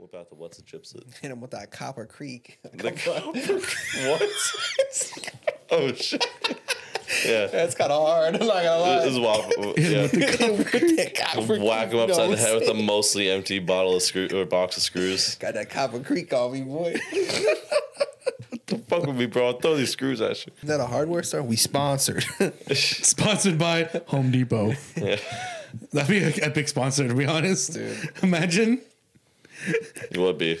Whip out the what's a gypsy? Hit him with that Copper Creek. The what? oh shit! Yeah, That's kind of hard. I'm not gonna this is wild. Yeah. lie. Whack him upside the head with a mostly empty bottle of screw or box of screws. Got that Copper Creek on me, boy. The fuck with me, bro? I'll throw these screws at you. Is that a hardware store? We sponsored. Sponsored by Home Depot. Yeah. That'd be an epic sponsor, to be honest. Dude. Imagine. It would be.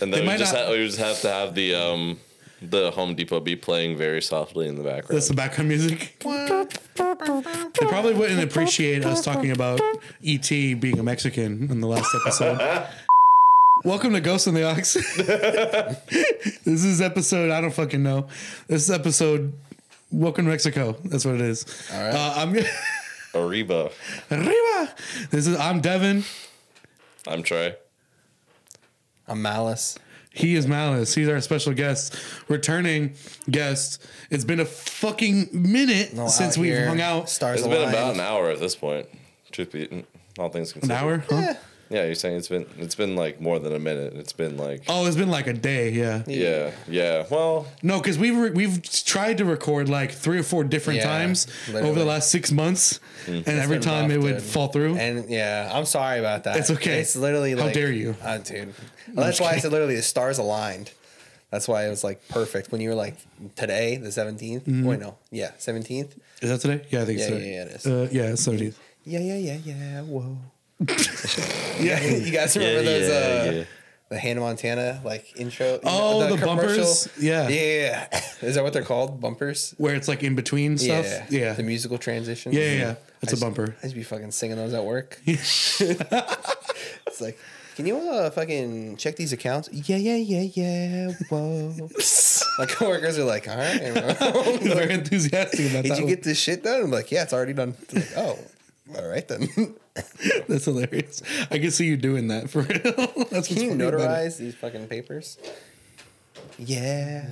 And They then we might just, not- ha- we just have to have the um the Home Depot be playing very softly in the background. That's the background music. They probably wouldn't appreciate us talking about E.T. being a Mexican in the last episode. Welcome to Ghost on the Aux. this is episode, I don't fucking know. This is episode Welcome to Mexico. That's what it is. All right. Uh, I'm Arriba. Arriba. This is I'm Devin. I'm Trey. I'm Malice. He is Malice. He's our special guest, returning guest. It's been a fucking minute No, since we've here, hung out. Stars It's been aligned. about an hour at this point. Truth be, all things An considered. hour? Huh? Yeah, you're saying it's been it's been like more than a minute. It's been like Oh, it's been like a day. Yeah. yeah, yeah. Well, No, because we've re- we've tried to record like three or four different Yeah, times over literally. the last six months, and every been time rough, it would dude. fall through. And yeah, I'm sorry about that. It's okay. It's literally like How like, dare you. uh, dude. Well, that's why I said literally the stars aligned. That's why it was like perfect when you were like today, the 17th. Mm-hmm. Wait, no, yeah, 17th. is that today? Yeah, I think Yeah, so. yeah, yeah, it is. Uh, yeah, it's seventeenth. Yeah, yeah, yeah, yeah. Whoa. Yeah. you guys remember Yeah, those? yeah, uh, yeah. The Hannah Montana like intro. Oh, know, the bumpers? Yeah. yeah, yeah. Is that what they're called? Bumpers. Where it's like in between stuff. Yeah, Yeah. The musical transition. Yeah, yeah, yeah. That's I a just- bumper. I just be fucking singing those at work. it's like, can you uh fucking check these accounts? Yeah, yeah, yeah, yeah. Whoa. My coworkers are like, all right. Very enthusiastic about that. Did that. you one. get this shit done? I'm like, yeah, it's already done. They're like, oh, all right then. That's hilarious. I can see you doing that for real. That's what's Can you funny about it. notarize these fucking papers? Yeah.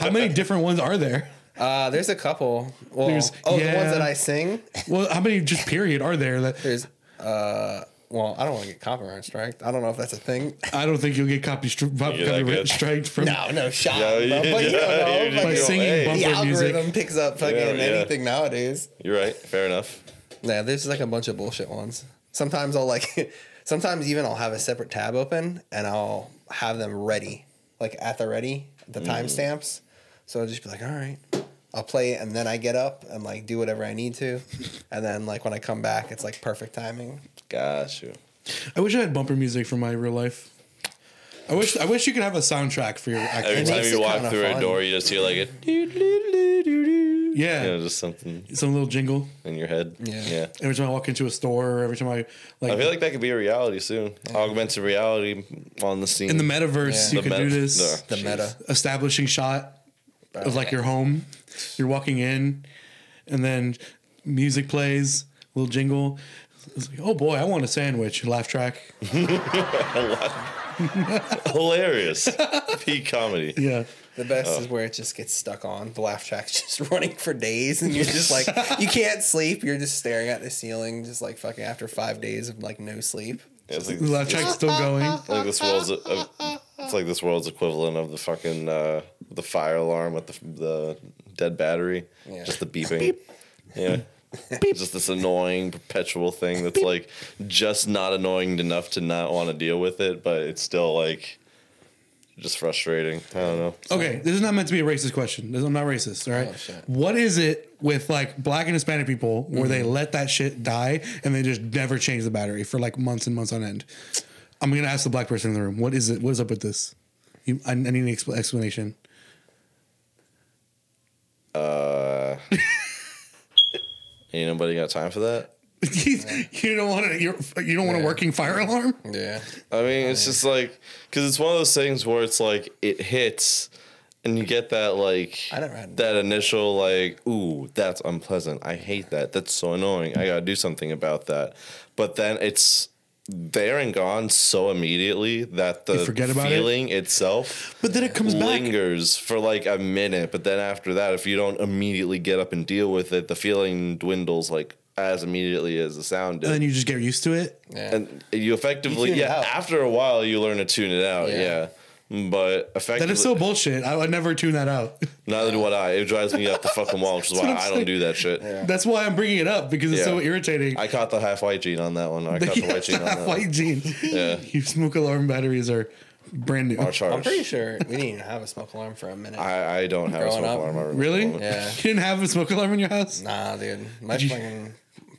How many different ones are there? Uh, there's a couple. Well, There's- oh, the yeah. ones that I sing. Well, how many just period are there? That There's uh, well, I don't want to get copyright striked. I don't know if that's a thing. I don't think you'll get copy stri- You're copyright good. striked from. No, no shot. Yeah, bro. yeah, but you don't know. you're like, just- By singing hey, bumper the algorithm music. picks up fucking Yeah, yeah. anything nowadays. You're right. Fair enough. Yeah, there's like a bunch of bullshit ones. Sometimes I'll like, sometimes even I'll have a separate tab open and I'll have them ready, like at the ready, the mm. timestamps. So I'll just be like, all right, I'll play it and then I get up and like do whatever I need to, and then like when I come back, it's like perfect timing. Got you. I wish I had bumper music for my real life. I wish I wish you could have a soundtrack for your actual Every It time you walk kinda through a fun. door, you just hear like a yeah, you know, just something some little jingle. in your head. Yeah. Yeah. Every time I walk into a store, or every time I like, I feel like that could be a reality soon. Augmented reality on the scene. in the metaverse, Yeah. you The could met- do this. The meta. Establishing shot of like your home. You're walking in, and then music plays, little jingle. It's like, oh boy, I want a sandwich. Laugh track. Hilarious. Peak comedy. Yeah. The best is where it just gets stuck on. The laugh track's just running for days, and you're just like, you can't sleep. You're just staring at the ceiling, just like fucking after five days of like no sleep. It's like, The laugh track's still going. like this world's a, a- it's like this world's equivalent of the fucking uh, the fire alarm with the the dead battery. Yeah. Just the beeping. Yeah. Just this annoying perpetual thing that's like just not annoying enough to not want to deal with it, but it's still like just frustrating. I don't know. Okay, this is not meant to be a racist question. This- I'm not racist, all right? Oh. What is it with like black and Hispanic people where they Mm-hmm. let that shit die and they just never change the battery for like months and months on end? I'm gonna ask the black person in the room. What is it? What is up with this? You, I, I need an expl- explanation. Uh, ain't nobody got time for that. you don't want to. You're, don't want a Yeah. working fire alarm. Yeah. I mean, it's just like because it's one of those things where it's like it hits, and you get that like I never had- that initial like, ooh, that's unpleasant. I hate that. That's so annoying. I gotta do something about that. But then it's there and gone so immediately that the You forget about it? feeling itself But then it comes back. lingers for like a minute. But then after that, if you don't immediately get up and deal with it, the feeling dwindles like as immediately as the sound did. And then you just get used to it. Yeah. and you effectively You yeah out. after a while you learn to tune it out Yeah. yeah, but effectively That is so bullshit. I would never tune that out. neither do what I it drives me up the fucking wall which is why I'm don't do that shit That's why I'm bringing it up because it's Yeah. so irritating. I caught the half white gene on that one I caught the white gene on that one white jeans. Yeah. You smoke alarm batteries are brand new. Our charge. I'm pretty sure we didn't even have a smoke alarm for a minute. I, I don't have a Growing smoke up. alarm in my. Really? Yeah. You didn't have a smoke alarm in your house? Nah, dude. My fucking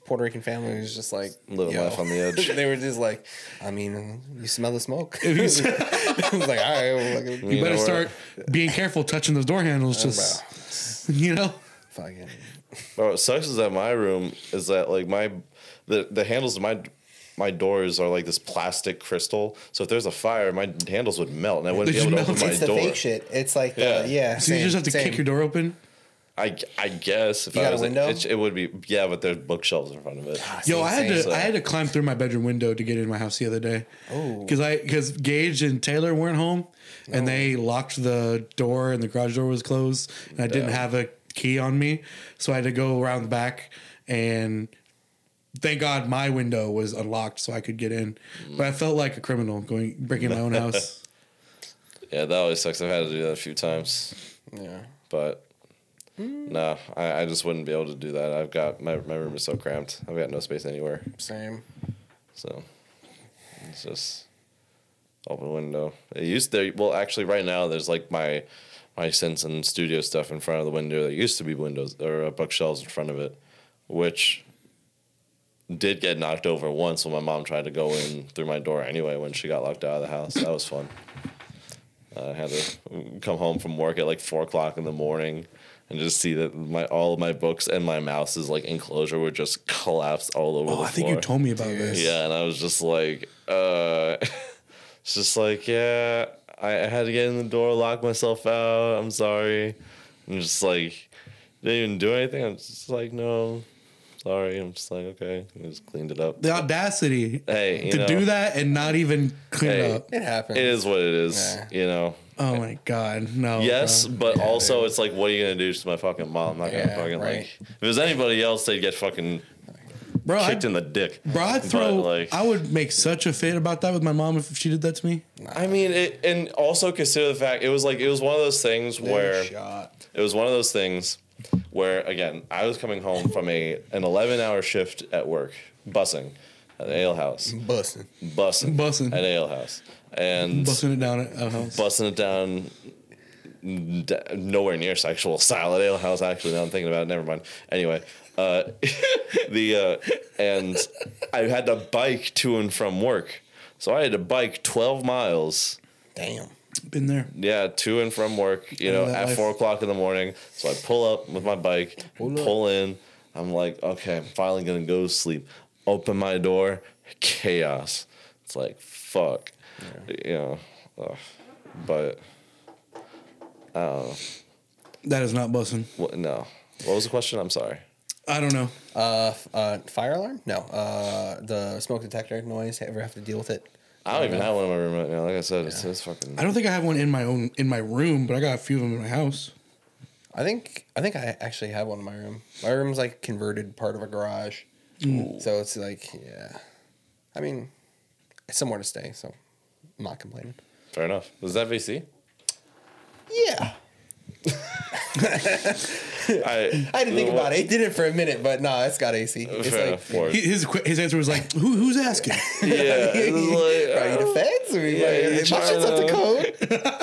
Puerto Rican family was just like Living yo. life on the edge. they were just like, I mean, you smell the smoke. If you I s- was like, all right, well, like, You, You better know start being careful touching those door handles. Oh, just bro, you know, fucking. But what sucks is that my room is that like my the the handles of my my doors are like this plastic crystal. So if there's a fire, my handles would melt and I wouldn't They be able to just open melt. my It's the fake shit. It's like, Yeah. yeah, yeah. so you just have to same. kick your door open. I, I guess if You I got a was window? it, it would be yeah, but there's bookshelves in front of it. Ah, Yo, I had to same. I had to climb through my bedroom window to get in my house the other day. Oh. because I because Gage and Taylor weren't home, and they locked the door and the garage door was closed, and I didn't Yeah. have a key on me, so I had to go around the back, and thank God my window was unlocked so I could get in, but I felt like a criminal going breaking my own house. Yeah, that always sucks. I've had to do that a few times. Yeah. But no, I, I just wouldn't be able to do that. I've got my my room is so cramped. I've got no space anywhere. Same. So it's just open window. It used there. Well, actually, right now there's like my my sense and studio stuff in front of the window. There used to be windows or uh, bookshelves in front of it, which did get knocked over once when my mom tried to go in through my door anyway when she got locked out of the house. That was fun. I had to come home from work at like four o'clock in the morning and just see that my all of my books and my mouse's like enclosure were just collapsed all over Oh, the I think floor. you told me about this. Yeah, and I was just like, uh, it's just like, yeah, I, I had to get in the door, lock myself out. I'm sorry. I'm just like, didn't even do anything. I'm just like, no, sorry. I'm just like, okay. I just cleaned it up. The audacity Hey, you to know, do that and not even clean Hey. it up. It happens. It is what it is, Yeah. you know. Oh my god, no. Yes, bro. but Yeah, also dude. it's like, what are you gonna do to my fucking mom? I'm not gonna Yeah, fucking right. like. If it was anybody else, they'd get fucking bro. I, kicked in the dick. bro, I'd But, throw. like, I would make such a fit about that with my mom if she did that to me. I mean, it, and also consider the fact it was like it was one of those things where shot. it was one of those things where again I was coming home from a an eleven hour shift at work, bussing at the ale house, Busting. bussing, Bussing. at ale house, and Busting it down at a house. busting it down. d- Nowhere near sexual style at ale house. Actually, now I'm thinking about it. Never mind. Anyway, uh, the uh, and I had to bike to and from work, so I had to bike twelve miles. Damn. Been there. Yeah, to and from work, you know know, at life. four o'clock in the morning. So I pull up with my bike, Pull pull in. I'm like, okay, I'm finally gonna go to sleep. Open my door, chaos. It's like, fuck, you know. ugh. But I don't know. That is not bussing. What, no, what was the question? I'm sorry. I don't know. Uh, f- uh, fire alarm? No. Uh, the smoke detector noise. Ever have to deal with it? I don't even have one in my room right now. Like I said, it's, it's fucking. I don't think I have one in my own in my room, but I got a few of them in my house. I think I think I actually have one in my room. My room's like converted part of a garage, so it's like yeah. I mean, it's somewhere to stay, so I'm not complaining. Fair enough. Was that VC? Yeah, I I didn't think about it. It did it for a minute, but no, it's got AC. It's Fair like, enough. He- His his answer was like, "Who who's asking?" Yeah, like, are you the feds? Or Yeah, yeah, you like, my shit's up to code.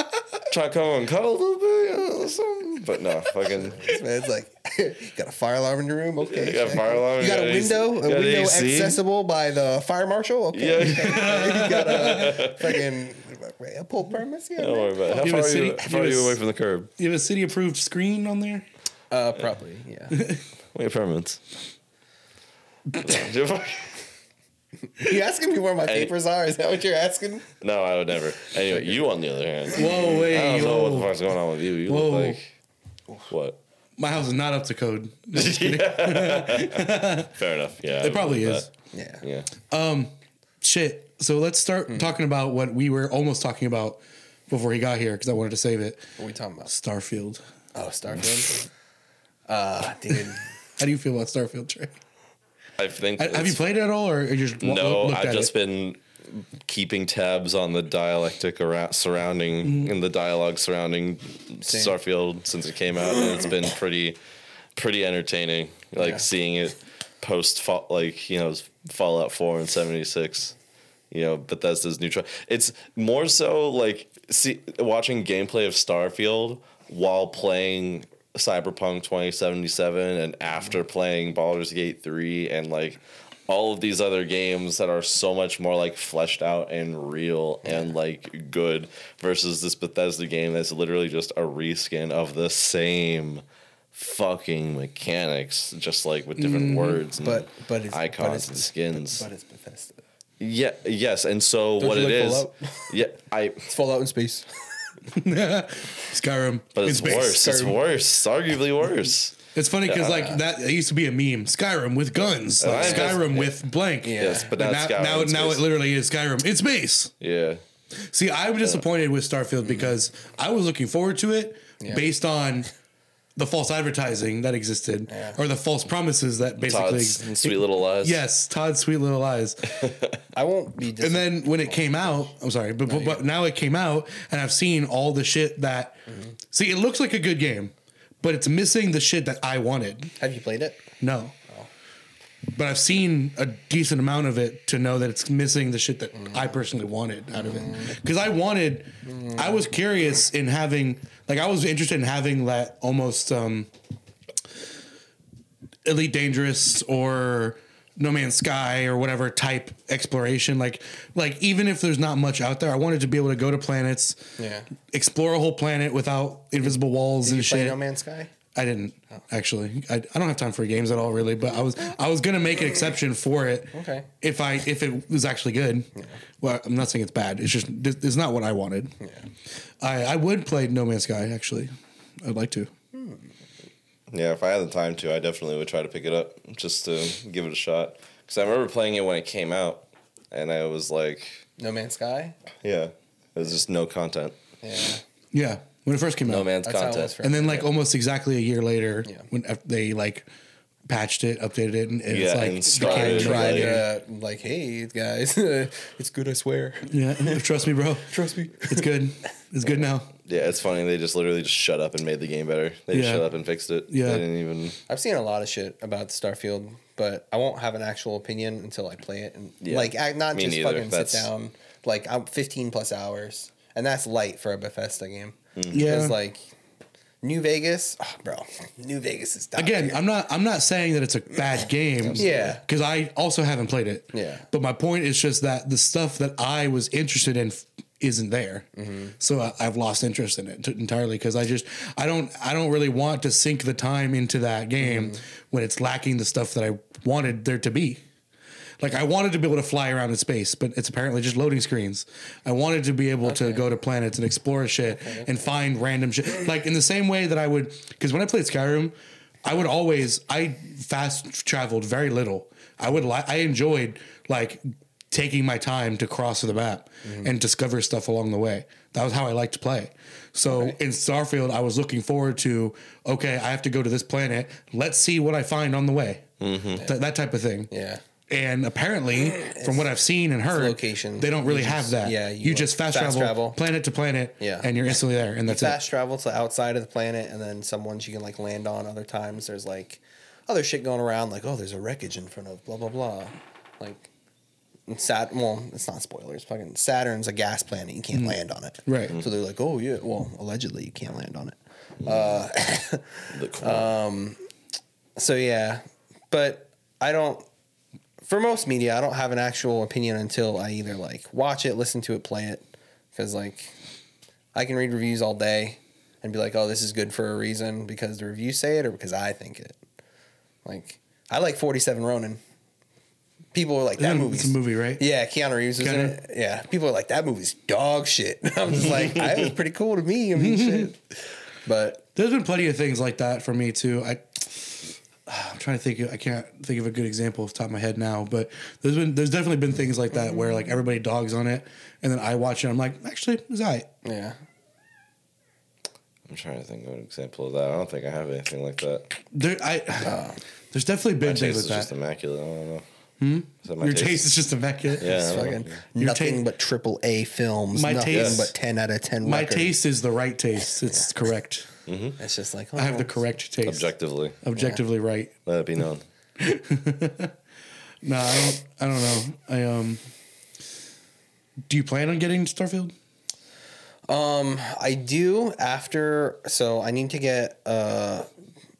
try to come and cut a little bit, you know, something. But no, fucking. It's like you got a fire alarm in your room. Okay, You got a fire alarm, You you got got a window, you a window AC. accessible by the fire marshal. Okay, Yeah. you got a fucking a pull permits. Yeah, Don't worry about it. How Give far, us are you, city- how give far are you away from the curb? You have a city approved screen on there. uh, probably. Yeah. we have permits. You asking me where my papers are? Is that what you're asking? no, I would never. Anyway, you on the other hand. Whoa, wait, I don't know what the fuck's going on with you. You Whoa. look like. What? My house is not up to code. Fair enough. Yeah. It probably but- is. Yeah. Yeah. Um, Shit. So let's start Hmm. talking about what we were almost talking about before he got here because I wanted to save it. What are we talking about? Starfield. Oh, Starfield. uh, dude. How do you feel about Starfield, Trey? I think. Ha- Have you played it at all, or you just No, I've just it? been keeping tabs on the dialectic around surrounding Mm-hmm. and the dialogue surrounding Starfield since it came out, and it's been pretty pretty entertaining. Like Yeah. seeing it post like you know Fallout Four and seventy six. You know Bethesda's new try. It's more so like see watching gameplay of Starfield while playing Cyberpunk 2077 and after mm-hmm. playing Baldur's Gate 3 and like all of these other games that are so much more like fleshed out and real and like good versus this Bethesda game that's literally just a reskin of the same fucking mechanics just like with different mm-hmm. words and But but it's icons but it's, and skins. But it's Bethesda. yeah, yes, and so Don't what it is? Yeah, I It's Fallout in space. Skyrim. but it's worse. It's worse. It's arguably worse. It's funny because like that it used to be a meme. Skyrim with guns. Like, Skyrim with blank. Yeah. Yes, but now, now, now, now it literally is Skyrim. It's base. Yeah. See, I'm disappointed with Starfield because I was looking forward to it Yeah. based on the false advertising that existed Yeah. or the false promises that basically. Todd's sweet little lies. Yes, Todd's sweet little lies. I won't be. Dis- And then when it came out, I'm sorry, but, but, but now it came out, and I've seen all the shit that. Mm-hmm. See, it looks like a good game, but it's missing the shit that I wanted. have you played it? No. But I've seen a decent amount of it to know that it's missing the shit that I personally wanted out of it. Because I wanted, I was curious in having, like, I was interested in having that almost um, Elite Dangerous or No Man's Sky or whatever type exploration. Like, like even if there's not much out there, I wanted to be able to go to planets, Yeah. explore a whole planet without invisible walls Did and you play shit. No Man's Sky? I didn't actually. I, I don't have time for games at all, really. But I was I was gonna make an exception for it. Okay. If I if it was actually good, well, I'm not saying it's bad. It's just it's not what I wanted. Yeah. I I would play No Man's Sky actually. I'd like to. Hmm. Yeah, if I had the time to, I definitely would try to pick it up just to give it a shot. Because I remember playing it when it came out, and I was like, No Man's Sky. yeah, it was just no content. Yeah. Yeah, when it first came No out, man's That's how it was content. for and then like almost exactly a year later, Yeah. when uh, they like patched it, updated it, and it's Yeah, like and became started Tried like- game. to like, hey guys, it's good. I swear. Yeah, trust me, bro. Trust me. It's good. It's good now. Yeah, it's funny. They just literally just shut up and made the game better. They just Yeah. shut up and fixed it. Yeah. They didn't even. I've seen a lot of shit about Starfield, but I won't have an actual opinion until I play it and Yeah. like I, not Me just neither. fucking That's- sit down. Like I'm 15 plus hours, and that's light for a Bethesda game. Mm. Yeah. Because like New Vegas, oh, bro, New Vegas is top Again. I'm not. I'm not saying that it's a bad game. Yeah. because I also haven't played it. Yeah. but my point is just that the stuff that I was interested in f- isn't there. Mm-hmm. So I, I've lost interest in it t- entirely because I just I don't I don't really want to sink the time into that game Mm-hmm. when it's lacking the stuff that I wanted there to be. Like I wanted to be able to fly around in space, but it's apparently just loading screens. I wanted to be able to go to planets and explore shit and find random shit. Like in the same way that I would, because when I played Skyrim, I would always I fast traveled very little. I would li- I enjoyed like taking my time to cross the map mm-hmm. and discover stuff along the way. That was how I liked to play. So in Starfield, I was looking forward to okay, I have to go to this planet. Let's see what I find on the way. Mm-hmm. Th- that type of thing. yeah. And apparently, from what I've seen and heard, location. they don't really You have that. yeah, you, you, just fast, fast travel, travel. planet to planet, Yeah. and you're instantly there, and that's it. fast it. travel to the outside of the planet, and then some ones you can like land on. Other times there's like other shit going around, like oh, there's a wreckage in front of blah blah blah. Like Sat, well, it's not spoilers. Fucking Saturn's a gas planet. You can't land on it. Mm. Right. So they're like, oh yeah, well, allegedly you can't land on it. The cool. So yeah, but I don't. For most media, I don't have an actual opinion until I either like watch it, listen to it, play it, because like I can read reviews all day and be like, "Oh, this is good for a reason because the reviews say it or because I think it." Like I like Forty Seven Ronin. People are like that movie. it's a movie, right? Yeah, Keanu Reeves was in Keanu? it. Yeah, people are like that movie's dog shit. I'm just like, that was pretty cool to me. I mean, shit. But There's been plenty of things like that for me too. I, I'm trying to think. I can't think of a good example off the top of my head now, but there's been there's definitely been things like that where like everybody dogs on it, and then I watch it. I'm like, actually, it's alright. yeah, I'm trying to think of an example of that. I don't think I have anything like that. There, I, Uh, there's definitely been things is like just immaculate. I don't know. Hmm? Is my Your taste is just immaculate. Yeah. It's I know. fucking nothing ta- but triple A films. My nothing taste- but ten out of ten. My record. taste is the right taste. It's correct. It's just like I have the oh, correct taste. Objectively, Objectively right. let it be known. No, I don't. I don't know. I um. Do you plan on getting Starfield? Um, I do after. So I need to get uh,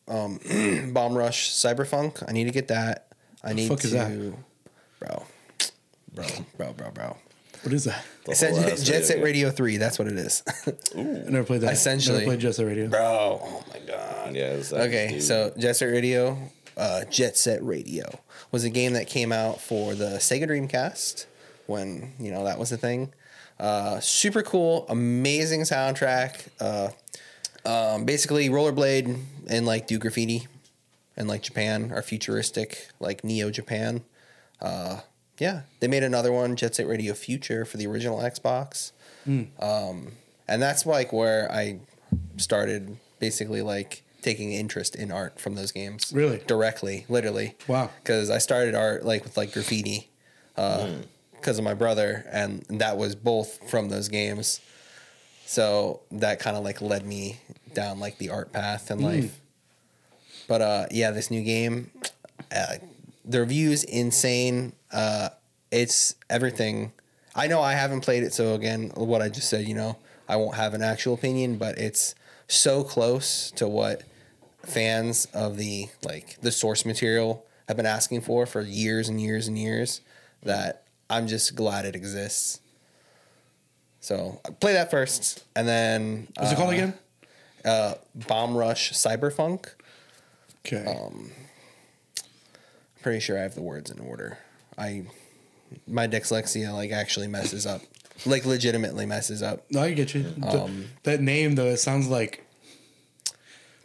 um, Bomb Rush Cyberfunk. I need to get that. I need fuck to, is that? bro, bro, bro, bro, bro. What is that? The It said whole ass Jet Set Radio Three. That's what it is, I never played that. Essentially. never played Jet Set Radio. bro. Oh my god. game. Yeah. Okay, dude. so Jet Set Radio, uh, Jet Set Radio was a game that came out for the Sega Dreamcast when you know that was a thing. Uh, super cool, amazing soundtrack. Uh, um, basically, rollerblade and like do graffiti, and like Japan are futuristic, like Neo Japan. Uh, yeah, they made another one, Jet Set Radio Future, for the original Xbox. Um, and that's like where I started basically like taking interest in art from those games. Really? Directly, literally. Wow. Because I started art like with like graffiti because of my brother, and that was both from those games. So that kind of like led me down like the art path in life. But uh, yeah, this new game, uh, the reviews insane. Uh, it's everything. I know I haven't played it, so again, what I just said, you know, I won't have an actual opinion, but it's so close to what fans of the like the source material have been asking for for years and years and years that I'm just glad it exists. So play that first, and then What's it called uh, again? Uh, Bomb Rush Cyberfunk. Okay. um, Pretty sure I have the words in order. I my dyslexia like actually messes up, like legitimately messes up. no, I get you. The- um, that name though, it sounds like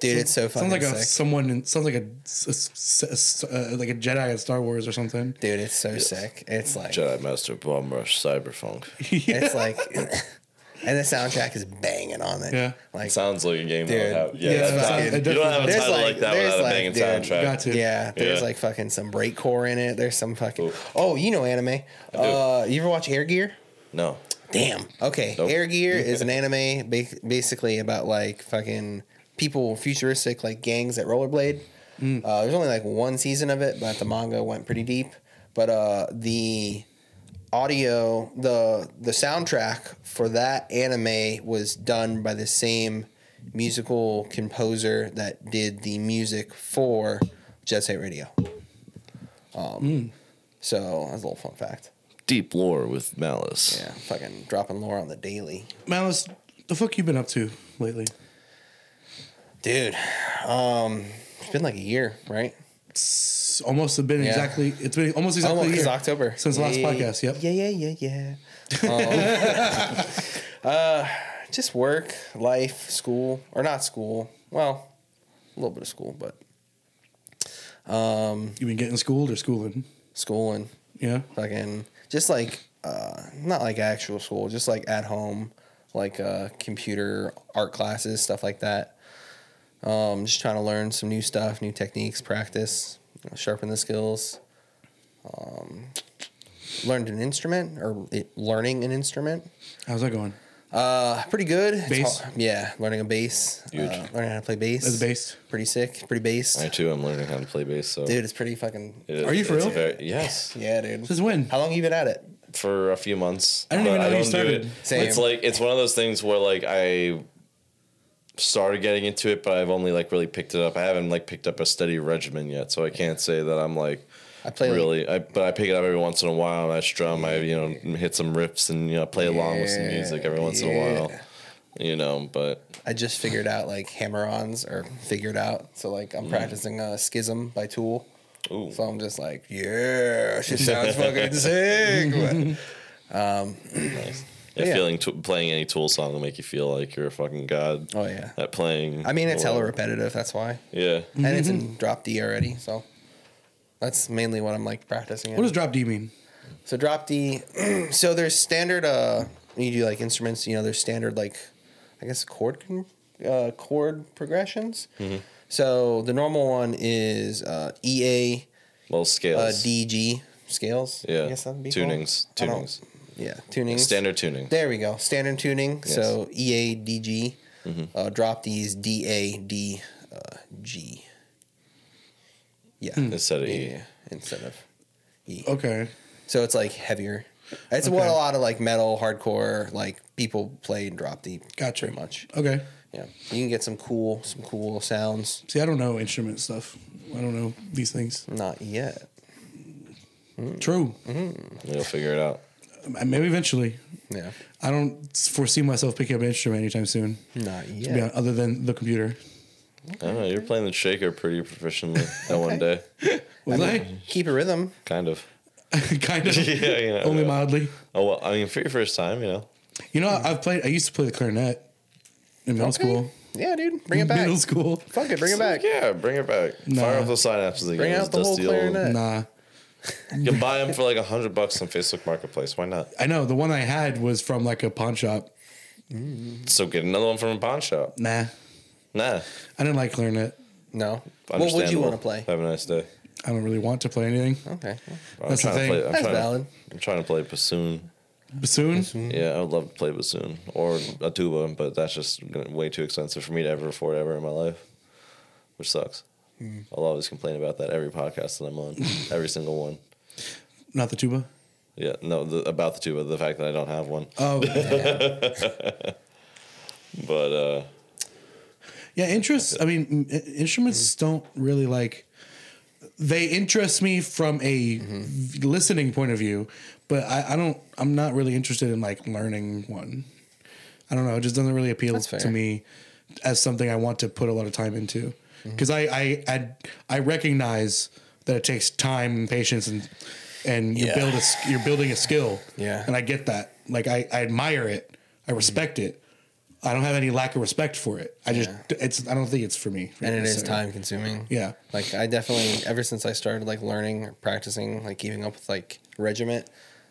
Dude, it's so fucking sounds like a sick. someone. in- Sounds like a, s- s- s- uh, like a Jedi in Star Wars or something. Dude, it's so sick. It's like Jedi Master Bomb Rush Cyberfunk. it's like, and the soundtrack is banging on it. Yeah. like Sounds like a game Dude. have. Yeah, Yeah, that's not- sounds- you don't have a title like- like that there's without a like, banging dude, soundtrack. Got to. Yeah, there's Yeah. like fucking some breakcore in it. There's some fucking. Ooh. Oh, you know anime. Uh, you ever watch Air Gear? No. Damn. Okay. Nope. Air Gear is an anime ba- basically about like fucking people, futuristic like gangs that rollerblade. Uh, there's only like one season of it, but the manga went pretty deep. But uh, the audio, the the soundtrack for that anime was done by the same musical composer that did the music for Jet Set Radio. Um, So that's a little fun fact. Deep lore with malice. Yeah, fucking dropping lore on the daily. Malice, the fuck you been up to lately? Dude, um, it's been like a year, right? It's almost been Yeah. exactly. It's been almost exactly Almost a year October since the last Yeah, podcast. Yep. Yeah, yeah, yeah, yeah. Um, uh, just work, life, school, or not school. Well, a little bit of school, but You been getting schooled or schooling? schooling, Yeah. fucking, just like, uh, not like actual school, just like at home, like uh, computer art classes, stuff like that. Um, just trying to learn some new stuff, new techniques, practice, you know, sharpen the skills. Um, learned an instrument or it, learning an instrument. How's that going? Uh, pretty good. It's Bass? hard- yeah, learning a bass. Huge. Uh, learning how to play bass. As a bass? Pretty sick. Pretty bass. I too I'm learning how to play bass. So Dude, it's pretty fucking. it is- Are you for it's real? very- yes. Yeah, dude. Since when? How long you been at it? for a few months. I didn't even but know you don't do started. it. Same. It's like it's one of those things where like I started getting into it, but I've only like really picked it up. I haven't like picked up a steady regimen yet, so I can't say that I'm like I play like- really. I but I pick it up every once in a while. And I strum. I you know hit some riffs and you know play along with some music every once in a while. You know, but I just figured out like hammer-ons or figured out. So like I'm practicing uh, Schism by Tool. Mm. ooh, So I'm just like, yeah, she sounds fucking sick. nice. Yeah, yeah. feeling t- playing any Tool song will make you feel like you're a fucking god oh yeah. at playing. I mean, it's or hella repetitive. That's why, Yeah, and it's in drop D already. So that's mainly what I'm like practicing. What in. does drop D mean? So drop D. so there's standard. Uh, you do like instruments. You know, there's standard like, I guess chord con- uh, chord progressions. Mm-hmm. So the normal one is uh, EA Well, uh, scales. DG scales. yeah. I guess that'd be called. tunings. I don't- Tunings. Yeah, tunings. Standard tuning. There we go. Standard tuning. Yes. Mm-hmm. So EA DG. Uh, drop these D A D G. D uh, G. Yeah. Instead of E. Yeah, instead of E. Okay. So it's like heavier. It's what a lot of like metal, hardcore, like people play and drop the Gotcha. pretty much. Okay. Yeah, you can get some cool, some cool sounds. See, I don't know instrument stuff. I don't know these things. Not yet. True. You'll figure it out. Maybe eventually. Yeah, I don't foresee myself picking up an instrument anytime soon. not yet. hon- other than the computer. I don't know. You're playing the shaker pretty proficiently that one day. Was I? Keep a rhythm. Kind of. kind of. Yeah, you know. Only yeah. mildly. Oh well, I mean, for your first time, you know. You know, I've played. I used to play the clarinet in middle school. Yeah, dude, bring it back. Middle school. Fuck it, bring it back. Yeah, bring it back. Nah. Fire up those synapses again. Bring out the whole Dusty old- clarinet. Nah, You can buy them for like a hundred bucks on Facebook Marketplace. Why not? I know the one I had was from like a pawn shop. So get another one from a pawn shop. Nah, Nah. I didn't like clarinet. No. What would you Understandable. want to play? Have a nice day. I don't really want to play anything. Okay. I'm That's the trying thing. Play, I'm That's trying valid. To, I'm trying to play bassoon. Bassoon. Yeah, I would love to play bassoon or a tuba, but that's just gonna- way too expensive for me to ever afford ever in my life, which sucks. Hmm. I'll always complain about that every podcast that I'm on, every single one. Not the tuba. Yeah, no, the, about the tuba, the fact that I don't have one. Oh, But uh, yeah. Interests. I mean, i- instruments don't really like. They interest me from a v- listening point of view, but I, I don't. I'm not really interested in like learning one. I don't know. It just doesn't really appeal to me as something I want to put a lot of time into. Because I, I I I recognize that it takes time and patience and and you Yeah. build a s- you're building a skill. Yeah. and I get that. Like I, I admire it. I respect it. I don't have any lack of respect for it. I just it's I don't think it's for me. And it is time consuming. Yeah. Like I definitely ever since I started like learning or practicing, like keeping up with like regiment,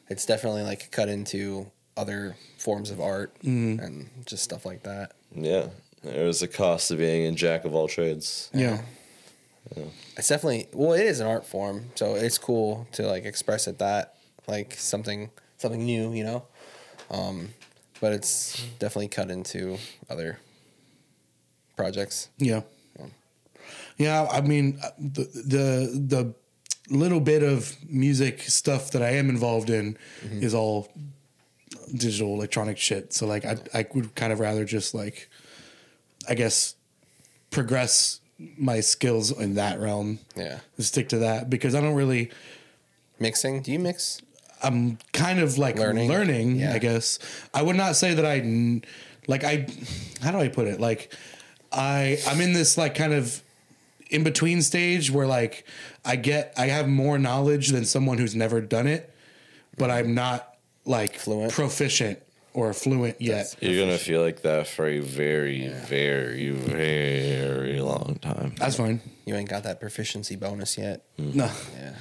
it's definitely like cut into other forms of art Mm-hmm. and just stuff like that. yeah, there's a cost to being a jack of all trades. Yeah. It's definitely well, it is an art form, so it's cool to like express it that like something something new, you know. Um, but it's definitely cut into other projects. Yeah. Yeah, I mean uh, the the the little bit of music stuff that I am involved in is all digital electronic shit. So like I I would kind of rather just like I guess progress my skills in that realm. Yeah, Stick to that because I don't really mixing. Do you mix? I'm kind of like Learning. learning, Yeah. I guess. I would not say that I like I how do I put it? Like I I'm in this like kind of in between stage where like I get I have more knowledge than someone who's never done it, but I'm not like Fluent. proficient or fluent yet. You're gonna feel like that for a very, very, very long time. That's fine. You ain't got that proficiency bonus yet. Hmm. No. Yeah.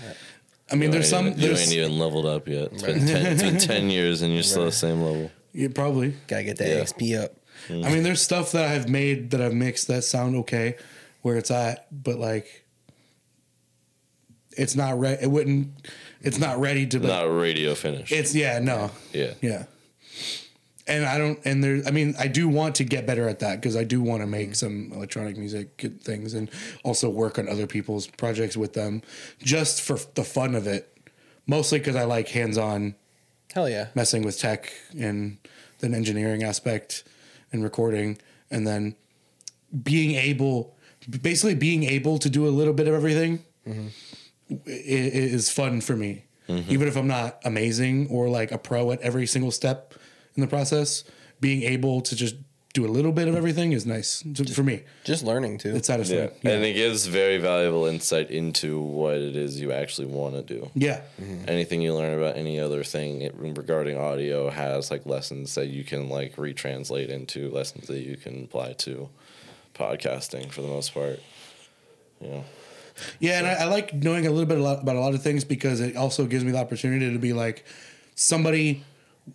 I mean there's you some ain't, even- you there's ain't even leveled up yet. It's been ten, it's been ten years and you're still the same level. yeah, probably. Gotta get that Yeah. XP up. I mean, there's stuff that I've made that I've mixed that sound okay where it's at, but like, it's not ready. It wouldn't. It's not ready to. Like, Not radio finish. It's yeah, no, yeah. yeah. And I don't. And there. I mean, I do want to get better at that because I do want to make some electronic music good things and also work on other people's projects with them, just for the fun of it. Mostly because I like hands-on Hell yeah. messing with tech and then engineering aspect and recording and then being able basically being able to do a little bit of everything i- i- is fun for me mm-hmm. even if i'm not amazing or like a pro at every single step in the process being able to just do a little bit of everything is nice to- for me Just learning too. it's Yeah. satisfying And it gives very valuable insight into what it is you actually want to do. yeah mm-hmm. Anything you learn about any other thing it- regarding audio has like lessons that you can like retranslate into lessons that you can apply to podcasting for the most part. You know. Yeah, and I, I like knowing a little bit a lot about a lot of things because it also gives me the opportunity to be like, somebody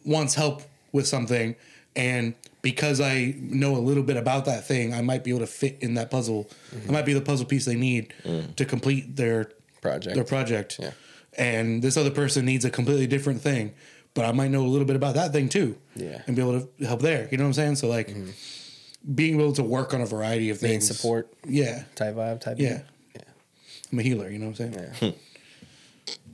wants help with something, and because I know a little bit about that thing, I might be able to fit in that puzzle. I might be the puzzle piece they need mm. to complete their Project. Their project. Yeah. And this other person needs a completely different thing, but I might know a little bit about that thing too. Yeah. And be able to help there. You know what I'm saying? So like mm-hmm. being able to work on a variety of Main things. support Yeah. type vibe type. Yeah. Yeah. I'm a healer, you know what I'm saying? Yeah.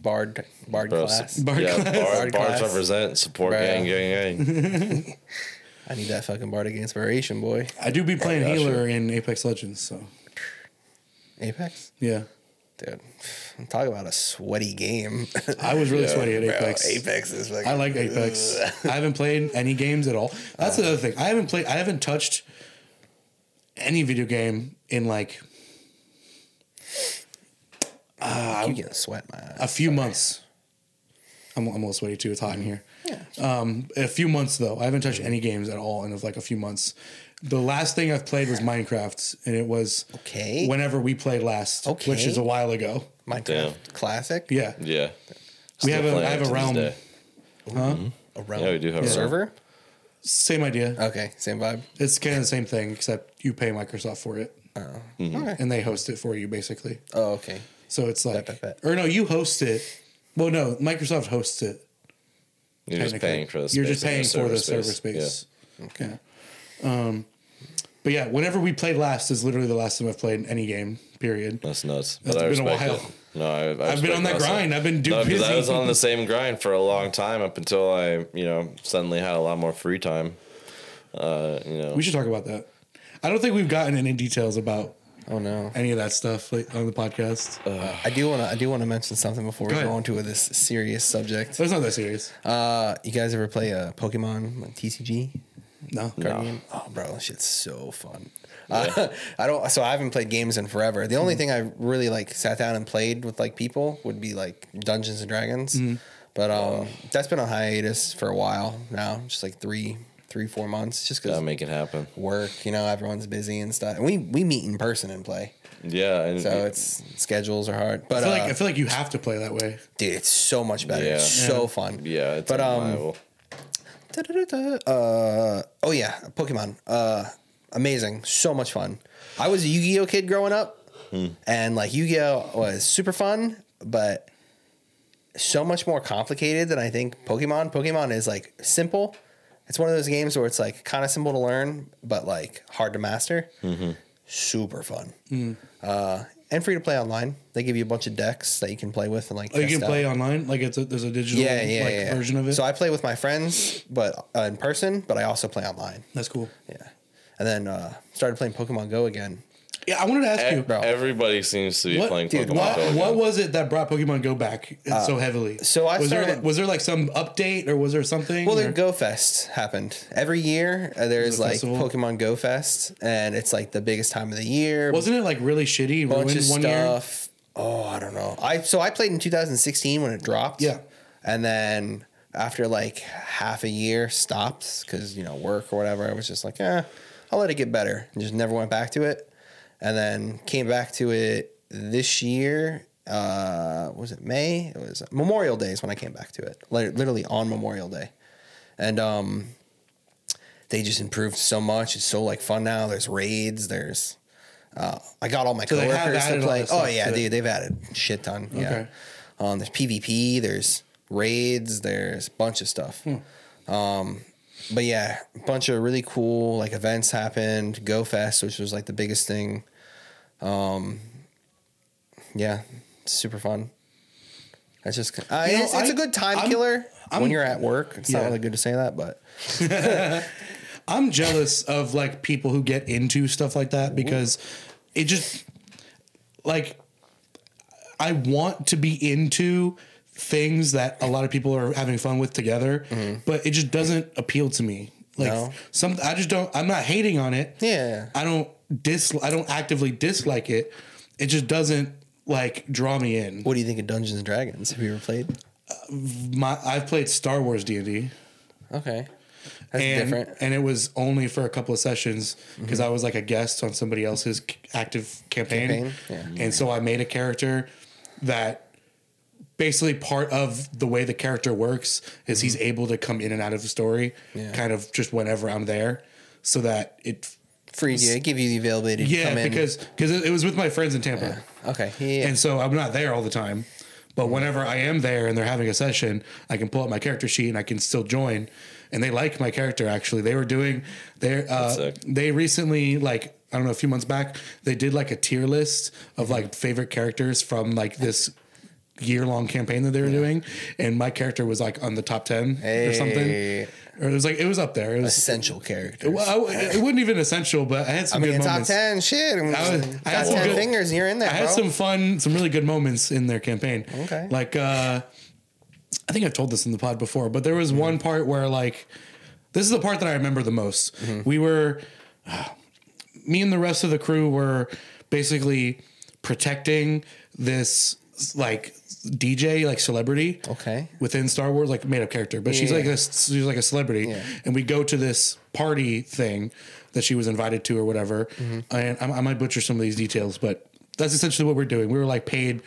Bard Bard Bro, class. Bard yeah, class. bar, Bard bars class. represent support Bro. gang, gang, gang. I need that fucking bardic inspiration, boy. I do be playing Gotcha. healer in Apex Legends, so Apex, yeah. dude. Talk about a sweaty game. I was really Yeah, sweaty at Bro, Apex. Apex is fucking. I like Apex. I haven't played any games at all. That's uh. the other thing. I haven't played. I haven't touched any video game in like I keep getting sweat in my eyes. a few months. I'm, I'm a little sweaty too. It's hot in here. Yeah. Um, a few months though. I haven't touched any games at all in like a few months. The last thing I've played was Minecraft, and it was Okay. whenever we played last, okay. which is a while ago. Minecraft Damn. classic. Yeah, Yeah. we Still have a I have a to this realm. day. A realm. Yeah, we do have a server. Same idea. Okay, same vibe. It's kind of the same thing, except you pay Microsoft for it, Oh. Okay. and they host it for you basically. Oh, okay. So it's like, bet, bet. or no, you host it. Well, no, Microsoft hosts it. You're just paying for the space. You're just paying for the server Yeah. space. Okay. Um, but yeah, whenever we played last is literally the last time I've played any game. Period. That's nuts. That's but been a while. it. No, I, I've been on that grind. I've been doing. no, because I was on the same grind for a long time up until I, you know, suddenly had a lot more free time. Uh, you know, We should talk about that. I don't think we've gotten any details about Oh no. any of that stuff like, on the podcast. I do want to. I do want to mention something before we Go ahead. go into this serious subject. so it's not that serious. Uh, you guys ever play a Pokemon like TCG? No. card game? Oh, bro, that shit's so fun. Uh, I don't. So I haven't played games in forever. The only thing I really like sat down and played with like people would be like Dungeons and Dragons. But um, that's been on hiatus for a while now, just like three, three, four months, just gotta because make it happen. work. You know, everyone's busy and stuff. And we we meet in person and play, Yeah, and so it's schedules are hard. I But feel uh, like I feel like you have to play that way. dude, it's so much better. Yeah. It's so fun. yeah, it's but um. Uh, oh yeah, Pokemon. Uh, amazing, so much fun. I was a Yu-Gi-Oh kid growing up, and like Yu-Gi-Oh was super fun, but so much more complicated than I think Pokemon. Pokemon is like simple. It's one of those games where it's like kind of simple to learn, but like hard to master. Super fun. Uh, and free to play online. They give you a bunch of decks that you can play with and like. Oh, you test can play online. Like it's a, there's a digital Yeah, yeah, like yeah. version of it. So I play with my friends, but uh, in person. But I also play online. That's cool. Yeah, and then uh, started playing Pokemon Go again. Yeah, I wanted to ask E- you. bro. Everybody seems to be What, playing dude, Pokemon what, Go. again. what was it that brought Pokemon Go back so heavily? so I was there started- like, was there like some update or was there something? Well, or- the Go Fest happened every year. Uh, there's a like festival? Pokemon Go Fest, and it's like the biggest time of the year. wasn't it like really shitty? bunch Ruined of one year. stuff. Oh, I don't know. I so I played in 2016 when it dropped. Yeah. and then after like half a year stopped because you know work or whatever. I was just like, eh, I'll let it get better, and just never went back to it. And then came back to it this year. Uh, was it May? It was Memorial Day is when I came back to it. Literally on Memorial Day, and um, they just improved so much. It's so like fun now. There's raids. There's uh, I got all my So coworkers to added a lot play. Oh yeah, to it. dude, they've added shit ton. Yeah. Okay. Um, there's PvP. There's raids. There's a bunch of stuff. Hmm. Um, but yeah, a bunch of really cool like events happened. Go Fest, which was like the biggest thing. Um, yeah, super fun. It's just uh, You know, it's, it's a good time I'm- killer I'm- when you're at work. It's Yeah. not really good to say that, but I'm jealous of like people who get into stuff like that because it just like I want to be into things that a lot of people are having fun with together, but it just doesn't appeal to me. Like No. some I just don't I'm not hating on it. Yeah. I don't dis I don't actively dislike it. It just doesn't like draw me in. what do you think of Dungeons and Dragons? Have you ever played? My I've played Star Wars D&D. Okay, that's and, different. And it was only for a couple of sessions because Mm-hmm. I was like a guest on somebody else's active campaign. Campaign, yeah. And so I made a character that basically part of the way the character works is he's mm-hmm. able to come in and out of the story Yeah. kind of just whenever I'm there so that it Free you, give you the availability to yeah come in. because because it, it was with my friends in Tampa. Okay, yeah, and so I'm not there all the time but mm-hmm. whenever I am there and they're having a session I can pull up my character sheet and I can still join. And they like my character actually. They were doing they uh they recently like I don't know a few months back they did like a tier list of mm-hmm. like favorite characters from like this year long campaign that they were doing and my character was like on the top 10 or something or it was like it was up there it was essential character. well, it wasn't even essential but I had I some mean, good top ten, shit. I, I was- I had some ten good- fingers. You're in there, I had bro. some fun, some really good moments in their campaign. Okay. Like, uh, I think I've told this in the pod before, but there was mm-hmm. one part where, like, this is the part that I remember the most. Mm-hmm. We were, uh, me and the rest of the crew were basically protecting this, like, DJ, like, celebrity. Okay. Within Star Wars, like, made up character, but she's like Yeah. a, she's like a celebrity. Yeah. And we go to this party thing that she was invited to or whatever. Mm-hmm. And I, I might butcher some of these details, but that's essentially what we're doing. We were like paid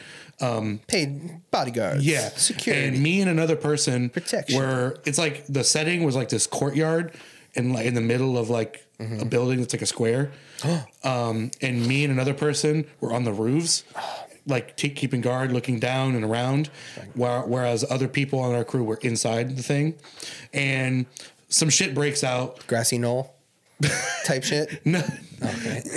Paid bodyguards. yeah, security. And me and another person Protection. Were it's like the setting was like this courtyard, and like in the middle of like Mm-hmm. a building that's like a square. um, and me and another person were on the roofs, like t- keeping guard, looking down and around, while, whereas other people on our crew were inside the thing, and some shit breaks out. grassy knoll type shit. No.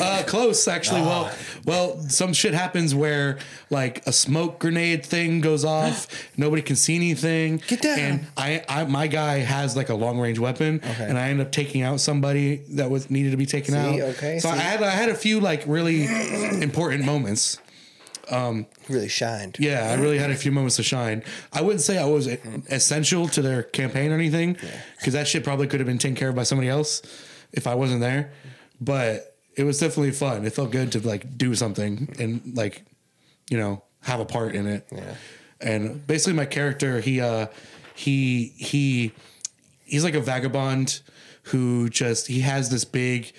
Uh, close actually. Well, well, some shit happens where like a smoke grenade thing goes off. nobody can see anything. Get down. And I, I, my guy has like a long range weapon, Okay. and I end up taking out somebody that was needed to be taken out. okay, So I had, I had a few like really important moments. Really shined. Yeah, I really had a few moments to shine. I wouldn't say I was essential to their campaign or anything, because that shit probably could have been taken care of by somebody else if I wasn't there. But it was definitely fun. It felt good to like do something and like, you know, have a part in it. Yeah. And basically, my character, he, uh, he, he, he's like a vagabond who just he has this big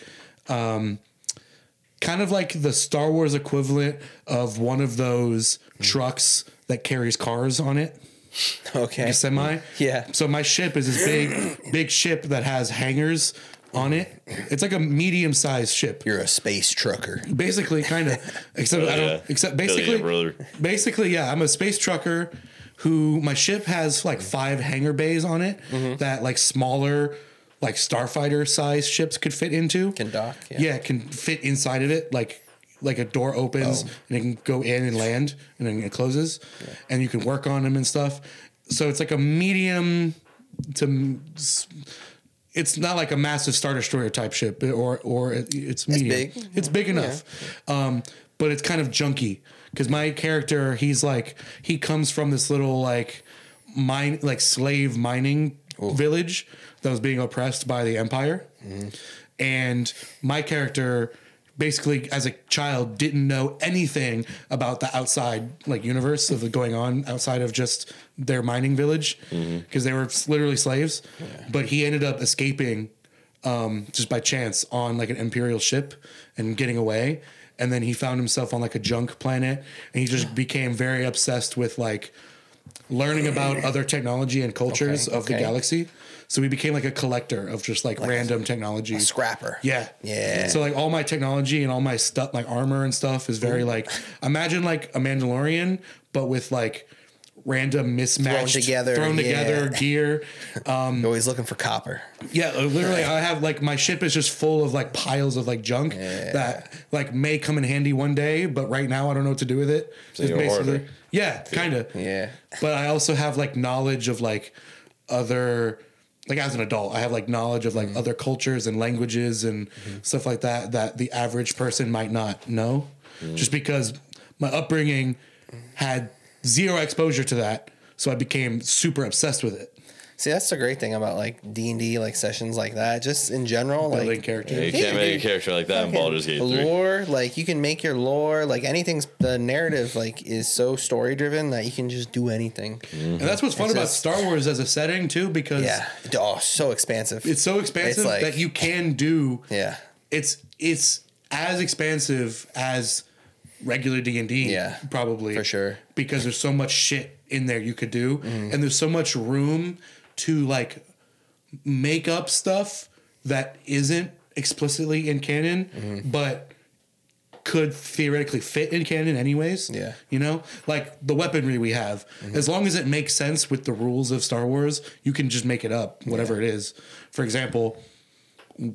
kind of like the Star Wars equivalent of one of those trucks that carries cars on it, Okay. a semi. Yeah. So my ship is this big, big ship that has hangars on it. It's like a medium sized ship, You're a space trucker. basically, kind of. Except I don't. Oh, except Hell yeah, basically, basically, yeah. I'm a space trucker who my ship has like five hangar bays on it mm-hmm. that like smaller. Like starfighter size ships could fit into. Can dock, yeah. Yeah, it can fit inside of it. Like like a door opens and it can go in and land and then it closes, and you can work on them and stuff. So it's like a medium to. It's not like a massive star destroyer type ship, or or it's medium. It's big. It's big enough, um, but it's kind of junky because my character he's like he comes from this little like mine like slave mining village that was being oppressed by the empire, and my character basically as a child didn't know anything about the outside like universe of the going on outside of just their mining village because they were literally slaves. But he ended up escaping um, just by chance on like an imperial ship and getting away. And then he found himself on like a junk planet and he just became very obsessed with like learning about other technology and cultures Okay, of the galaxy so we became like a collector of just like, random technology Scrapper. yeah. Yeah. So like all my technology and all my stuff, like armor and stuff, is very like imagine like a Mandalorian, but with like random mismatched thrown together, thrown yeah. together gear. You're always looking for copper. Yeah, uh, literally, I have like my ship is just full of like piles of like junk that like may come in handy one day, but right now I don't know what to do with it. So It's a hoarder. yeah, kind of. Yeah. But I also have like knowledge of like other like as an adult, I have like knowledge of like Mm-hmm. other cultures and languages and stuff like that that the average person might not know. Mm. Just because my upbringing had zero exposure to that, so I became super obsessed with it. See, that's the great thing about like D and D, like sessions like that. Just in general, Building like characters. Yeah, you can't make a character like that in Baldur's Gate 3. lore. Like you can make your lore. Like anything's the narrative. Like is so story driven that you can just do anything. And that's what's fun It's about just- Star Wars as a setting too, because Yeah. Oh, so expansive. it's so expansive It's like- that you can do yeah. it's it's as expansive as regular D and D. Yeah, probably for sure. because there's so much shit in there you could do, Mm-hmm. and there's so much room to like make up stuff that isn't explicitly in canon, Mm-hmm. but could theoretically fit in canon anyways. Yeah. Mm-hmm. You know, like the weaponry we have, as long as it makes sense with the rules of Star Wars, you can just make it up, whatever it is. For example,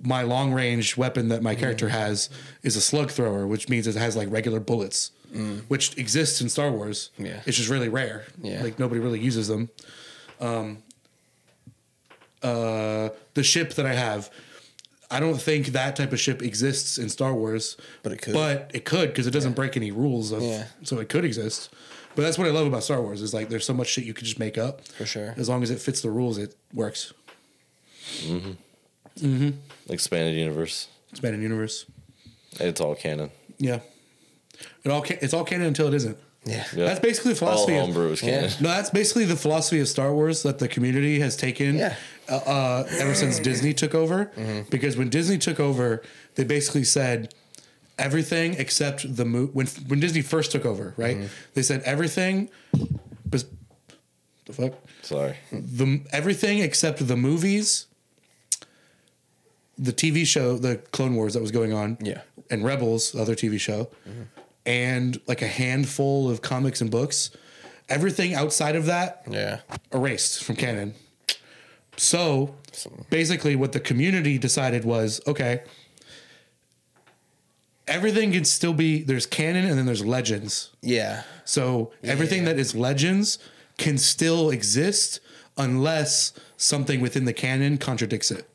my long range weapon that my Mm-hmm. character has is a slug thrower, which means it has like regular bullets, which exists in Star Wars. Mm. Yeah. It's just really rare. Yeah. Like nobody really uses them. Um, uh, the ship that I have, I don't think that type of ship exists in Star Wars. But it could. But it could because it doesn't break any rules of. Yeah. So it could exist. But that's what I love about Star Wars is like there's so much shit you could just make up. For sure. As long as it fits the rules, it works. Mm-hmm. Mm-hmm. Expanded universe. Expanded universe. It's all canon. Yeah. It all ca- it's all canon until it isn't. Yeah. Yeah. That's basically the All philosophy. of, homebrew is canon. no, that's basically the philosophy of Star Wars that the community has taken Yeah. Uh, uh, ever since Disney took over. Because when Disney took over, they basically said everything except the mo- when when Disney first took over, right? They said everything. Bes- the fuck Sorry. the everything except the movies, the TV show, the Clone Wars that was going on, Yeah. and Rebels, the other TV show, and like a handful of comics and books. Everything outside of that Yeah. erased from canon. So basically, what the community decided was okay, everything can still be there's canon and then there's legends. Yeah. So everything that is legends can still exist unless something within the canon contradicts it.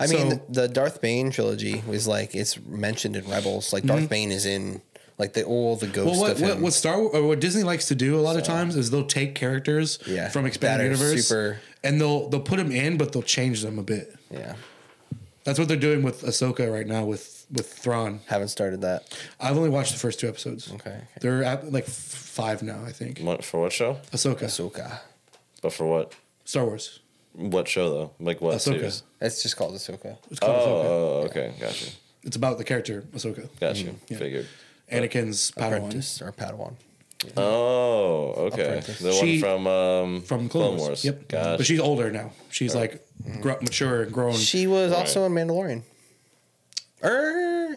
I So- mean, the Darth Bane trilogy was like it's mentioned in Rebels. Like Darth Bane is in like the all the ghost Mm-hmm. Well, what, of what, what Star or what Disney likes to do a lot of times is they'll take characters Yeah, from expanded universe super- and they'll they'll put them in, but they'll change them a bit. yeah, That's what they're doing with Ahsoka right now with with Thrawn. haven't started that. I've only watched the first two episodes. Okay, okay. they're at like five now, I think. What, for what show? Ahsoka, Ahsoka. But for what? Star Wars. What show though? Like what Ahsoka. series? It's just called Ahsoka. It's Oh, called Ahsoka. oh, okay, got you, It's about the character Ahsoka, Gotcha. you. yeah. Figured. Anakin's Padawan. Apprentice or Padawan. Oh, okay. Apprentice. The She- one from um from Clone, Wars. Yep. Gotcha. But she's older now. She's like gr- mature and grown. She, She was also in Mandalorian. Er,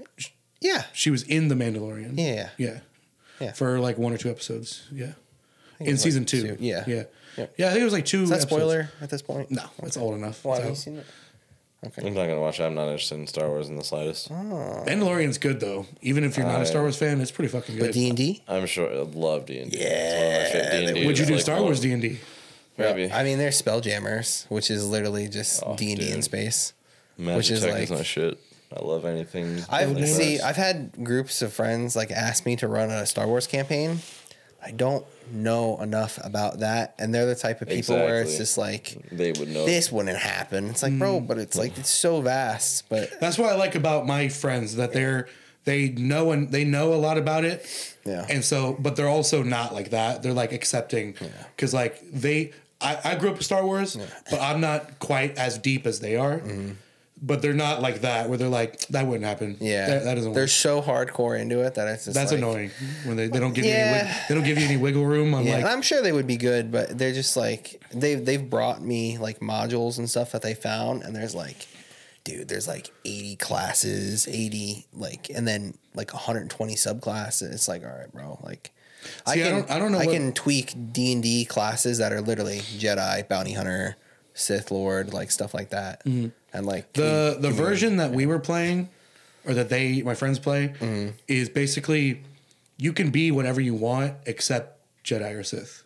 yeah, She was in the Mandalorian. Yeah. Yeah. Yeah. For like one or two episodes. Yeah. In was season like two. two- yeah. Yeah. Yeah. Yeah. I think it was like two. is that episodes. spoiler at this point? No, it's old enough. Why It's have you out. seen it? Okay. I'm not gonna watch it. I'm not interested in Star Wars in the slightest. Ah. Mandalorian's good though. Even if you're not a Star Wars fan, it's pretty fucking But good. D and D. I'm sure I love D and D. Yeah, Would you do Star Wars D and D? Maybe. I mean, they're Spelljammers, which is literally just Oh, D and D in dude. space. Magic which is Tech like- is my shit. I love anything. I've like see. that. I've had groups of friends like ask me to run a Star Wars campaign. I don't know enough about that, and they're the type of people where it's just like they would know. this wouldn't happen. It's like, Mm. bro, but it's like it's so vast. But That's what I like about my friends that they're they know and they know a lot about it. Yeah. And so, but they're also not like that. They're like accepting because like they, I, I grew up with Star Wars, but I'm not quite as deep as they are. But they're not like that where they're like that wouldn't happen. yeah, that, that doesn't They're work. so hardcore into it that it's just That's like, annoying when they, they don't give you any wig, they don't give you any wiggle room. I'm Yeah, like, and I'm sure they would be good, but they're just like they've they've brought me like modules and stuff that they found, and there's like, dude, there's like 80 classes, 80 like, and then like 120 subclasses. It's like, all right, bro, like. I See, I can don't- I don't know I what- can tweak D and D classes that are literally Jedi, Bounty Hunter, Sith Lord, like stuff like that, mm-hmm. And like Mm-hmm. the the version that we were playing or that they my friends play Mm-hmm. is basically you can be whatever you want except Jedi or Sith.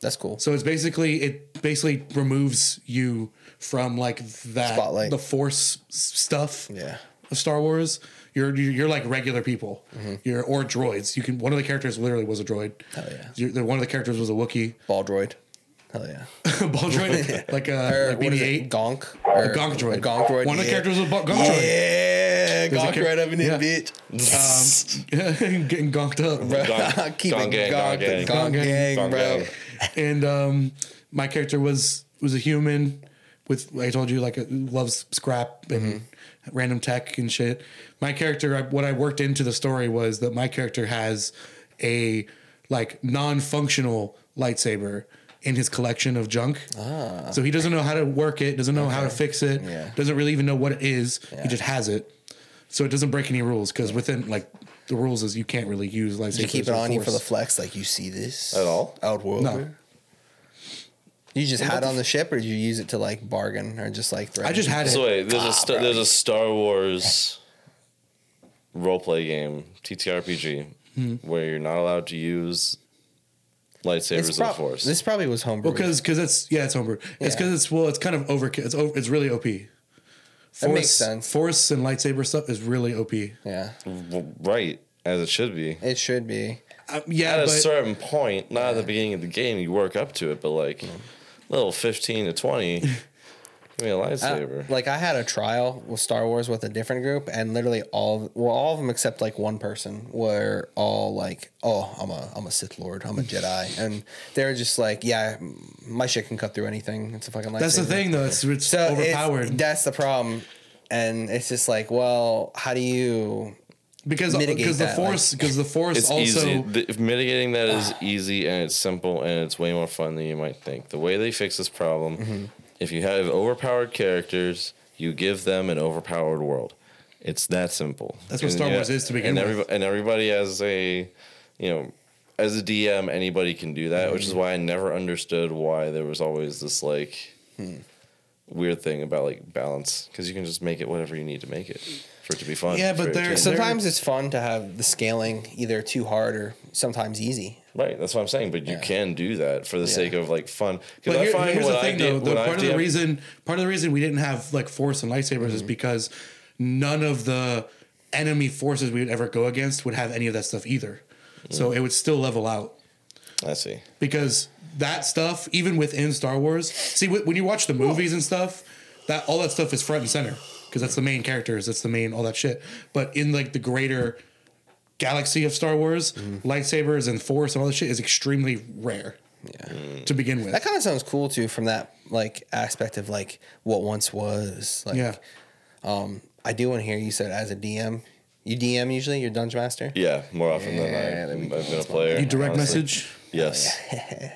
that's cool. So it's basically it basically removes you from like that Spotlight. the force stuff Yeah. of Star Wars. You're you're like regular people. You're or droids. You can one of the characters literally was a droid. Mm-hmm. Hell yeah. You're, one of the characters was a Wookiee. Ball droid, hell yeah. Ball droid like a Or like BB-8. it? Gonk. Or A Gonk droid. A Gonk droid. One of the yeah. characters was a Gonk droid. Yeah, a Gonk char- right up in Yeah. this bitch. Um, getting gonked up. Gong- Keep gong it gang, gong, gong gang. gong gang, bro. gang. and um, my character was was a human, with I told you like uh, loves scrap and random tech and shit. My character, I, what I worked into the story was that my character has a like non-functional lightsaber in his collection of junk. So he doesn't know how to work it, doesn't know how to fix it, Yeah. doesn't really even know what it is. Yeah. He just has it. So it doesn't break any rules because within like the rules is you can't really use lightsabers. Did you keep it or on you for the flex? Like you see this At all? Outworld. No. You just had it on the ship, or did you use it to like bargain, or just like? I just had it. So wait, there's a Ah, sta- there's a Star Wars role play game TTRPG Hmm. where you're not allowed to use lightsabers It's of prob- the Force. This probably was homebrew. Because because it's yeah it's homebrew. It's because it's well it's kind of overkill. It's over, it's really OP. Force, That makes sense. Force and lightsaber stuff is really OP. yeah, right as it should be. it should be. Uh, yeah, At a but certain point, not at the beginning of the game, you work up to it, but like little fifteen to twenty, give me a Uh, lightsaber. like I had a trial with Star Wars with a different group, and literally all well, all of them except like one person were all like, "Oh, I'm a I'm a Sith Lord, I'm a Jedi," and they were just like, "Yeah, my shit can cut through anything. It's a fucking lightsaber." that's the thing though. It's it's So it's- overpowered that's the problem, and it's just like, well, how do you? because because the force because the force It's also easy. The, mitigating that is easy and it's simple and it's way more fun than you might think. The way they fix this problem, Mm-hmm. If you have overpowered characters, you give them an overpowered world. It's that simple. That's what And Star Wars is to begin and with. Everybody, and everybody has a, you know, as a DM, anybody can do that, which is Mm-hmm. why I never understood why there was always this like Hmm. weird thing about like balance because you can just make it whatever you need to make it for it to be fun. Yeah, but for it there- Sometimes it's fun to have the scaling either too hard or sometimes easy. Right, that's what I'm saying. But you Yeah. can do that for the sake of like fun. But Because I find here's the thing, did, though. The when I part of the reason, part of the reason we didn't have like force and lightsabers is mm-hmm. because none of the enemy forces we would ever go against would have any of that stuff either. So mm. it would still level out I see. because that stuff, even within Star Wars, see when you watch the movies and stuff, that all that stuff is front and center because that's the main characters, that's the main all that shit. But in like the greater galaxy of Star Wars, lightsabers and force and all this shit is extremely rare Yeah. to begin with. That kind of sounds cool too, from that like aspect of like what once was. Like, yeah. Um, I do want to hear you said as a DM. You DM usually, you're dungeon master. Yeah, more often Yeah, than I, we I've go. been a player. You direct honestly. message. Yes.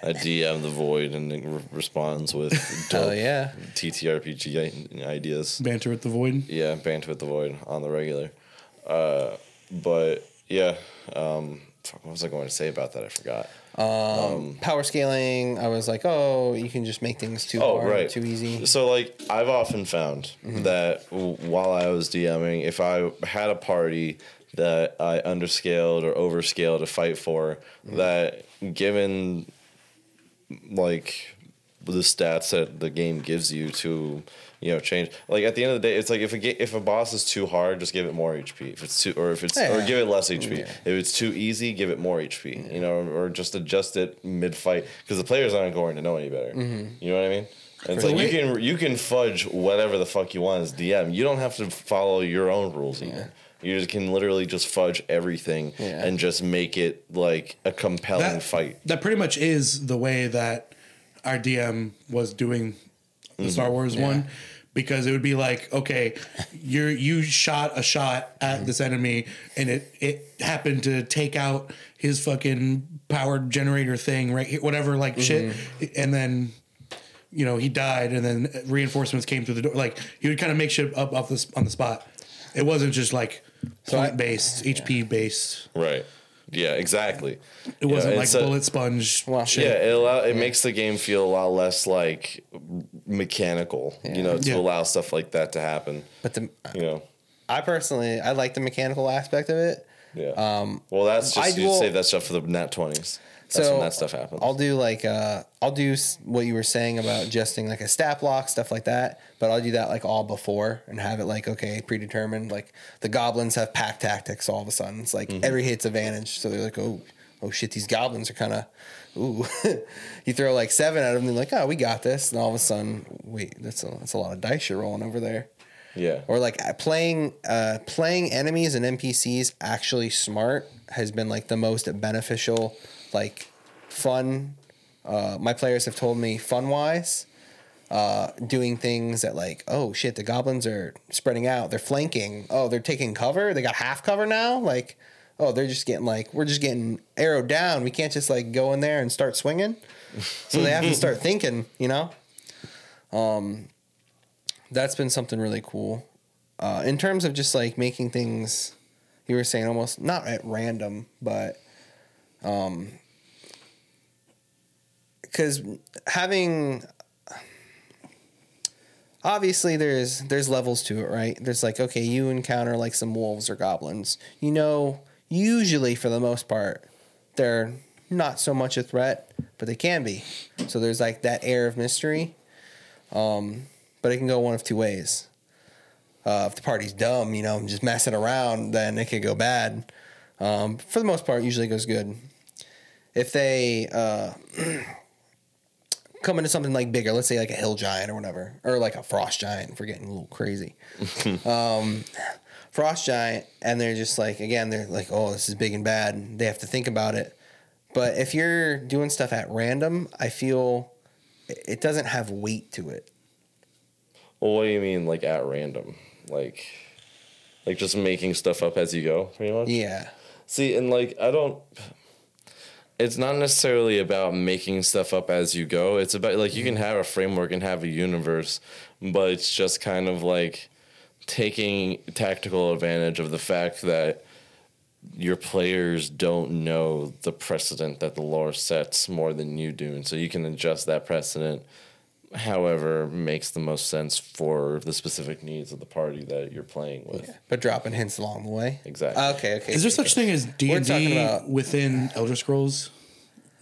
I DM the void and it re- responds with Hell dope yeah. TTRPG ideas. Banter with the void. Yeah, banter with the void on the regular. Uh, but yeah, um, what was I going to say about that? I forgot. Um, um, power scaling. I was like, oh, you can just make things too Oh, hard, right. too easy. So, like, I've often found mm-hmm. that w- while I was DMing, if I had a party that I underscaled or overscaled to fight for, mm-hmm. that given like the stats that the game gives you to you know change. Like at the end of the day it's like if a ga- if a boss is too hard just give it more hp if it's too or if it's or give it less hp Yeah. if it's too easy give it more hp you know or, or just adjust it mid fight because the players aren't going to know any better. You know what i mean? And it's like you can you can fudge whatever the fuck you want as dm you don't have to follow your own rules even. You just can literally just fudge everything Yeah. and just make it like a compelling That fight. That pretty much is the way that our DM was doing the Mm-hmm. Star Wars one. Because it would be like, okay, you you shot a shot at Mm-hmm. this enemy, and it it happened to take out his fucking power generator thing, right? here, Whatever, like Mm-hmm. shit, and then you know he died, and then reinforcements came through the door. Like he would kind of make shit up off this on the spot. It wasn't just like point based, HP based. right yeah exactly It wasn't Yeah, like a- bullet sponge Well, shit. Yeah, it allow, it makes the game feel a lot less like mechanical, you know, to Yeah. allow stuff like that to happen. But the, You know, I personally, I like the mechanical aspect of it. yeah. Um, well, that's just I you will- save that stuff for the nat twenties. That's So, when that stuff happens. I'll do like uh, I'll do what you were saying about adjusting like a stat block stuff like that, but I'll do that like all before and have it like okay predetermined. Like the goblins have pack tactics all of a sudden. It's like Mm-hmm. every hit's advantage, so they're like oh oh shit these goblins are kind of ooh. you throw like seven at them, they're like oh we got this, and all of a sudden wait that's a that's a lot of dice you're rolling over there. yeah, Or like uh, playing uh, playing enemies and NPCs actually smart has been like the most beneficial, like fun. Uh, my players have told me fun wise. uh, doing things that like, oh shit, the goblins are spreading out. They're flanking. Oh, they're taking cover. They got half cover now. Like, oh, they're just getting like we're just getting arrowed down. We can't just like go in there and start swinging. So they have to start thinking. You know. Um, that's been something really cool. Uh, in terms of just like making things, you were saying almost not at random, but um, because having obviously there's there's levels to it, right? There's like okay, you encounter like some wolves or goblins. You know, usually for the most part, they're not so much a threat, but they can be. So there's like that air of mystery. Um, but it can go one of two ways. Uh, if the party's dumb, you know, just messing around, then it could go bad. Um, for the most part, usually goes good. If they uh, come into something like bigger, let's say like a hill giant or whatever, or like a frost giant, if we're getting a little crazy. um, frost giant, and they're just like, again, they're like, oh, this is big and bad. And They have to think about it. But if you're doing stuff at random, I feel it doesn't have weight to it. Well, what do you mean, like at random? Like, like just making stuff up as you go, pretty much. Yeah. See, and like I don't. It's not necessarily about making stuff up as you go. It's about like you can mm-hmm. have a framework and have a universe, but it's just kind of like taking tactical advantage of the fact that your players don't know the precedent that the lore sets more than you do, and so you can adjust that precedent however makes the most sense for the specific needs of the party that you're playing with. But dropping hints along the way. Exactly. Okay, okay. Is there such thing as D and D within Elder Scrolls?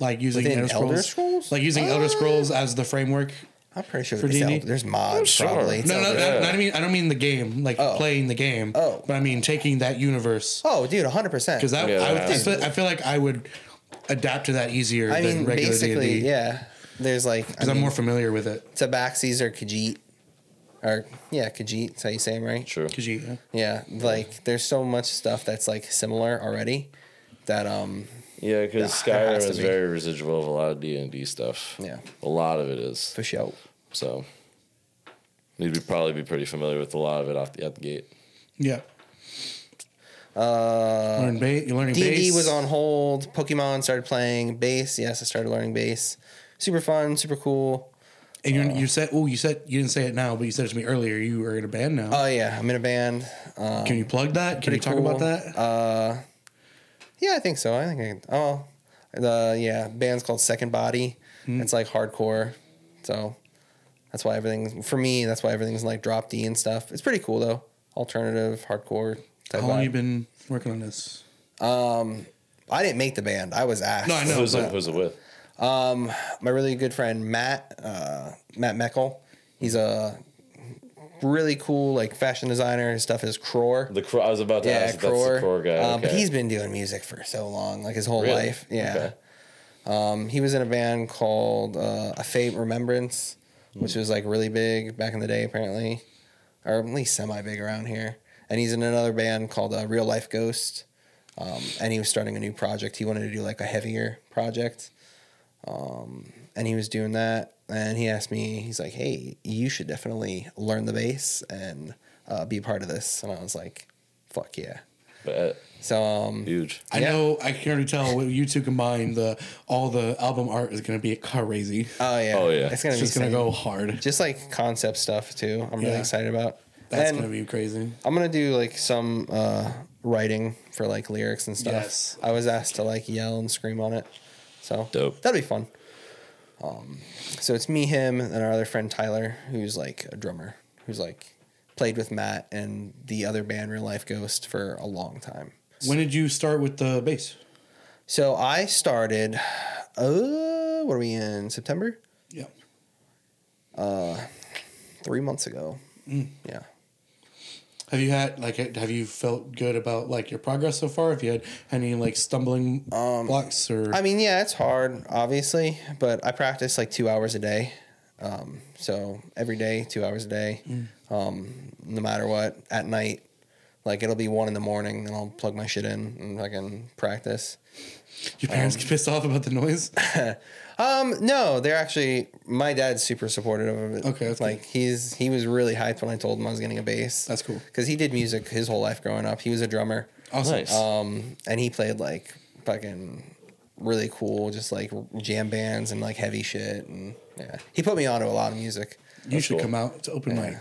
Like using Within Elder Scrolls, Elder Scrolls? like using Elder uh, Scrolls as the framework. I'm pretty sure For it's D&D? there's mods sure. probably. It's No, no, there. no, no, I mean I don't mean the game, like Oh. playing the game. Oh. but I mean taking that universe Oh, dude, 100. percent because that Yeah, I, would, I, feel, I feel like I would adapt to that easier I than mean, regular basically, D&D yeah. There's like I because I'm mean, more familiar with it. Tabaxis or Khajiit, or yeah, Khajiit. That's how you say them, right? True. Cause you, Yeah, like there's so much stuff that's like similar already that um Yeah, because Yeah, Skyrim is be. very residual of a lot of D and D stuff. Yeah. a lot of it is. for sure. So you'd be probably be pretty familiar with a lot of it off the, at the gate. yeah. Uh, Learn ba- you're learning D and D bass. was on hold. Pokemon started playing bass. Yes, I started learning bass. Super fun, super cool. and you you said oh you said you didn't say it now, but you said it to me earlier. You are in a band now. Oh yeah, I'm in a band. Um, Can you plug that? Can you pretty talk about that? Uh, yeah, I think so. I think I can. Oh, the yeah, band's called Second Body. Hmm. It's like hardcore, so that's why everything for me. That's why everything's like drop D and stuff. It's pretty cool though. Alternative hardcore. Type How long vibe. you been working on this? Um, I didn't make the band. I was asked. No, I know. who's, but- who's it with? Um, my really good friend Matt, uh, Matt Meckel. He's a really cool like fashion designer. His stuff is Crore. The Crow. I was about to yeah, ask. the Crore. guy. Um, But he's been doing music for so long, like his whole Really? life. Yeah. Okay. Um, he was in a band called uh, A Fate Remembrance, which Hmm. was like really big back in the day, apparently, or at least semi big around here. And he's in another band called uh, Real Life Ghost. Um, and he was starting a new project. He wanted to do like a heavier project. Um, and he was doing that. And he asked me, he's like, hey, you should definitely learn the bass and uh, be a part of this. And I was like, fuck yeah. Bet. So, um, Huge. I Yeah. know I can already tell with you two combined, the all the album art is gonna be crazy. oh yeah. Oh, yeah. It's going It's to be just gonna go hard. just like concept stuff too. I'm really excited about. That's and gonna be crazy. I'm gonna do like some uh, writing for like lyrics and stuff. Yes. I was asked to like yell and scream on it, so Dope. That'll be fun. Um, so it's me, him, and our other friend Tyler, who's like a drummer, who's like played with Matt and the other band Real Life Ghost for a long time. When did you start with the bass? So I started. Uh, what are we in September? Yeah. Uh, Three months ago. Mm. Yeah. Have you had like have you felt good about like your progress so far? Have you had any like stumbling blocks or Um, I mean, yeah, it's hard, obviously, but I practice like two hours a day. Um, so every day, two hours a day, um, no matter what. At night, Like it'll be one in the morning, and I'll plug my shit in and I can practice. Your parents get pissed off about the noise. Um, no, they're actually my dad's super supportive of it. Okay, that's like he's he was really hyped when I told him I was getting a bass. That's cool. because he did music his whole life growing up. He was a drummer. Awesome. Nice. Um, and he played like fucking really cool, just like jam bands and like heavy shit. And yeah, he put me onto a lot of music. you should cool. come out to open mic.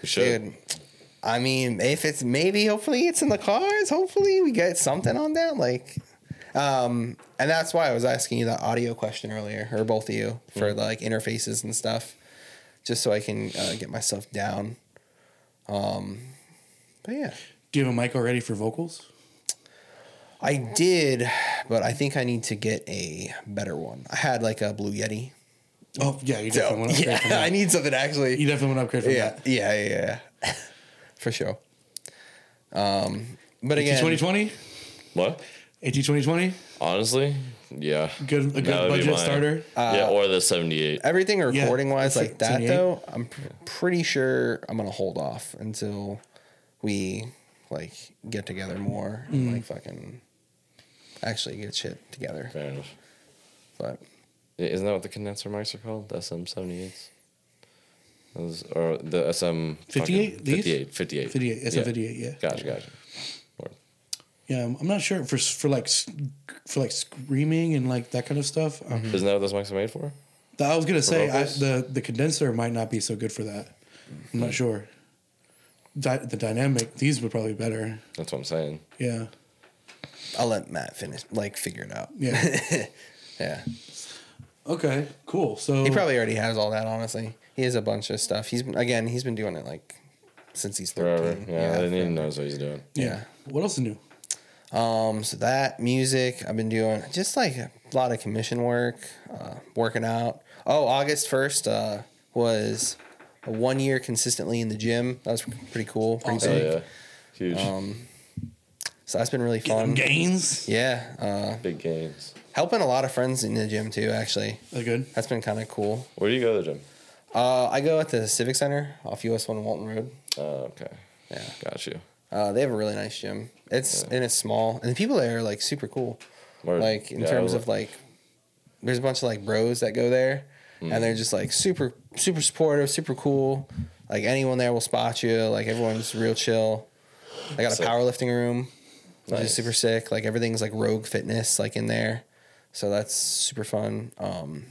We should. Dude, I mean, if it's maybe, hopefully it's in the cars. Hopefully we get something on that. Like, um, and that's why I was asking you that audio question earlier, or both of you, for like interfaces and stuff, just so I can uh, get myself down. Um, but yeah. Do you have a mic already for vocals? I did, but I think I need to get a better one. I had like a Blue Yeti. Oh yeah, you So, definitely want to upgrade from yeah, that. I need something actually. you definitely want to upgrade from yeah, that. yeah, yeah, yeah, for sure. Um, but again, Twenty twenty. What? AT twenty twenty. Honestly, yeah. Good a good That would be budget mine. starter. yeah, or the 78. everything recording wise that's like that 78. though, I'm pr- pretty sure I'm gonna hold off until we like get together more Mm. and like fucking actually get shit together. Fair enough. But Yeah, Isn't that what the condenser mics are called? The SM78s? Those, or the SM... 58? fucking- These? 58. 58. 58, Yeah. SM58, yeah. Gotcha, gotcha. Word. Yeah, I'm I'm not sure for for like for like screaming and like that kind of stuff. Um, Isn't that what those mics are made for? I was gonna say I, the the condenser might not be so good for that. I'm not sure. Di- the dynamic these would probably be better. That's what I'm saying. Yeah, I'll let Matt finish, like figure it out. yeah. Yeah, okay, cool. So he probably already has all that. Honestly, he has a bunch of stuff. He's been again, he's been doing it like since he's Forever. thirteen. Yeah, I didn't even forever. knows what he's doing. yeah. What else is new? Um, so that music I've been doing just like a lot of commission work, uh, working out. Oh, August first uh, was a one year consistently in the gym. That was pretty cool, pretty Awesome. Oh, yeah. Huge. Um, So that's been really fun. Gains. Yeah, uh, Big gains. helping a lot of friends in the gym too. Actually, That's good. that's been kind of cool. Where do you go to the gym? Uh, I go at the Civic Center off US One Walton Road. Oh, okay. Yeah. Got you. Uh, they have a really nice gym. It's and it's small, and the people there are like super cool. Word. Like in Yeah, terms of like, there's a bunch of like bros that go there, Mm. and they're just like super super supportive, super cool. Like anyone there will spot you. Like everyone's real chill. I got a powerlifting room, which is super sick. Like everything's like Rogue Fitness like in there, so that's super fun. Um,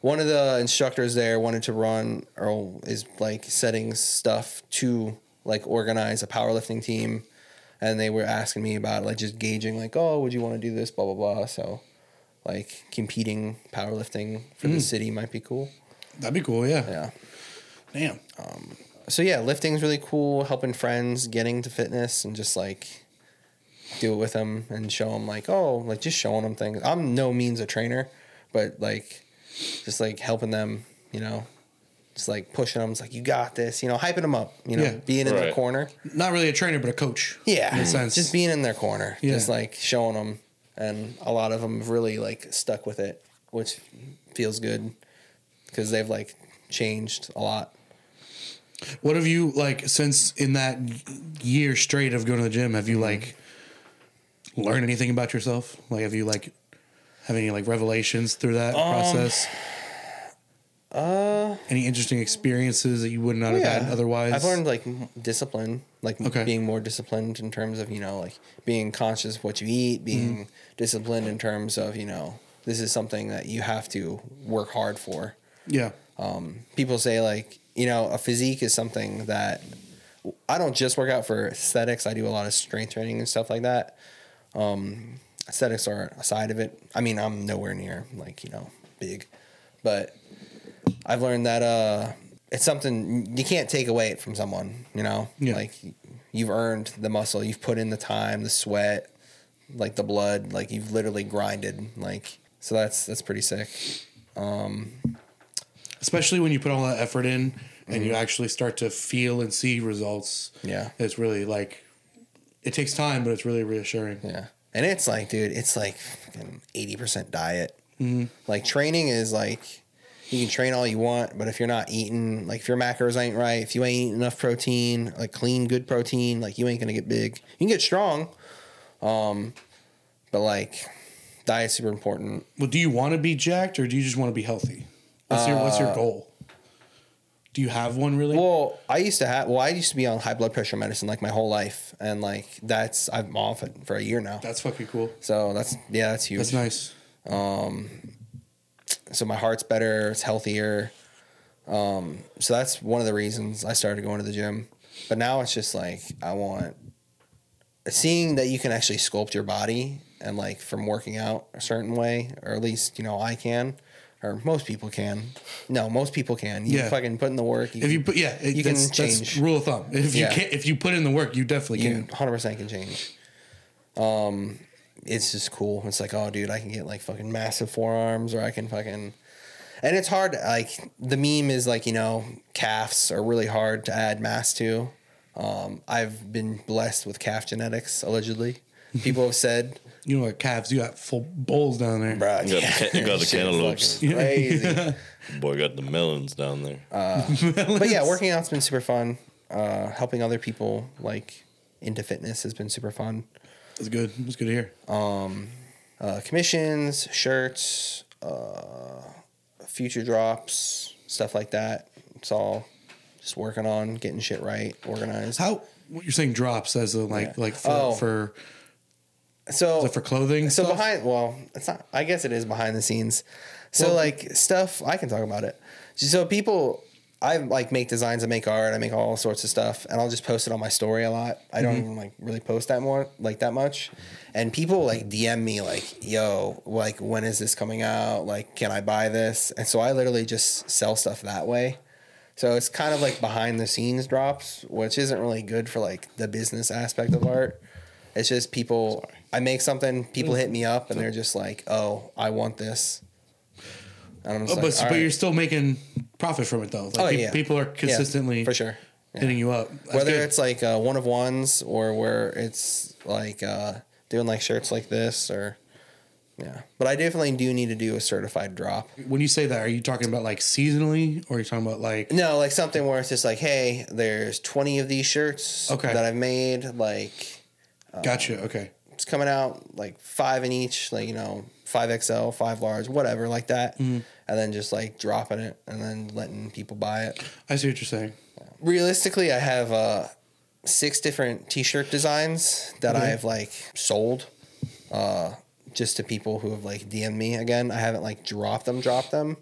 one of the instructors there wanted to run or is like setting stuff to like organize a powerlifting team and they were asking me about like just gauging like oh would you want to do this blah blah blah so like competing powerlifting for the hmm. city might be cool That'd be cool. Yeah. yeah Damn. Um, so yeah lifting's really cool helping friends getting to fitness and just like do it with them and show them like oh like just showing them things i'm no means a trainer but like just like helping them you know just like pushing them it's like you got this you know hyping them up you know Yeah. being in their corner Not really a trainer, but a coach. yeah In a sense. just being in their corner Yeah. just like showing them and a lot of them have really like stuck with it which feels good because they've like changed a lot What have you like since in that year straight of going to the gym? Have Mm-hmm. you like learned anything about yourself? Like, have you like have any like revelations through that Um, process? Uh, any interesting experiences that you would not have had otherwise? I've learned like discipline, like Okay. being more disciplined in terms of you know like being conscious of what you eat, being Mm-hmm. disciplined in terms of you know this is something that you have to work hard for. Yeah, Um, people say like you know a physique is something that I don't just work out for aesthetics. I do a lot of strength training and stuff like that. Um, aesthetics are a side of it. I mean, I'm nowhere near like you know big, but I've learned that uh, it's something you can't take away it from someone. You know, Yeah. like you've earned the muscle, you've put in the time, the sweat, like the blood, like you've literally grinded. Like so, that's that's pretty sick. especially when you put all that effort in and Mm-hmm. you actually start to feel and see results. Yeah. it's really like it takes time, but it's really reassuring. Yeah. And it's like, dude, it's like eighty percent diet. Like training is like, you can train all you want, but if you're not eating, like if your macros ain't right, if you ain't eating enough protein, like clean, good protein, like you ain't gonna get big. You can get strong, um, but like diet's super important. Well, do you want to be jacked or do you just want to be healthy? What's your What's your goal? Do you have one really? Well, I used to have. Well, I used to be on high blood pressure medicine like my whole life, and like that's I'm off it for a year now. That's fucking cool. So that's yeah, that's huge. That's nice. So my heart's better, it's healthier. Um, so that's one of the reasons I started going to the gym. But now it's just like I want seeing that you can actually sculpt your body and like from working out a certain way, or at least you know I can, or most people can. No, most people can. You Yeah. fucking put in the work. If you put yeah, it, You can that's, that's change. rule of thumb. If you can if you put in the work, you definitely you can. 100% can change. Um, it's just cool. It's like, oh, dude, I can get like fucking massive forearms, or I can fucking. And it's hard. Like the meme is like you know calves are really hard to add mass to. Um, I've been blessed with calf genetics. Allegedly, people have said, You know what, calves? You got full bowls down there. "Bruh, You got the ca- you got the cantaloupes." crazy." Boy got the melons down there. but yeah, working out's been super fun. Uh, helping other people like into fitness has been super fun. It's good. It's good to hear. Um, uh, commissions, shirts, uh, future drops, stuff like that. It's all just working on getting shit right, organized. How what you're saying drops as a like Yeah. like for, Oh. for so is it for clothing? so stuff? behind well, it's not. I guess it is behind the scenes. So Well- like stuff I can talk about it. So people. I like make designs, I make art, I make all sorts of stuff, and I'll just post it on my story a lot. I don't mm-hmm. even like really post that more like that much. And people like DM me like, "Yo, like when is this coming out? Like, can I buy this?" And so I literally just sell stuff that way. So it's kind of like behind the scenes drops, which isn't really good for like the business aspect of art. It's just people. I make something, people mm-hmm. hit me up, and they're just like, "Oh, I want this." And Oh, but like, but "All right." you're still making profit from it though. Like Oh, pe- yeah. people are Yeah, consistently for sure. Yeah. hitting you up. That's Whether good. it's like uh, one of ones or where it's like uh, doing like shirts like this or yeah. But I definitely do need to do a certified drop. when you say that, are you talking about like seasonally, or are you talking about like No, like something where it's just like, hey, there's 20 of these shirts Okay. that I've made. Like gotcha? Okay, it's coming out like five in each, like you know, five XL, five large, whatever, like that, Mm-hmm. And then just like dropping it and then letting people buy it. I see what you're saying. Realistically, I have uh, six different T-shirt designs that Okay. I've like sold, uh, just to people who have like DM'd me. Again, I haven't like dropped them, dropped them.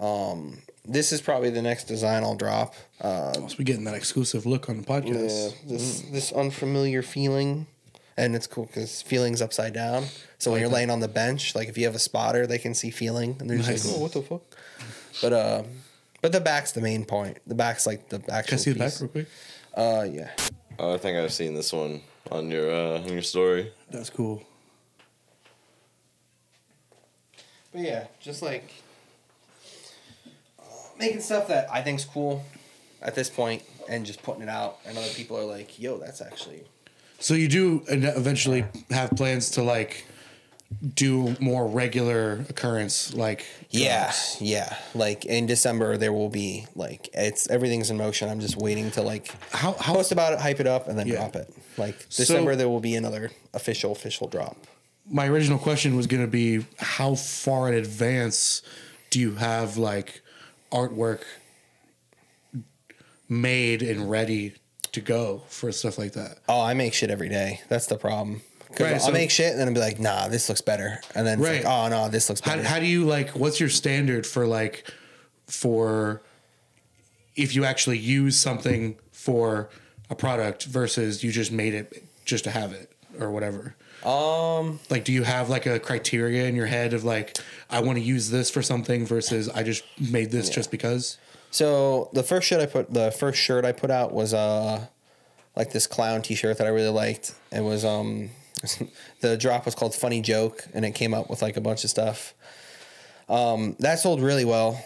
Um, this is probably the next design I'll drop. Uh, Must be getting that exclusive look on the podcast, yeah, this this unfamiliar feeling, and it's cool because feeling's upside down. So when you're laying on the bench, like if you have a spotter, they can see feeling, and they're just Nice. like, "Oh, what the fuck?" But uh, but the back's the main point. The back's like the actual. Can I see the back piece. real quick? Uh, yeah. Oh, I think I've seen this one on your uh, on your story. That's cool. But yeah, just like making stuff that I think's cool at this point, and just putting it out, and other people are like, "Yo, that's actually." So you do en- eventually have plans to like do more regular occurrence, like Yeah, yeah. Like in December, there will be like it's everything's in motion. I'm just waiting to like How how post about it, hype it up, and then Yeah. drop it. Like So- December, there will be another official official drop. my original question was going to be how far in advance do you have like artwork made and ready to go for stuff like that Oh, I make shit every day. That's the problem. Right, I'll so- make shit and then I'll be like, nah, this looks better. And then it's Right. like, oh no, this looks better. how do you like what's your standard for like for if you actually use something for a product versus you just made it just to have it or whatever um, like do you have like a criteria in your head of like i want to use this for something versus i just made this just because so the first shirt I put, the first shirt I put out was uh, like this clown T-shirt that I really liked. It was um, the drop was called Funny Joke, and it came up with like a bunch of stuff. Um, that sold really well.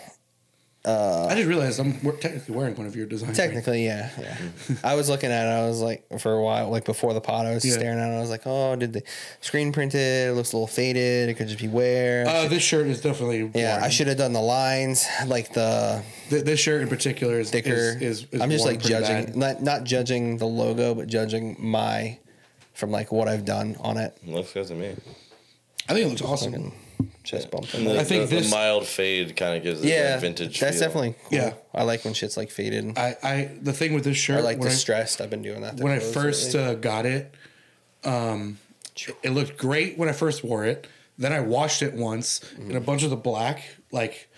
I just realized I'm technically wearing one of your designs. Technically, yeah, yeah. I was looking at it. I was like, for a while, like before the pot, I was Yeah. staring at it. I was like, oh, did the screen printed? It looks a little faded. It could just be wear. Uh, this shirt is definitely yeah, worn. I should have done the lines, like the Th- this shirt in particular is thicker. Is, is, is I'm just like judging, bad. not not judging the logo, but judging my from like what I've done on it. Looks good to me. I think it looks awesome. Fucking chest bump. And the, I think the, this- the mild fade kind of gives it Yeah, that vintage. That's feel. definitely cool. Yeah. I like when shit's like faded. I, I, I the thing with this shirt, I like when, distressed. I've been doing that. when I first uh, got it, um, it looked great when I first wore it. Then I washed it once, and a bunch of the black like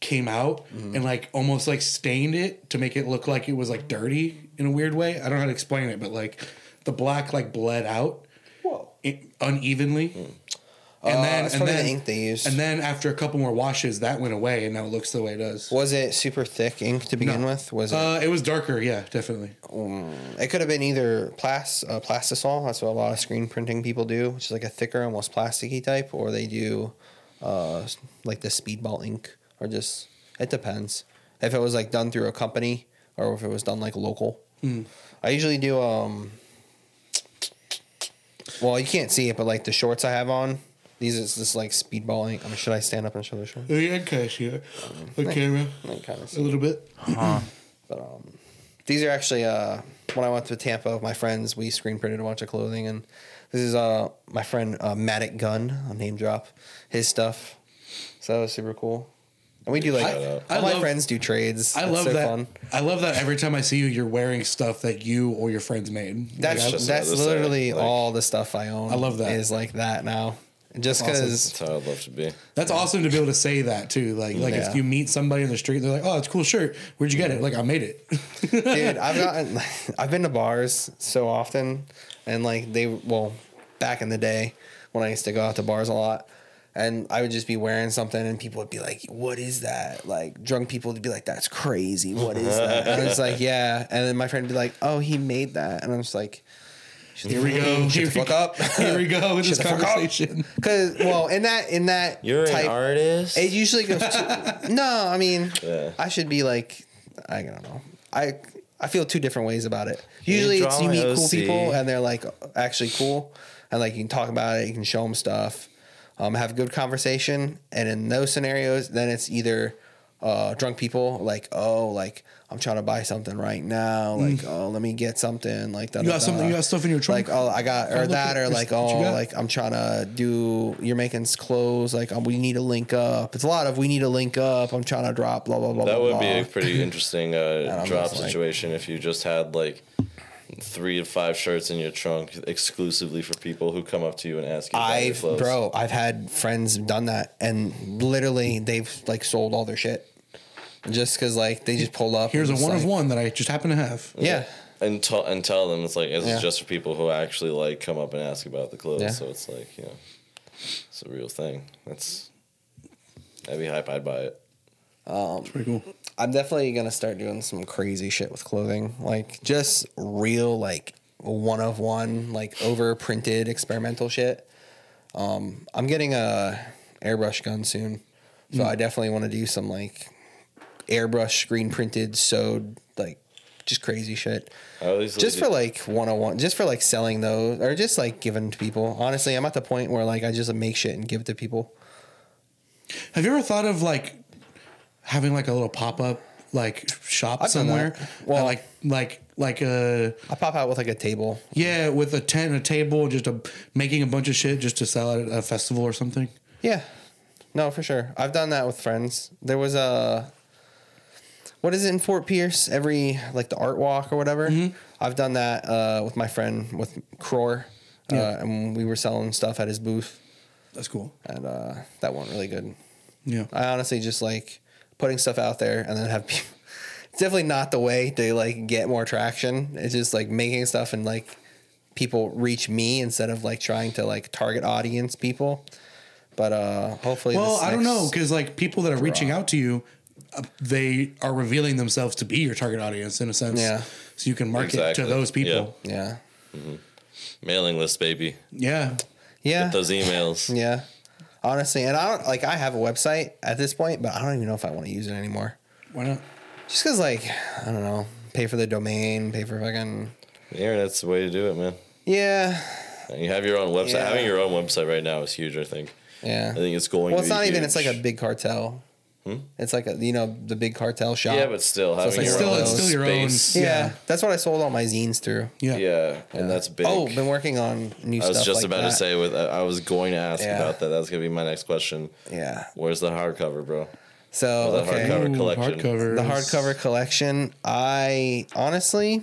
came out and like almost like stained it to make it look like it was like dirty in a weird way. I don't know how to explain it, but like the black like bled out Whoa. it, unevenly. And Uh, then and probably the then ink they used. And then after a couple more washes, that went away, and now it looks the way it does. Was it super thick ink to begin No. with? Was it? Uh, it was darker, yeah, definitely. it could have been either plas uh, plastisol. That's what a lot of screen printing people do, which is like a thicker, almost plasticky type, or they do uh, like the speedball ink, or just it depends. If it was like done through a company, or if it was done like local. I usually do. um Well, you can't see it, but like the shorts I have on, these is this like speedball ink. I mean, should I stand up and show the shorts? Yeah, kind of see it. The camera, Like, kind of a little bit. Huh. but um, These are actually uh, when I went to Tampa with my friends, we screen printed a bunch of clothing, and this is uh my friend uh, Matic Gun, a name drop, his stuff. So that was super cool. And we do like I- all I my love- friends do trades. I It's love so that. Fun. I love that every time I see you, you're wearing stuff that you or your friends made. That's Like, just that's another literally like- all the stuff I own. I love that. is like that now. Just Awesome. because That's how I'd love to be. that's awesome to be able to say that too. Like, like Yeah. if you meet somebody in the street, they're like, "Oh, it's a cool shirt. Where'd you get it?" Like, I made it. dude i've gotten i've been to bars so often and like they well back in the day when i used to go out to bars a lot and i would just be wearing something and people would be like what is that? Like drunk people would be like that's crazy. What is that? And it's like yeah. And then my friend would be like oh he made that. And i'm just like Here we go. shut Here the we fuck up. Here we go with this the fuck up. conversation. because well in that in that You're type an artist. it usually goes to, no i mean Yeah. i should be like i don't know. I i feel two different ways about it. Usually draw it's you meet cool people and they're like actually cool. And like you can talk about it you can show them stuff um, have a good conversation and in those scenarios then it's either uh, drunk people like oh like i'm trying to buy something right now like oh let me get something like that Mm. You got something? You got stuff in your trunk? like oh i got or look that or this- like oh like i'm trying to do you're making clothes like um, we need to link up it's a lot of we need to link up i'm trying to drop blah blah blah That blah, would be a pretty interesting uh, drop just like- situation if you just had like three to five shirts in your trunk exclusively for people who come up to you and ask you. I've clothes. bro, I've had friends done that, and literally they've like sold all their shit, just because like they just pulled up. Here's a and just, one of one that I just happen to have. Yeah, and tell and tell them it's like it's Yeah. just for people who actually like come up and ask about the clothes. Yeah. So it's like you know, it's a real thing. That's I'd be hype. I'd buy it. It's pretty cool. I'm definitely gonna start doing some crazy shit with clothing, like just real like one of one, like over printed experimental shit. Um, I'm getting a airbrush gun soon, so I definitely want to do some like airbrush screen printed sewed like just crazy shit. Just for like one on one, just for like selling those, or just like giving to people. Honestly, I'm at the point where like I just make shit and give it to people. Have you ever thought of like having like a little pop up like shop I've done somewhere? that. Well- like like like a I pop out with like a table. yeah with a tent, a table, just a making a bunch of shit just to sell at a festival or something. Yeah, no, for sure. I've done that with friends. There was a what is it in Fort Pierce? Every like the art walk or whatever. I've done that uh, with my friend with Cror, uh, and we were selling stuff at his booth, That's cool. and uh, that went really good. Yeah. I honestly just like putting stuff out there and then have people. It's definitely not the way to like get more traction. It's just like making stuff and like people reach me instead of like trying to like target audience people. But uh hopefully, Well, this I don't know because like people that are reaching out to you, uh, they are revealing themselves to be your target audience in a sense. Yeah. So you can market Exactly. to those people. Yeah, mailing list, baby. Yeah. yeah, Those emails. yeah. Honestly, and I don't like. I have a website at this point, but I don't even know if I want to use it anymore. Why not? Just because, like, I don't know, pay for the domain, pay for fucking. The internet's the way to do it, man. Yeah, And you have your own website. Yeah. Having your own website right now is huge. I think. yeah. I think it's going. Well, to it's be not even. It's like a. Big cartel. It's like a you know the big cartel shop. Yeah, but still So it's like your still- own it's still your own- space. yeah, yeah. that's what I sold all my zines through. Yeah. Yeah, and that's big. Oh, been working on new I stuff. was just like about that. to say. With uh, I was going to ask Yeah. about that. That's gonna be my next question. Yeah. Where's the hardcover, bro? So the okay, hardcover. collection. hardcover. the hardcover collection. I honestly,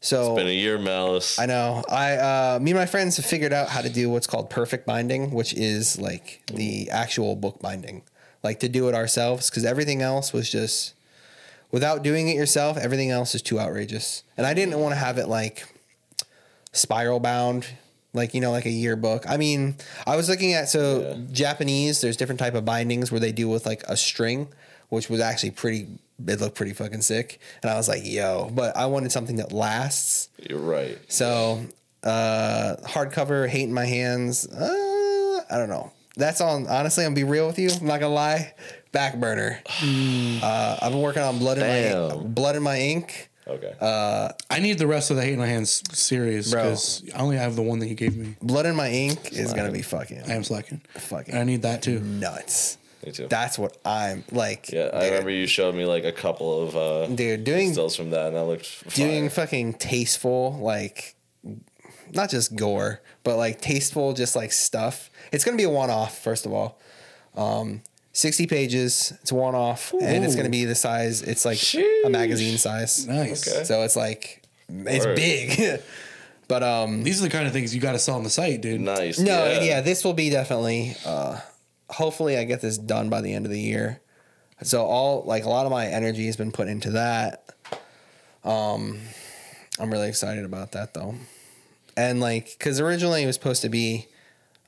so it's Been a year, Malice. I know. I uh, me and my friends have figured out how to do what's called perfect binding, which is like the actual book binding, like to do it ourselves because everything else was just without doing it yourself. Everything else is too outrageous, and I didn't want to have it like spiral bound, like you know, like a yearbook. I mean, I was looking at so Yeah. Japanese. There's different type of bindings where they do with like a string, which was actually pretty. It looked pretty fucking sick, and I was like, "Yo!" But I wanted something that lasts. You're right. So uh hardcover, hate in my hands. Uh, I don't know. That's on. Honestly, I'm gonna be real with you. I'm not gonna lie. Back burner. uh, I've been working on blood in my Damn. blood in my ink. Okay. Uh, I need the rest of the Hate in My Hands series Bro. because I only have the one that you gave me. Blood in my ink is gonna be fucking I am slacking. fucking I need that too. nuts. Me too. That's what I'm like. yeah, I dude, remember you showed me like a couple of uh, Dude, doing stills from that, and that looked doing fucking tasteful like not just gore but like tasteful just like stuff it's gonna be a one-off first of all um 60 pages it's one-off and it's gonna be the size it's like a magazine size Nice. Okay. so it's like it's Word. big but um These are the kind of things you got to sell on the site, dude. nice. no yeah. yeah. this will be definitely uh hopefully i get this done by the end of the year so all like a lot of my energy has been put into that um i'm really excited about that though and like because originally it was supposed to be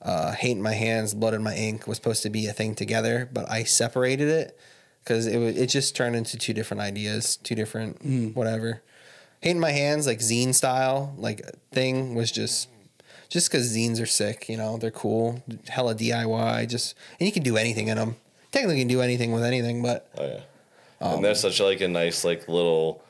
uh hate in my hands blood in my ink was supposed to be a thing together but i separated it because it, wa- it just turned into two different ideas two different whatever hate in my hands like zine style like thing was just just because zines are sick, you know, they're cool, hella DIY, just and you can do anything in them. Technically, you can do anything with anything, but Oh yeah. and there's such like a nice like little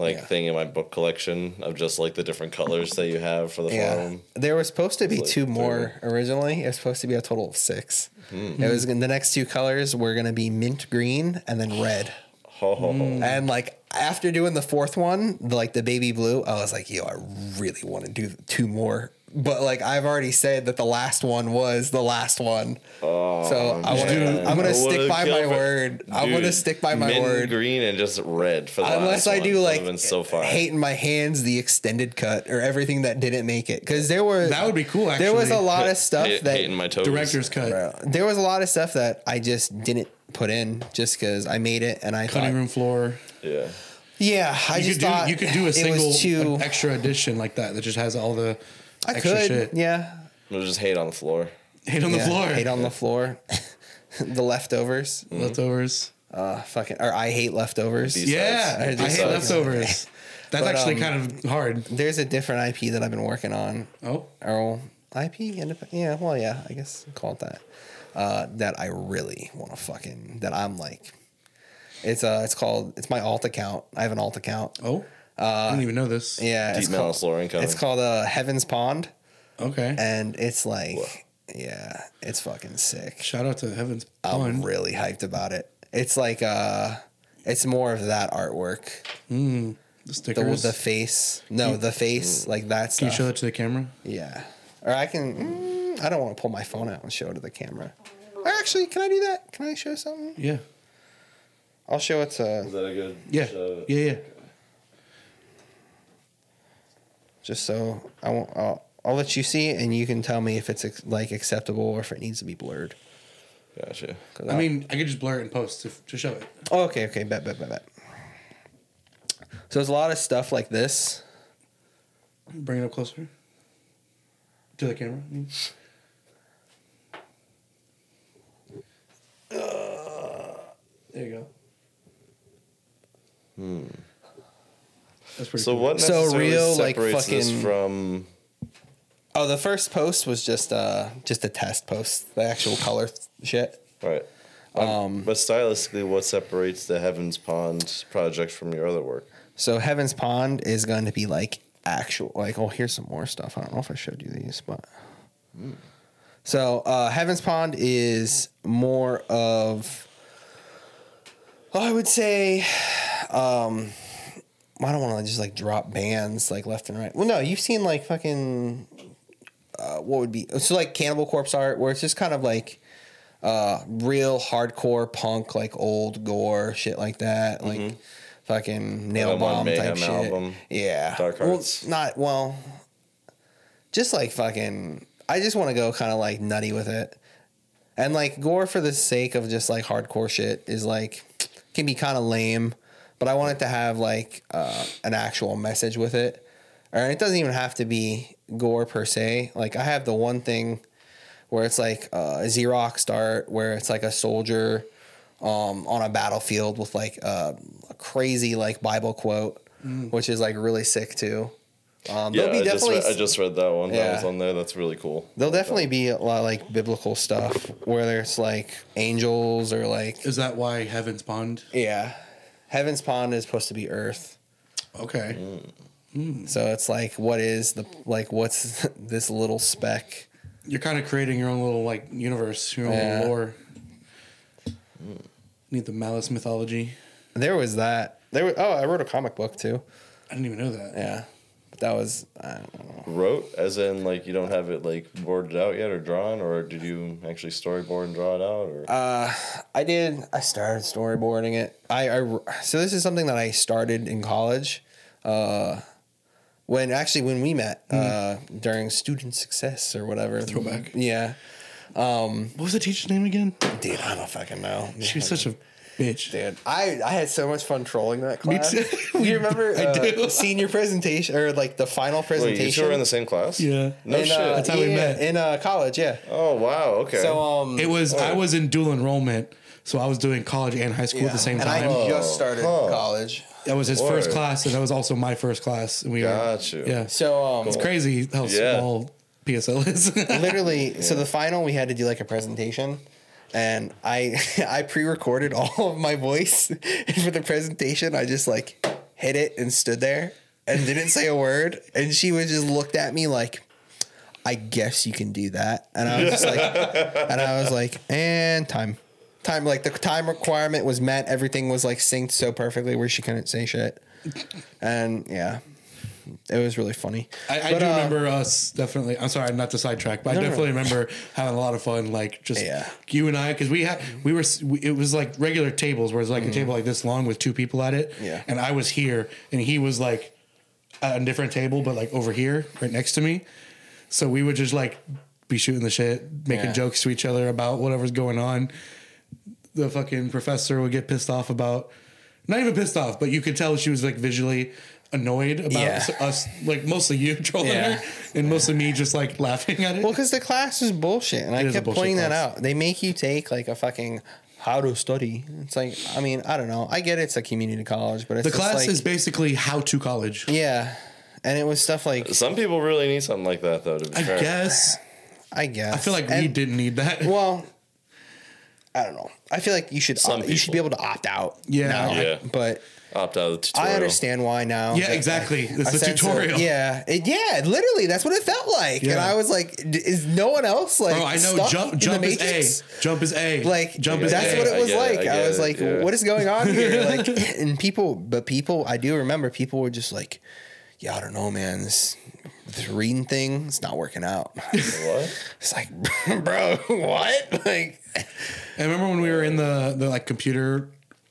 like Yeah. thing in my book collection of just like the different colors that you have for the yeah, forum. there was supposed to be like two more originally. It was supposed to be a total of six. Hmm. It was the next two colors were gonna be mint green and then red. Ho. And like after doing the fourth one, the, like the baby blue, I was like, yo, I really want to do two more. But like I've already said that the last one was the last one. Oh, so I want man. to. I'm gonna I stick by my killed for- word. I'm gonna stick by my word. Green and just red for the Unless last I do That like would've so far. hate in my hands the extended cut or everything that didn't make it because there was That would be cool, There was a lot of stuff hate, that hating my toes. Director's cut. Bro, there was a lot of stuff that I just didn't put in just because I made it and I Cutting thought, room floor. Yeah. yeah, I You just could do thought you could do a single too. an extra edition like that that just has all the I extra could, shit. yeah, It was just hate on the floor. Hate on the yeah, floor. hate on the floor, the leftovers, leftovers. uh, fucking, or I hate leftovers. Beast- Yeah, I I, hate leftovers. That's But, actually um, kind of hard. There's a different IP that I've been working on Oh, or IP, indep- yeah, well, yeah, I guess call it that. Uh, that I really want to fucking that I'm like, it's uh, it's called it's my alt account. I have an alt account. oh, I didn't even know this. Uh, Yeah, Deep it's Malice called, lore incoming. it's called uh, Heaven's Pond, Okay. and it's like, yeah, it's fucking sick. Shout out to Heaven's Pond. I'm really hyped about it. It's like uh, it's more of that artwork. the The stickers. the face, no, the face, like that stuff. Can you show it to the camera? Yeah. Or I can. Mm, I don't want to pull my phone out and show it to the camera. Or actually, can I do that? Can I show something? Yeah. I'll show it to Is that a good? Yeah. show? Yeah. Yeah. Just so I won't. I'll, I'll let you see, it and you can tell me if it's ex- like acceptable or if it needs to be blurred. Gotcha. 'Cause I I'll- mean, I could just blur it in post to, to show it. Oh, okay, okay, bet, bet, bet, bet. So there's a lot of stuff like this. Bring it up closer to the camera. I mean. Uh. there you go. Hmm. That's pretty So cool. what So necessarily real, like, separates this fucking- from? Oh, the first post was just uh just a test post, the actual color shit. Right. Um, but stylistically, what separates the Heavens Pond project from your other work? So Heaven's Pond is going to be like actual like oh here's some more stuff. I don't know if I showed you these, but so uh Heaven's Pond is more of oh, I would say um I don't want to just like drop bands like left and right. Well, no, you've seen like fucking uh, what would be so like Cannibal Corpse art where it's just kind of like uh real hardcore punk like old gore shit like that like fucking nail Like a One bomb type shit. album, yeah. Dark well, not well just like fucking I just want to go kind of like nutty with it. And like gore for the sake of just like hardcore shit is like can be kind of lame but I want it to have like uh, an actual message with it or it doesn't even have to be gore per se like I have the one thing where it's like uh, a Xerox art where it's like a soldier um, on a battlefield with like uh, a crazy like Bible quote, which is like really sick too. Um, Yeah, be I just, read, I just read that one. That Yeah. was on there. That's really cool. there'll definitely be a lot of like biblical stuff where there's like angels or like Is that why Heaven's Pond? yeah, Heaven's Pond is supposed to be Earth. Okay. Mm. So it's like, what is the like? What's this little speck? You're kind of creating your own little like universe, your own Yeah. lore. Need the Malice mythology. There was that. There was, oh, I wrote a comic book too. I didn't even know that. Yeah, that was I don't know. Wrote, as in like you don't have it like boarded out yet or drawn, or did you actually storyboard and draw it out? Or Uh, I did. I started storyboarding it. I, I so this is something that I started in college. Uh, when actually when we met uh, during student success or whatever. Throwback. Yeah, What was the teacher's name again? dude. I don't fucking know. She was such a bitch. Dude, I, I had so much fun trolling that class. Me class. too. Do you remember I uh, do. senior presentation or like the final wait, presentation? you two were in the same class? Yeah. No in, shit. uh, That's how we met. in uh, college. Yeah. oh wow. Okay. So um, It was I Oh. was in dual enrollment, so I was doing college and high school yeah. at the same and time. I just started Huh. college. that was his first class, and that was also my first class. And we Got were, you. Yeah, So um, it's crazy how Yeah. small PSL is. literally so the final we had to do like a presentation and i i pre-recorded all of my voice for the presentation. I just like hit it and stood there and didn't say a word. And she was just looked at me like i guess you can do that. And i was just like and i was like and time time. Like the time requirement was met. Everything was like synced so perfectly where she couldn't say shit. And yeah it was really funny I, I But, do uh, remember us definitely. I'm sorry, not to sidetrack, but No, I no, no. definitely remember having a lot of fun. Like just Yeah. you and I, because we had we were we, it was like regular tables, where it's like a table like this long with two people at it. Mm-hmm. Yeah. and I was here, and he was like at a different table, but like over here, right next to me. So we would just like be shooting the shit, making Yeah. jokes to each other about whatever's going on. The fucking professor would get pissed off about, not even pissed off, but you could tell she was like visually annoyed about Yeah. us, like mostly you trolling Yeah. her, and mostly me just like laughing at it. Well, because the class is bullshit, and I It is a kept bullshit pointing that out. They make you take like a fucking how to study. It's like, I mean, I don't know. I get it's a community college, but it's the class like, is basically how to college. yeah, and it was stuff like Some people really need something like that, though. To be I fair. guess. I guess I feel like we didn't need that. Well, I don't know. I feel like you should Some you should be able to opt out. Yeah. now. Yeah. but opt out of the tutorial. I understand why now. Yeah, exactly. It's I the sense tutorial. it. Yeah, it, yeah, literally, that's what it felt like, and I was like, "Is no one else like?" Bro, I know jump jump is A. Jump is A. like jump is that's A. what it I was get it, like. I I, was it, like, yeah. what is going on here? Like, and people, but people, I do remember people were just like, yeah, I don't know, man. This this reading thing, it's not working out. What? It's like, bro, what? Like, I remember when we were in the the like computer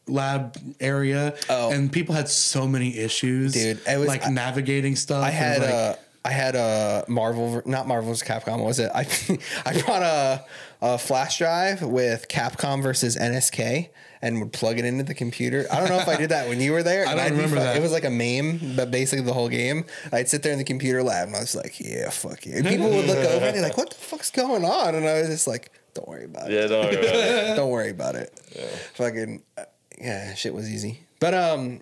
lab area Oh. and people had so many issues Dude, it was- like I- navigating stuff I had like, uh had a Marvel, not Marvel's Capcom. What was it? I I brought a, a flash drive with Capcom versus SNK and would plug it into the computer. I don't know if I did that when you were there. I don't I'd remember fu- that. It was like a meme, but basically the whole game. I'd sit there in the computer lab and I was like, "Yeah, fuck you." And people would look over and they're like, "What the fuck's going on?" And I was just like, "Don't worry about it. Yeah, don't worry about it. Don't worry about it." Fucking uh, yeah, shit was easy. But um,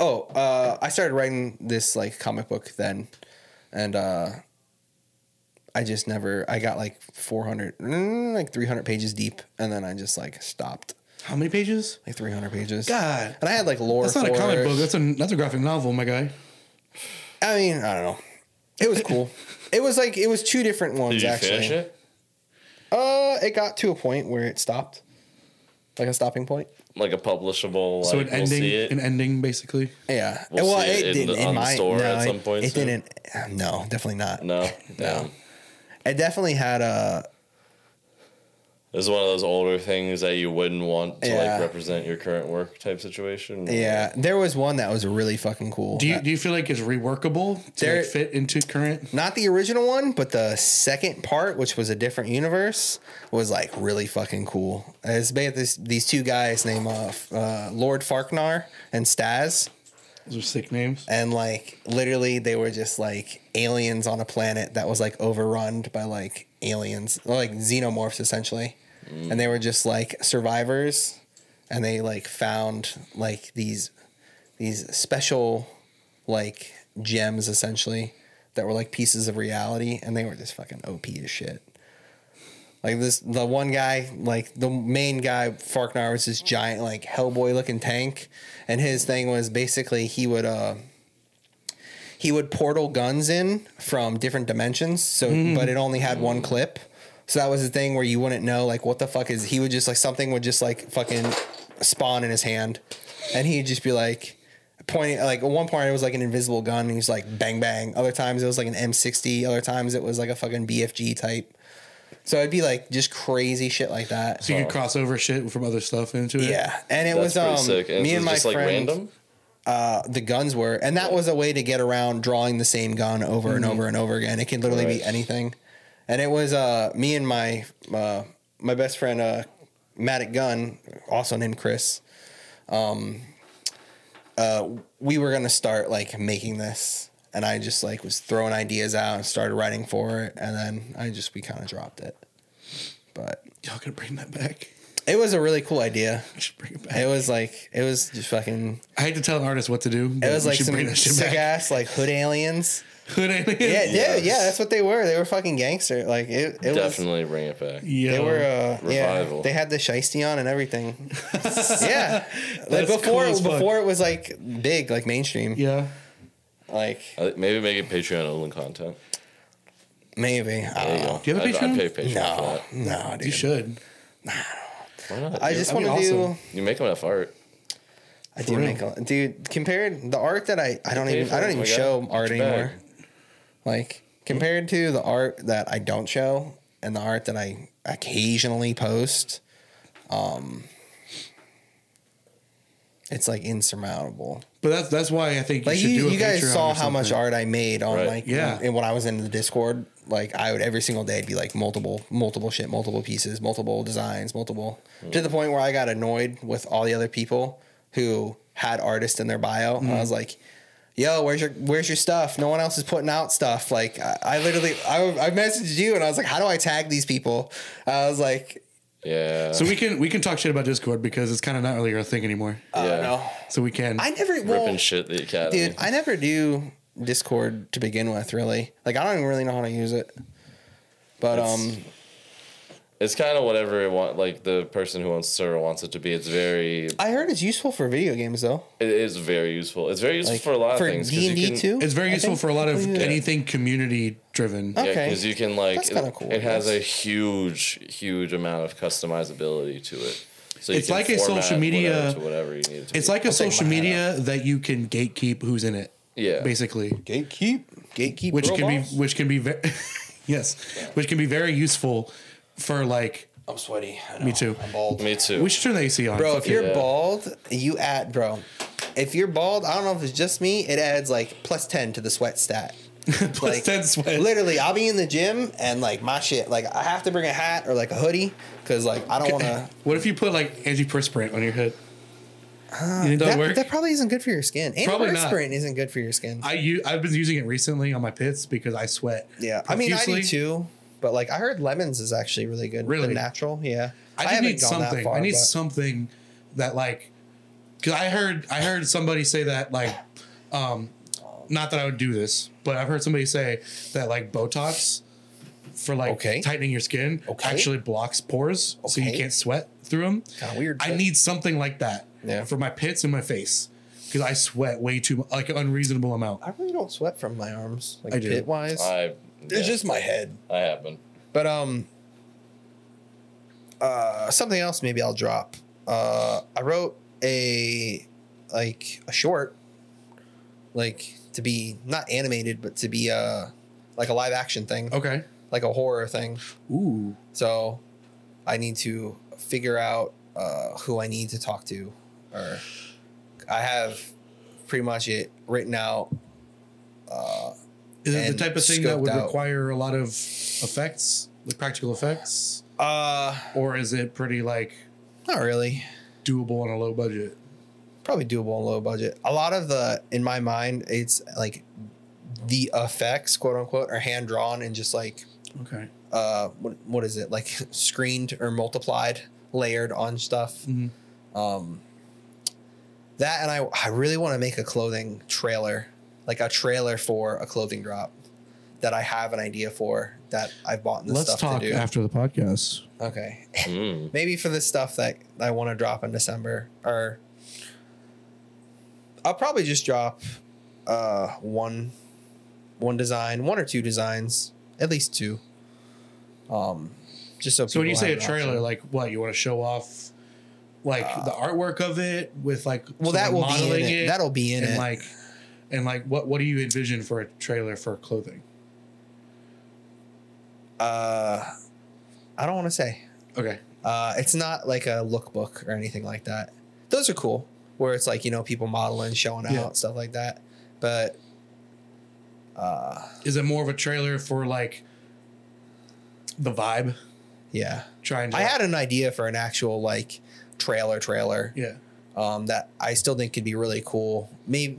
oh, uh, I started writing this like comic book then, and uh, I just never. I got like 400, mm, like 300 pages deep, and then I just like stopped. How many pages? Like 300 pages. God. And I had like lore. That's not a comic it. book. That's a that's a graphic novel, my guy. I mean, I don't know. It was cool. it was like it was two different ones Did you actually. finish it? Uh, it got to a point where it stopped, like a stopping point. Like a publishable. So like, an we'll ending, see it. an ending, basically. Yeah. We'll well, see it it, didn't the- in on the my store no, at it- some point It soon? didn't. No, definitely not. no, No. Damn. It definitely had a. This is one of those older things that you wouldn't want to Yeah. like represent your current work type situation. Yeah, there was one that was really fucking cool. Do you do you feel like it's reworkable to There- like, fit into current? Not the original one, but the second part, which was a different universe, was like really fucking cool. It's about this these two guys named uh, uh, Lord Farknar and Staz. Those are sick names. and like literally they were just like aliens on a planet that was like overrun by like aliens like xenomorphs essentially and they were just like survivors. And they like found like these these special like gems essentially that were like pieces of reality. And they were just fucking op as shit. Like this the one guy like the main guy farknar was this giant like hellboy looking tank. And his thing was basically he would uh he would portal guns in from different dimensions. So but it only had one clip so that was the thing where you wouldn't know like what the fuck is he would just like something would just like fucking spawn in his hand. And he'd just be like pointing like at one point it was like an invisible gun and he's like bang bang. Other times it was like an m60 other times it was like a fucking bfg type. So it'd be like just crazy shit like that. So you could cross over shit from other stuff into it. yeah. And it That's was pretty um sick. And me and my just like friend random. uh, the guns were, and that was a way to get around drawing the same gun over and over and over again. It could literally be anything, and it was uh, me and my uh, my best friend uh, Matic Gunn, also named Chris. Um, uh, we were gonna start like making this, and I just like was throwing ideas out and started writing for it, and then I just we kind of dropped it, but Y'all gonna bring that back? it was a really cool idea. We should bring it back. It was like it was just fucking. I hate to tell an artist what to do. It was like some sick back. ass like hood aliens. Hood aliens. Yeah, yeah, Yes. yeah. That's what they were. They were fucking gangster. Like it. it was. Definitely bring it back. Yo. They were. Uh, yeah. They had the shiesty on and everything. yeah. Like before, cool before it was like big, like mainstream. yeah. Like I Maybe make it Patreon only content. maybe. I don't you know. go. Do you have a I'd, Patreon? I'd pay Patreon for No, that. no, dude. You should. Nah. Why not? I dude? just want be to awesome. do. you make enough art. I do real. make a dude. Compared the art that I, I don't even, I don't even show art anymore. Like compared to the art that I don't show and the art that I occasionally post, um, it's like insurmountable. But that's that's why I think you Like should you, do a you guys Patreon saw how much art I made on Right. like Yeah. and when I was in the Discord, like I would every single day it'd be like multiple, multiple shit, multiple pieces, multiple designs, multiple to the point where I got annoyed with all the other people who had artists in their bio. Mm-hmm. I was like, "Yo, where's your where's your stuff? No one else is putting out stuff." Like I, I literally, I, I messaged you and I was like, "How do I tag these people?" I was like, Yeah. So we can we can talk shit about Discord because it's kind of not really our thing anymore. "I Yeah. don't. So we can. I never well, ripping shit the academy. dude. I never do Discord to begin with. Really, like I don't even really know how to use it. But It's- um, It's kind of whatever it want. Like the person who owns the server wants it to be. It's very. I heard it's useful for video games though. It is very useful. It's very useful Like for a lot of for things. 'cause D you and D can- too. it's very I useful for a lot of people use it. anything community driven. Yeah, Okay. because you can like That's kinda cool, It I has a huge, huge amount of customizability to it. So you It's can like a social media- whatever to whatever you need it to It's be. like a I'll social my hat media that you can gatekeep who's in it. Yeah. basically, Gatekeep, gatekeep, which girl can be which can be very yes, which can be very useful for like. I'm sweaty. I Me too. I'm bald. me too. We should turn the AC on, Bro, if you're yeah. bald, you add, bro. If you're bald, I don't know if it's just me. It adds like plus ten to the sweat stat. Plus like, 10 sweat. Literally, I'll be in the gym and like my shit, like I have to bring a hat or like a hoodie because like I don't want to. What if you put like antiperspirant on your head? Uh, you think that, That, work? that probably isn't good for your skin. Probably not. Antiperspirant isn't good for your skin. I u- I've been using it recently on my pits because I sweat. yeah, I mean I do profusely. too. But like I heard lemons is actually really good. Really? The natural, yeah. I just haven't need gone that something. far, I need but- something that like, because I heard I heard somebody say that like, um, not that I would do this, but I've heard somebody say that like Botox for like Okay. tightening your skin Okay. actually blocks pores, so you can't sweat through them. Kinda weird, I need something like that Yeah. for my pits and my face because I sweat way too mu- like an unreasonable amount. I really don't sweat from my arms, like I do. pit wise. I It's yeah, just my head. I have been. But um, uh, something else maybe I'll drop. Uh, I wrote a like a short, like to be not animated, but to be uh like a live action thing, Okay. like a horror thing. Ooh. So I need to figure out uh, who I need to talk to, or I have pretty much it written out. Uh, Is it the type of thing that would out. require a lot of effects, like practical effects, uh, or is it pretty like not really. doable on a low budget? probably doable on low budget. A lot of the in my mind, it's like the effects, quote unquote, are hand drawn and just like Okay. uh what what is it like screened or multiplied, layered on stuff. Mhm. Um, that and I I really want to make a clothing trailer, like a trailer for a clothing drop that I have an idea for that I've bought this Let's stuff talk to do. after the podcast. Okay. Mm. maybe for the stuff that I want to drop in December, or I'll probably just drop uh, one one design, one or two designs, at least two. Um, just so. So when you say a trailer, option. like what you want to show off, like the artwork of it with like well, that someone will be in it. That'll be in and it. like and like what what do you envision for a trailer for clothing? uh, I don't want to say. Okay. Uh, it's not like a lookbook or anything like that. Those are cool, where it's like you know people modeling, showing out, Yeah. stuff like that. But uh, Is it more of a trailer for like the vibe? yeah. Trying to I had an idea for an actual like trailer trailer yeah. um, that I still think could be really cool. Maybe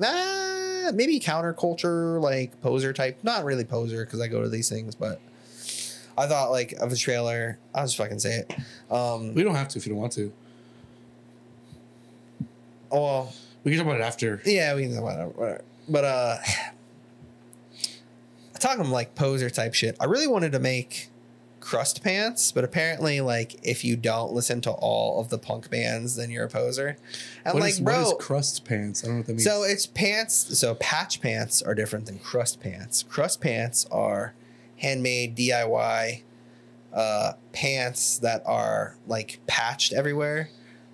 maybe counterculture like poser type. Not really poser because I go to these things, but I thought like of a trailer. I'll just fucking say it. Um, We don't have to if you don't want to. oh well, We can talk about it after. yeah, we can whatever, whatever. But uh, talking like poser type shit. I really wanted to make crust pants, but apparently, like if you don't listen to all of the punk bands, then you're a poser. And What like, is- bro, what is crust pants? I don't know what that means. So it's pants. So patch pants are different than crust pants. Crust pants are handmade DIY uh, pants that are like patched everywhere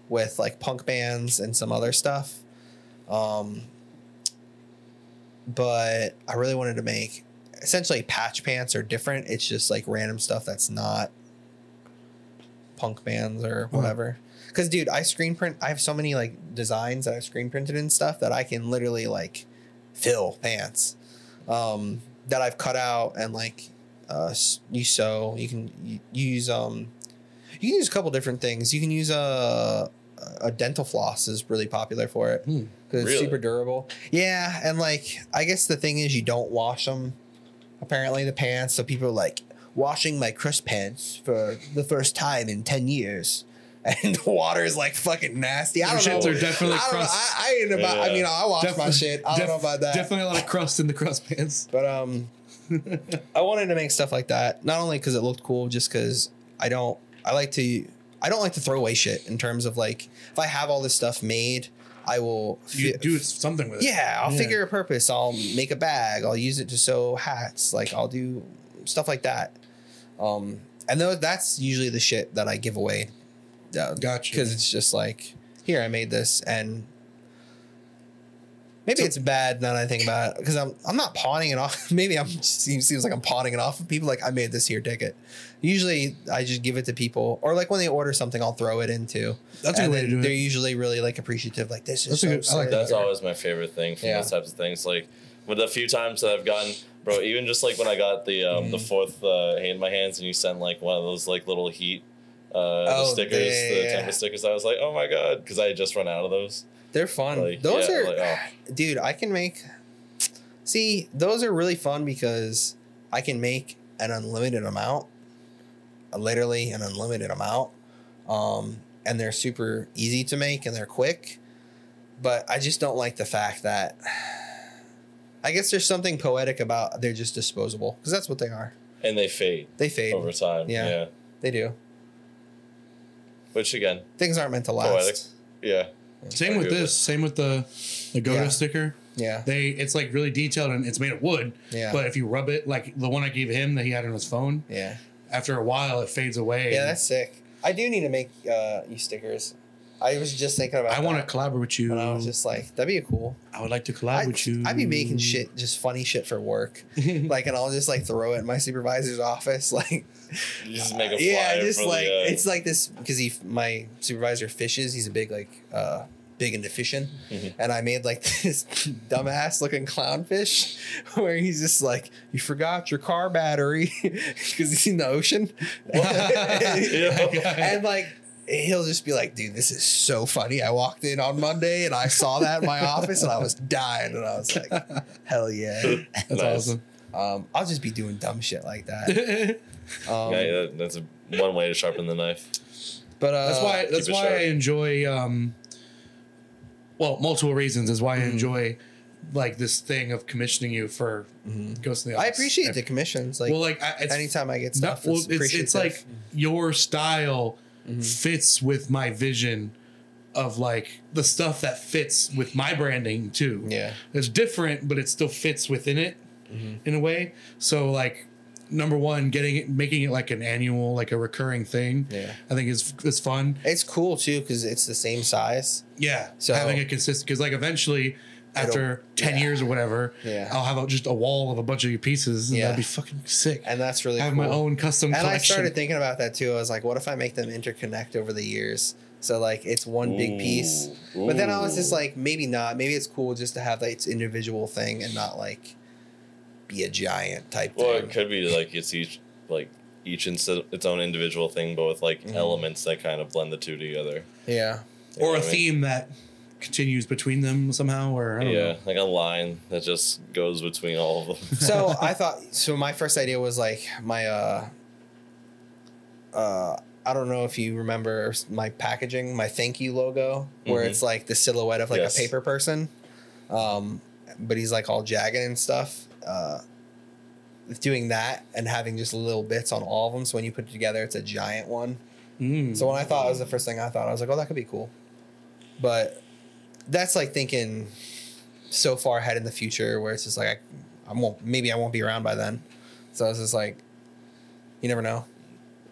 with like punk bands and some other stuff. Um, but I really wanted to make essentially patch pants are different. It's just like random stuff that's not punk bands or whatever. Cause dude, I screen print. I have so many like designs that I've screen printed and stuff that I can literally like fill pants um, that I've cut out and like uh, you sew. You can y- use um, you can use a couple different things. You can use a a dental floss is really popular for it Hmm. because Really? it's super durable. Yeah, and like I guess the thing is you don't wash them. Apparently the pants. So people are like washing my crust pants for the first time in ten years. And the water is like fucking nasty. I Your don't know. shits are definitely I don't know. crust. I, I ain't about. I mean, I wash my shit. I don't know about that. Definitely a lot of crust in the crust pants. But um, I wanted to make stuff like that. Not only because it looked cool, just because I don't. I like to. I don't like to throw away shit. In terms of like, if I have all this stuff made, I will. You fi- do something with it. yeah, I'll Yeah. figure a purpose. I'll make a bag. I'll use it to sew hats. Like I'll do stuff like that. Um, and though that's usually the shit that I give away. Uh, Gotcha. Because it's just like, here I made this, and maybe So- it's bad now that I think about it. Because I'm I'm not pawning it off. maybe I'm seems seems like I'm pawning it off of people. Like I made this here ticket. Usually I just give it to people, or like when they order something, I'll throw it into. That's a good way to then do They're usually really like appreciative. Like this is That's a so good- I like sick. that. That's always my favorite thing from Yeah. those types of things. Like with the few times that I've gotten, bro, even just like when I got the um, Mm-hmm. the fourth uh, hate in my hands, and you sent like one of those like little heat uh, the Oh, stickers, yeah, the yeah. Tampa stickers. I was like, oh my god, because I had just run out of those. They're fun. Like, those yeah, are, like, oh. dude. I can make. See, those are really fun because I can make an unlimited amount, literally an unlimited amount, um, and they're super easy to make and they're quick. But I just don't like the fact that. I guess there's something poetic about they're just disposable because that's what they are. and they fade They fade. over time. Yeah. Yeah. They do. Which again, Things aren't meant to last. poetic. Yeah. Same with this. Same with the the GOTA Yeah. sticker. Yeah. They it's like really detailed and it's made of wood. Yeah. But if you rub it, like the one I gave him that he had on his phone, Yeah. after a while it fades away. Yeah, that's sick. I do need to make uh, you stickers. I was just thinking about. I want to collaborate with you. And I was just like, that'd be cool. I would like to collab I'd, with you. I'd be making shit, just funny shit for work. like, and I'll just like throw it in my supervisor's office. Like, You just make a flyer yeah, just like the, uh, it's like this because he, my supervisor fishes. He's a big like, uh, big into fishing, Mm-hmm. and I made like this dumbass looking clownfish where he's just like, you forgot your car battery because he's in the ocean. and like he'll just be like, dude, this is so funny. I walked in on Monday and I saw that in my office and I was dying and I was like, hell yeah. That's Nice. awesome. Um, I'll just be doing dumb shit like that. Um, yeah, that- that's a, one way to sharpen the knife. But uh, That's why. That's keep it why I enjoy. Um, well, multiple reasons is why I Mm-hmm. enjoy like this thing of commissioning you for Ghost on the I Aux. appreciate the commissions. Like, Well, like I, anytime I get no, stuff, well, it's, it's, it's like your style Mm-hmm. fits with my vision of like the stuff that fits with my branding too. Yeah. it's different, but it still fits within it Mm-hmm. in a way. So like. Number one, getting it, making it like an annual, like a recurring thing. Yeah. I think is is fun. it's cool too because it's the same size. Yeah. So- having a consistent because like eventually after ten yeah. years or whatever, Yeah. I'll have a, just a wall of a bunch of your pieces. And Yeah. that'd be fucking sick. And that's really I have cool. my own custom And I started thinking about that too. I was like, what if I make them interconnect over the years? So like it's one big piece. Ooh. But then I was just like, maybe not. Maybe it's cool just to have like its individual thing and not like be a giant type Well, thing. it could be like it's each like each instead its own individual thing, but with like Mm-hmm. elements that kind of blend the two together. Yeah. You or a what I mean? theme that continues between them somehow, or I don't Yeah, know. like a line that just goes between all of them. So I thought so my first idea was like my uh uh I don't know if you remember my packaging, my thank you logo, where Mhm. it's like the silhouette of like Yes. a paper person. Um but he's like all jagged and stuff. Uh doing that and having just little bits on all of them so when you put it together it's a giant one. Mm. So when I thought it was the first thing I thought, I was like, oh, that could be cool. But that's like thinking so far ahead in the future where it's just like, I, I won't, maybe I won't be around by then. So it's just like, you never know.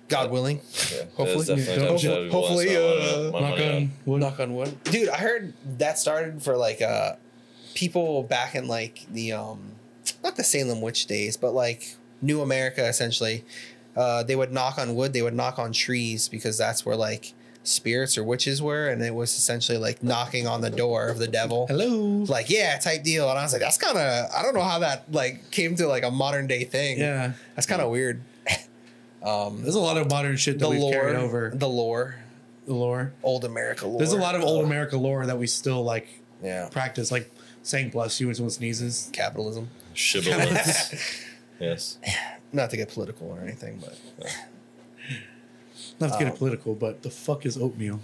God willing. Yeah, Hopefully- that's yeah, something that I'd wanna hopefully, spend uh, my- my knock on wood. Knock on wood. Dude, I heard that started for like uh people back in like the um not the Salem witch days, but like New America essentially. Uh they would knock on wood, they would knock on trees because that's where like spirits or witches were, and it was essentially like knocking on the door of the devil. Hello. Like, yeah, type deal. And I was like, that's kinda I don't know how that like came to like a modern day thing. yeah, That's kinda weird. Um there's a lot of modern shit that the we've lore, carried over the lore, the lore. old America lore. There's a lot of old. America lore that we still like Yeah. practice, like saying "bless you" when someone sneezes. Capitalism. Shibboleths. yes. not to get political or anything, but Not to get Um, it political, but the fuck is oatmeal?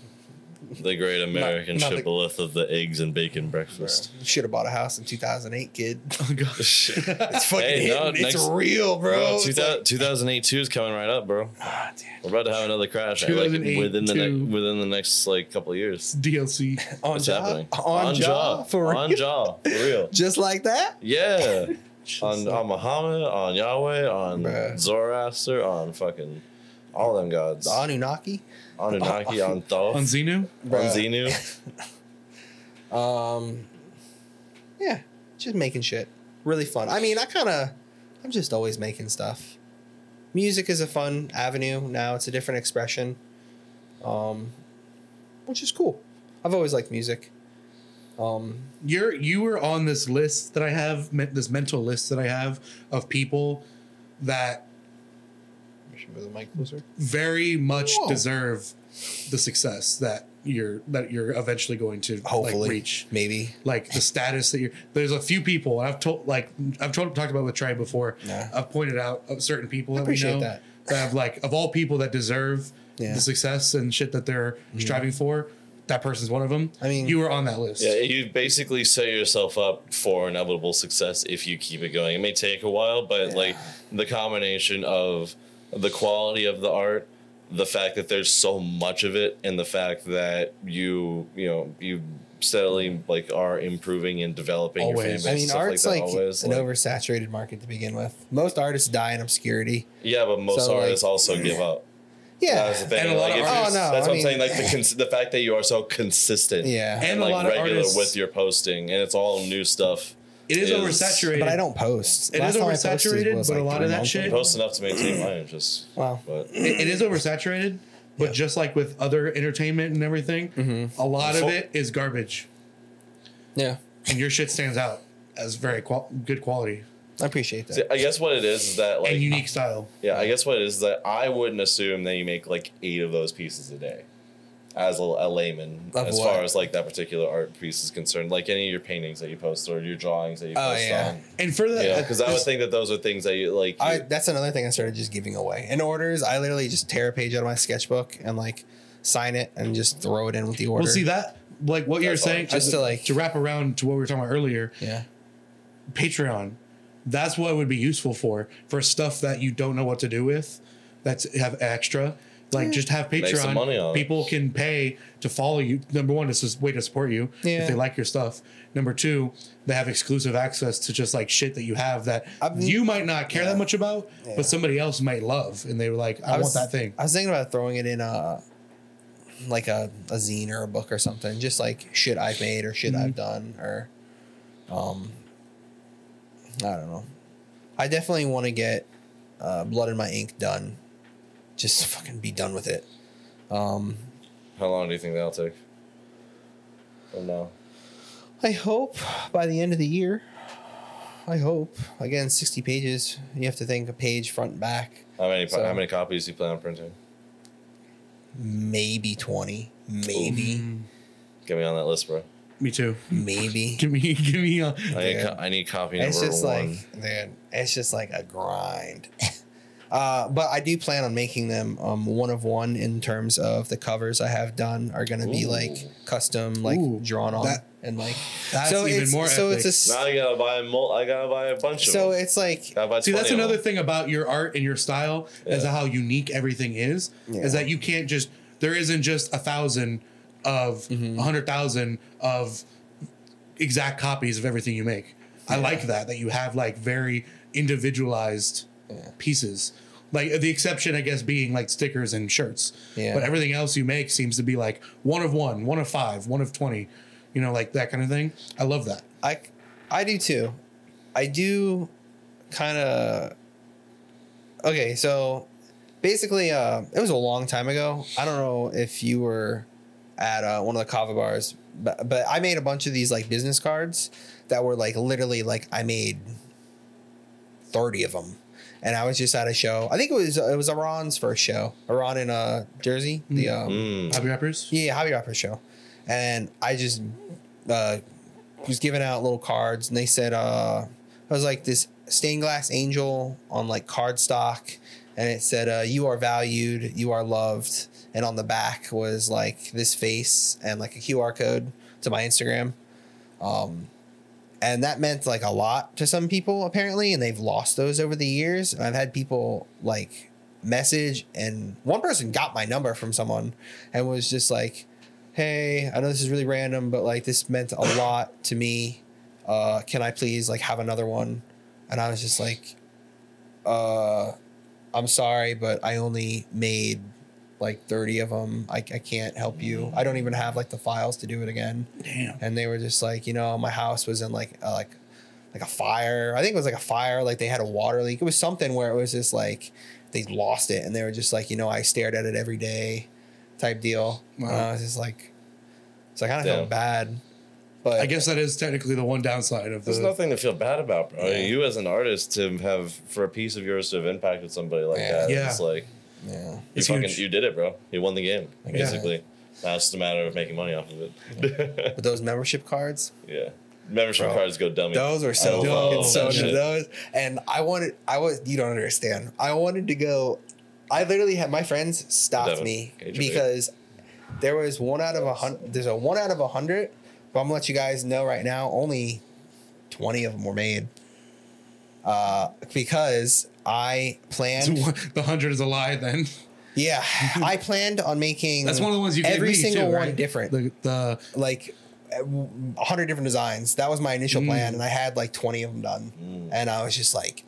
The great American not the- shibboleth of the eggs and bacon breakfast. should have bought a house in 2008, kid. Oh gosh. It's fucking Hey, no, it's next- real, bro. Bro, It's 2000, like- 2008 is coming right up, bro. Ah, dude. We're about to have another crash like within the too. next within the next like couple of years. DLC. on What's Jah, happening? on, Jah, for real, on Jah, for real. just like that. Yeah, on on Muhammad, on Yahweh, on Bruh. Zoroaster, on fucking all them gods. The Anunnaki. Anunnaki, on Thoth, On on, Xenu? Bruh. Xenu. Um, yeah, just making shit. Really fun. I mean, I kind of, I'm just always making stuff. Music is a fun avenue now. It's a different expression, um, which is cool. I've always liked music. Um, You're you were on this list that I have, me- this mental list that I have of people that should move the mic closer. very much Whoa. deserve the success that you're that you're eventually going to Hopefully, like reach. maybe. Like the status that you're. There's a few people I've told like I've told, talked about with Trey before. Yeah. I've pointed out of certain people I that we appreciate know that. that have like of all people that deserve Yeah. Mm-hmm. the success and shit that they're striving for. That person's one of them. I mean- you were on that list. Yeah, you basically set yourself up for inevitable success if you keep it going. It may take a while, but Yeah. like the combination of the quality of the art, the fact that there's so much of it, and the fact that you you know you steadily like are improving and developing your fan Always. I mean, stuff art's like, like, that always. an like- oversaturated market to begin with. Most artists die in obscurity. yeah, but most so, like- artists also give up. Yeah, That's the thing. And a lot like, of artists- Oh, no, that's I what I'm saying. Like the cons- the fact that you are so consistent, Yeah. And and, a like lot of regular artists- with your posting, and it's all new stuff. It is, Is- oversaturated. but I don't post. It Last is time I posted oversaturated, was, but a lot of that shit- ago. Post enough to maintain mine, just Wow. but It, it is oversaturated, but Yeah. just like with other entertainment and everything, Mm-hmm. a lot of it is garbage, Yeah, and your shit stands out as very qual- good quality I appreciate that. See, I guess what it is is that like and unique style. yeah, I guess what it is is that I wouldn't assume that you make like eight of those pieces a day, as a, a layman, Of as what? far as like that particular art piece is concerned. Like any of your paintings that you post or your drawings that you Oh, post yeah. on. And for that, Yeah, because I would this- think that those are things that you like. I you- that's another thing I started just giving away. In orders, I literally just tear a page out of my sketchbook and like sign it and just throw it in with the order. Well, see that, like what you're That's all. saying, Just to, like- to wrap around to what we were talking about earlier. Yeah. Patreon, that's what it would be useful for for stuff that you don't know what to do with. That's have extra. Like just have Make some Patreon. money on it. People can pay to follow you. Number one, it's just a way to support you Yeah. if they like your stuff. Number two, they have exclusive access to just like shit that you have that I mean- you might not care Yeah. that much about, Yeah. but somebody else might love, and they were like, "I, was, want that thing." I was thinking about throwing it in a like a, a zine or a book or something, just like shit I've made or shit Mm-hmm. I've done or um I don't know. I definitely want to get uh, blood in my ink done. Just fucking be done with it. Um how long do you think that'll take? From now, I hope by the end of the year. I hope. Again, 60 pages. You have to think a page front and back. how many So- how many copies do you plan on printing? Maybe 20. Maybe. Get me on that list, bro. Me too. Maybe. Give me, give me. A, I need, Yeah. co- I need copy It's number just one. like, dude, it's just like a grind. Uh, but I do plan on making them um, one of one in terms of the covers I have done are going to be Ooh. like custom, like Ooh, drawn on, that- and like that's so even it's, more So epic. it's a s- now I gotta buy a mul- I gotta buy a bunch of so them. it's like Gotta buy See, that's of another them. thing about your art and your style is Yeah. how unique everything is. Yeah. Is that you can't just there isn't just a thousand of Mm-hmm. a hundred thousand of exact copies of everything you make. I like that that you have like very individualized pieces. Like the exception, I guess, being like stickers and shirts. Yeah. But everything else you make seems to be like one of one, one of five, one of twenty. You know, like that kind of thing. I love that. I I do too. I do kind of Okay, so basically uh it was a long time ago. I don't know if you were at uh, one of the kava bars, but but I made a bunch of these like business cards that were like literally like I made 30 of them. And I was just at a show. I think it was it was Iran's first show. Iran in uh Jersey, the um Mm. Hobby wrappers. yeah, Hobby rappers show. And I just uh, was giving out little cards, and they said uh, I was like this stained glass angel on like cardstock, and it said uh, "You are valued, you are loved," and on the back was like this face and like a QR code to my Instagram. Um, and that meant like a lot to some people apparently, and they've lost those over the years. And I've had people like message, and one person got my number from someone and was just like, "Hey, I know this is really random, but like this meant a lot to me. Uh, can I please like have another one?" And I was just like, "Uh, I'm sorry, but I only made." Like 30 of them I, I can't help you i don't even have like the files to do it again Damn. and they were just like, you know, my house was in like uh, like like a fire. I think it was like a fire. Like they had a water leak. It was something where it was just like they lost it, and they were just like, you know, I stared at it every day, type deal. Wow. And I was just like, so I kind of Damn. felt bad. But I guess that is technically the one downside of the. There's nothing to feel bad about, bro. Yeah. You as an artist to have for a piece of yours to have impacted somebody like Yeah. that. Yeah. It's like yeah, you fucking huge. you did it, bro. You won the game, Yeah. basically. Now it's just a matter of making money off of it. but those membership cards, yeah. Membership Bro. cards go dummy. those were so I love fucking that so shit. those. And I wanted, I was, you don't understand. I wanted to go. I literally had my friends stopped me Cage of because there was one out of a hundred. There's a one out of a hundred, but I'm gonna let you guys know right now. Only twenty of them were made. Uh, because I planned. the hundred is a lie. Then Yeah, I planned on making. that's one of the ones you gave every me, single too, one right? different. The, the like a hundred different designs. That was my initial Mm. plan, and I had like twenty of them done. And I was just like,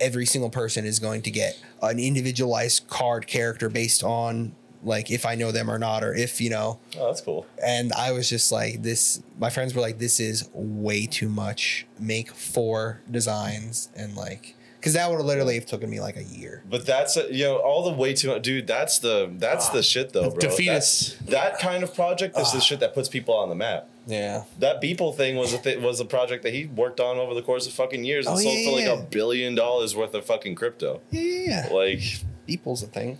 every single person is going to get an individualized card character based on like if I know them or not, or if you know. Oh, that's cool. And I was just like, this. My friends were like, this is way too much. Make four designs and like, because that would have literally have taken me like a year. But that's uh, you know all the way too much, dude. That's the that's the shit though, bro. Defeatist. That's, that kind of project is the shit that puts people on the map. Yeah. That Beeple thing was a th- was a project that he worked on over the course of fucking years and Oh, sold yeah, for like yeah. a billion dollars worth of fucking crypto. Yeah. yeah, yeah. Like, People's a thing.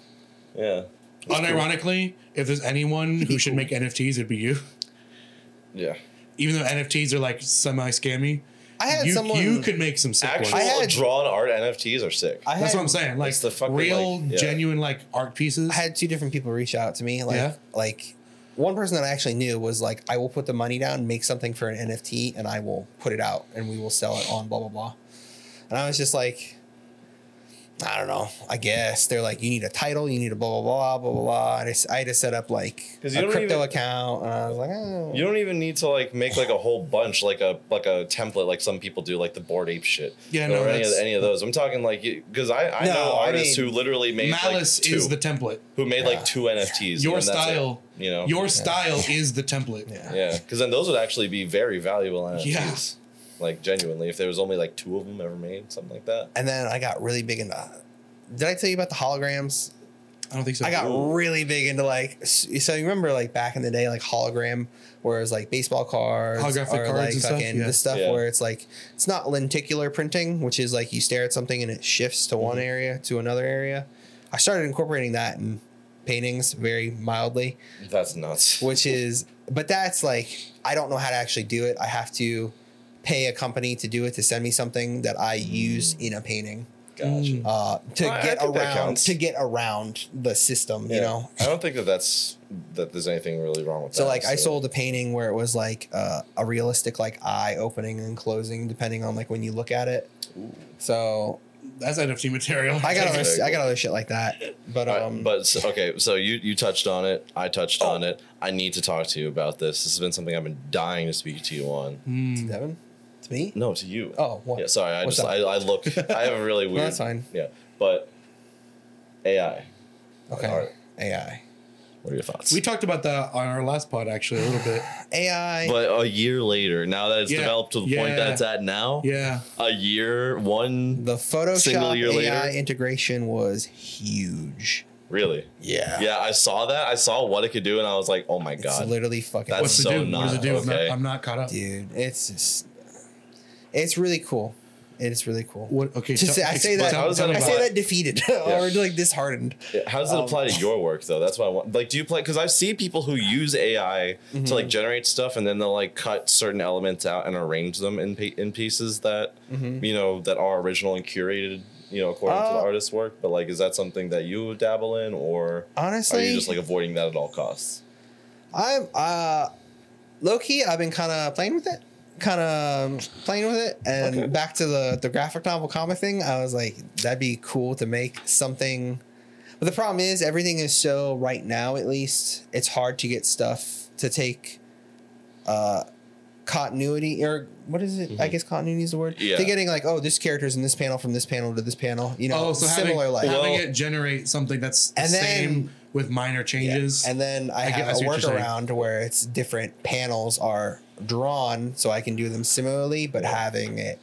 yeah, unironically, if there's anyone who should make NFTs, it'd be you. yeah. Even though NFTs are like semi scammy, I had you someone. you could make some sick Actual ones. I had- drawn art NFTs are sick. I That's had- what I'm saying. Like the fucking, real, like, yeah. genuine, like art pieces. I had two different people reach out to me. Like, Yeah? like one person that I actually knew was like, I will put the money down, make something for an NFT, and I will put it out, and we will sell it on blah blah blah. And I was just like, I don't know. I guess they're like, you need a title, you need a blah blah blah blah blah blah. And I, s- I had to set up like a crypto even- account, and I was like, oh. You don't even need to like make like a whole bunch like a like a template like some people do like the Bored Ape shit. Yeah, no, any of, any of those. I'm talking like because I I No, know I artists mean- who literally made Malice like two, is the template. who made Yeah. like two NFTs. Your that's it, style, you know. your style is the template. Yeah. yeah, because then those would actually be very valuable NFTs. Yeah. Like genuinely, if there was only like two of them ever made, something like that. And then I got really big into. Did I tell you about the holograms? I don't think so. I got Ooh. really big into like so you remember like back in the day like hologram where it was like baseball cards Holographic or cards like and stuff? fucking Yeah. the stuff Yeah. where it's like it's not lenticular printing which is like you stare at something and it shifts to Mm-hmm. one area to another area. I started incorporating that in paintings very mildly That's nuts. which is but that's like I don't know how to actually do it. I have to pay a company to do it to send me something that I use in a painting Gotcha. uh, to I- I get think around to get around the system, you know. I don't think that that's that there's anything really wrong with that. So that. like I sold a painting where it was like uh, a realistic like eye opening and closing depending on like when you look at it. So That's NFT material. I got other I got other shit like that. But All right, um but so, okay, so you you touched on it. I touched Oh. on it. I need to talk to you about this. This has been something I've been dying to speak to you on. Mm. Devin, it's me. No, to you. Oh, what? Yeah, sorry. I What's just up? I, I look. I have a really weird. that's fine. Yeah, but AI. Okay. Alright. AI. What are your thoughts? We talked about that on our last pod actually a little bit. AI. but a year later, now that it's Yeah, developed to the point yeah. that it's at now, Yeah. a year, one, the Single Photoshop year AI later? integration was huge. really. Yeah. Yeah, I saw that. I saw what it could do, and I was like, "Oh my It's god!" literally fucking That's What's it so do? What does it not do? I'm, not. I'm not caught up. dude. It's just it's really cool. It's really cool. What? Okay. Just tell- say, I say that How does that I apply? say that defeated or like disheartened. Yeah, How does it Um, apply to your work though? That's what I want. Like, do you play? Because I see people who use AI Mm-hmm. to like generate stuff, and then they'll like cut certain elements out and arrange them in in pieces that you know that are original and curated. You know, according to the Mm-hmm. Uh, artist's work. But like, is that something that you would dabble in, or honestly, are you just like avoiding that at all costs? I'm uh low key. I've been kind of playing with it, kind of playing with it, and Okay. back to the the graphic novel comic thing. I was like, that'd be cool to make something. But the problem is, everything is so right now. At least it's hard to get stuff to take uh continuity or what is it? I guess continuity is the word. Mm-hmm. Yeah. To getting like, oh, this character's in this panel from this panel to this panel. You know, Oh, so similar having, like. having Well- it generate something that's the And then- same with minor changes. And then I, I get- have I a see what you're saying. workaround where it's different panels are drawn, so I can do them similarly, but having it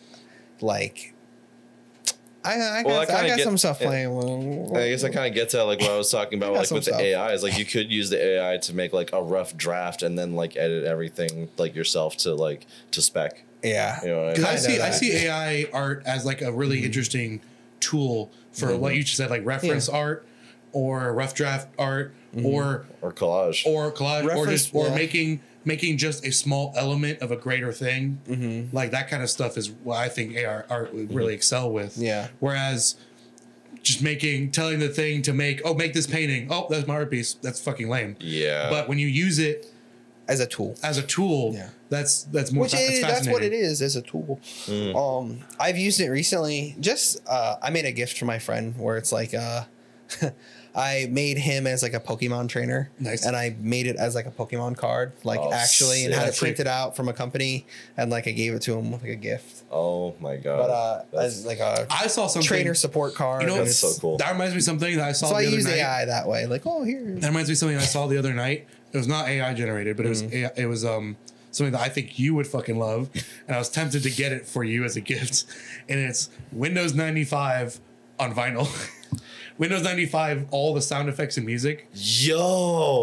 like. I, I Well, got, I I got get- some stuff playing with. I guess that kind of gets at like what I was talking about, like some with the. AI. Is like you could use the AI to make like a rough draft and then like edit everything like yourself to like to spec. yeah. You know what I 'Cause I see, I see AI art as like a really Mm-hmm. interesting tool for what you just said, like reference art or rough draft art or or collage. or collage or Mm-hmm. Just or yeah. making making just a small element of a greater thing. Mm-hmm. Like that kind of stuff is what I think AR art would really excel with. Yeah. Whereas just making telling the thing to make oh make this painting oh that's my art piece that's fucking lame Yeah. but when you use it as a tool. as a tool Yeah. that's that's more Which fa- it's is, that's what it is as a tool. Um, I've used it recently. Just uh, I made a gift for my friend where it's like uh, I made him as like a Pokemon trainer. Nice. And I made it as like a Pokemon card, like Oh, actually, and had it printed out from a company, and like I gave it to him with like a gift. oh my god. But uh, That's- as like a I saw some trainer support card. you know That's it's- so cool. that reminds me of something that I saw So I the other use night AI that way. Like, oh, here. That reminds me of something I saw the other night. It was not AI generated, but it was Mm. AI, it was um something that I think you would fucking love, and I was tempted to get it for you as a gift. And it's Windows ninety five on vinyl. Windows ninety five, all the sound effects and music Yo,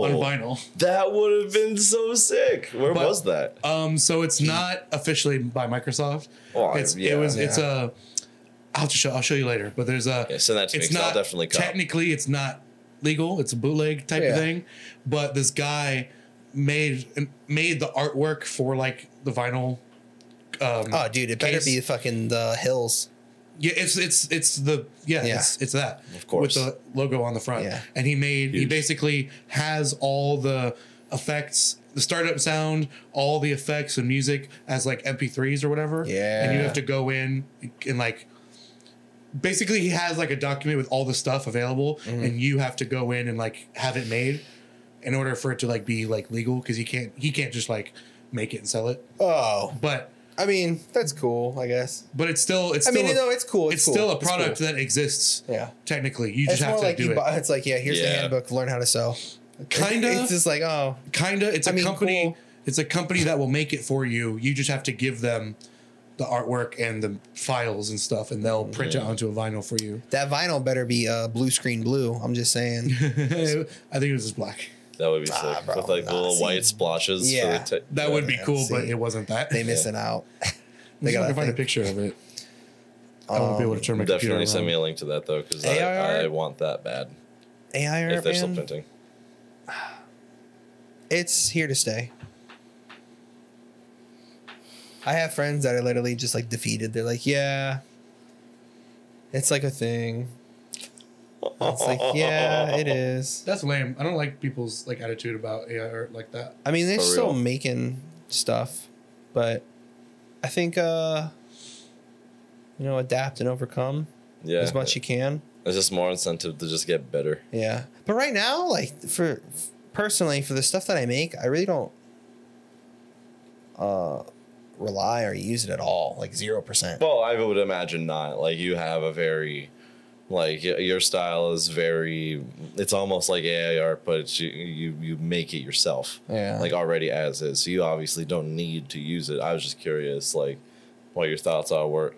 on vinyl. that would have been so sick. Where But- was that? Um, so it's not officially by Microsoft. Oh, it's yeah, it was it's a. I'll have to show. I'll show you later. But there's a. Yeah, send that to me, it's 'cause I'll not definitely cop. technically it's not legal. It's a bootleg type of thing. But this guy made made the artwork for like the vinyl. Um, Oh, dude, it better be fucking the hills. Yeah, it's it's it's the yeah, Yeah. it's it's that Of course. with the logo on the front. Yeah. and he made he basically has all the effects, the startup sound, all the effects and music as like MP3s or whatever. Yeah, and you have to go in and like. Basically, he has like a document with all the stuff available, Mm-hmm. and you have to go in and like have it made in order for it to like be like legal because he can't he can't just like make it and sell it. Oh, But I mean, that's cool, I guess. but it's still it's I still mean, a- no, it's cool. it's, It's, cool. still a product cool. that exists. Yeah. Technically, you It's just have to like do it. buy, it's like, yeah, here's the handbook, learn how to sew. Kinda. It's just like, oh, Kinda. It's a I mean, company. cool. It's a company that will make it for you. You just have to give them the artwork and the files and stuff, and they'll print it onto a vinyl for you. that vinyl better be uh, blue screen blue. I'm just saying. I think it was just black. That would be sick. Nah, bro, With like the nah, little see. white splotches. Yeah. For the t- That would be Yeah, cool, but it wasn't that. They missing out. they got got to that find a picture of it. I won't be um, able to turn my Definitely computer send me a link to that though, because I, I want that bad. AI if art, they're still printing. it's here to stay. I have friends that are literally just like defeated. They're like, yeah, it's like a thing. It's like, yeah, it is. That's lame. I don't like people's like attitude about AI art like that. I mean, they're For still real. making stuff, but I think uh you know, adapt and overcome Yeah. as much as you can. It's just more incentive to just get better. Yeah. But right now, like for personally for the stuff that I make, I really don't uh rely or use it at all. Like 0%. Well, I would imagine not. Like you have a very, like your style is very. It's almost like AI art, but you you you make it yourself. Yeah. Like already as is. So you obviously don't need to use it. I was just curious, like, what your thoughts are. Work.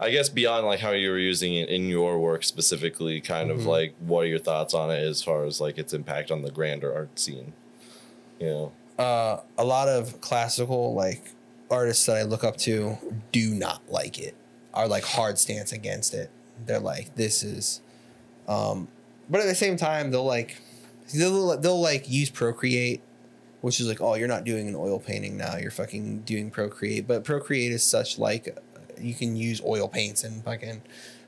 I guess beyond like how you were using it in your work specifically, kind Mm-hmm. of like what are your thoughts on it as far as like its impact on the grander art scene. You know. uh, a lot of classical like artists that I look up to do not like it. Are like hard stance against it. They're like, this is, um, but at the same time, they'll like, they'll they'll like use Procreate, which is like, oh, you're not doing an oil painting now. You're fucking doing Procreate. But Procreate is such like, you can use oil paints and fucking,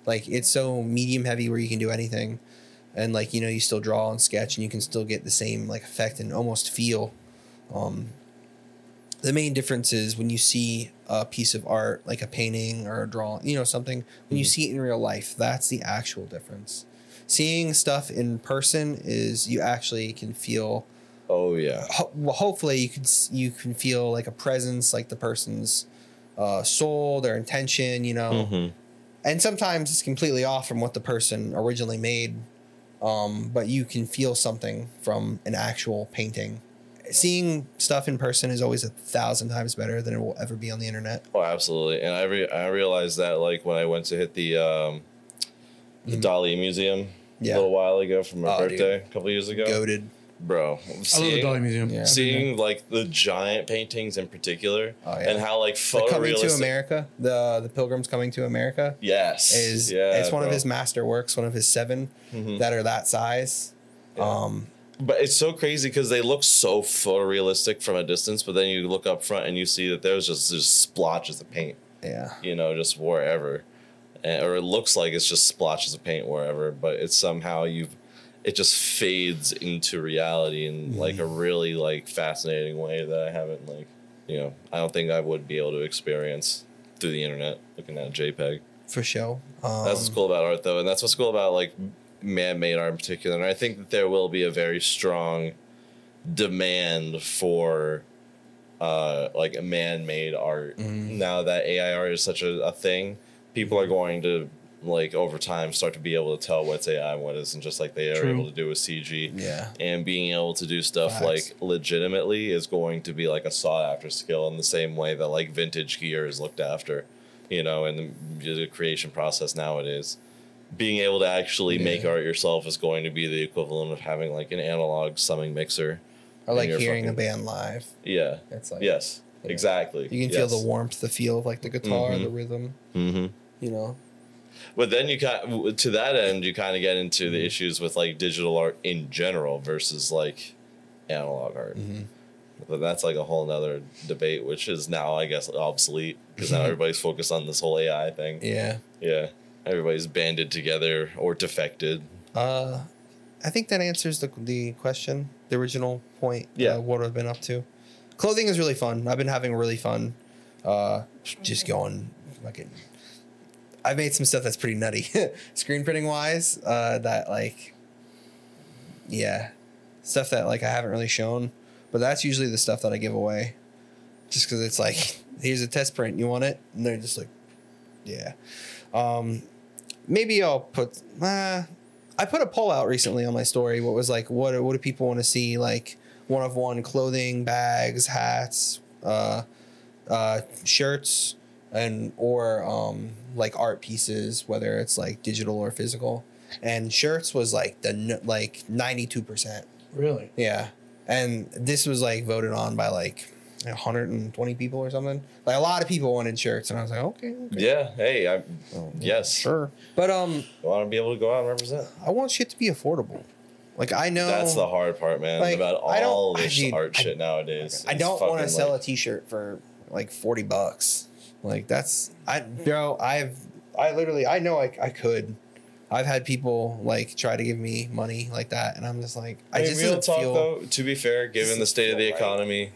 like it's so medium heavy where you can do anything, and like you know you still draw and sketch and you can still get the same like effect and almost feel um, the main difference is when you see a piece of art, like a painting or a drawing, you know, something, when you see it in real life, that's the actual difference. Seeing stuff in person is you actually can feel. Oh yeah. Ho- well, hopefully, you can you can feel like a presence, like the person's uh, soul, their intention, you know. Mhm. And sometimes it's completely off from what the person originally made, um, but you can feel something from an actual painting. Seeing stuff in person is always a thousand times better than it will ever be on the internet. Oh, absolutely. And I re- I realized that like when I went to hit the um, the Dali Museum Mm-hmm. Yeah. a little while ago for my Oh, dude. birthday, a couple years ago, Goaded. bro. I love the Dali Museum. Yeah. seeing like the giant paintings in particular, Oh, yeah. and how like The Coming to. America, the the Pilgrims Coming to America Yes, is yeah, it's one of bro. Mm-hmm. his masterworks, one of his 7 that are that size. Um, But it's so crazy because they look so photorealistic from a distance, but then you look up front and you see that there's just just splotches of paint, yeah. you know, just wherever. and, or it looks like it's just splotches of paint wherever, but it's somehow you've it just fades into reality in like a really like fascinating way that I haven't like you know I don't think I would be able to experience through the internet looking at a JPEG. for sure. Um, That's what's cool about art, though, and that's what's cool about like man-made art in particular. And I think that there will be a very strong demand for uh, like a man-made art Mm-hmm. now that AI art is such a, a thing. People are going to like over time start to be able to tell what's AI and what isn't, just like they are True. able to do with CG. Yeah. and being able to do stuff Facts. like legitimately is going to be like a sought-after skill in the same way that like vintage gear is looked after you know, in the, the creation process nowadays. Being able to actually make art yourself is going to be the equivalent of having like an analog summing mixer. or like hearing a band live. Yeah. It's like yes. yeah. Exactly. You can feel the warmth, the feel of like the guitar, Mhm. the rhythm. hmm You know. But then you kind to that end, you kind of get into Mm-hmm. the issues with like digital art in general versus like analog art. Mm-hmm. But that's like a whole nother debate, which is now I guess obsolete because now everybody's focused on this whole AI thing. Yeah. Yeah, everybody's banded together or defected. Uh, I think that answers the the question, the original point. Yeah. Uh, what I've been up to. Clothing is really fun. I've been having really fun. Uh, just going fucking. I've made some stuff that's pretty nutty, screen printing wise. Uh, that like. Yeah, stuff that like I haven't really shown, but that's usually the stuff that I give away, just because it's like here's a test print. You want it? And they're just like, yeah. Um, maybe I'll put. Uh, I put a poll out recently on my story. What was like, what what do people want to see? Like one of one clothing, bags, hats, uh, uh, shirts, and or um, like art pieces, whether it's like digital or physical. And shirts was like the like ninety two percent. Really? Yeah, and this was like voted on by like. 120 people or something. Like a lot of people wanted shirts, and I was like, okay, okay. Yeah, hey, I Oh, yes, sure. But um, want to be able to go out and represent. I want shit to be affordable. Like I know That's the hard part, man. like, about I don't- all I- this dude, art I- shit nowadays. I It's don't want to fucking, sell like- a T-shirt for like forty bucks. Like that's I bro. I've I literally I know I I could. I've had people like try to give me money like that, and I'm just like I, I mean, just real doesn't talk feel. though. To be fair, given doesn't the state of the feel right. economy,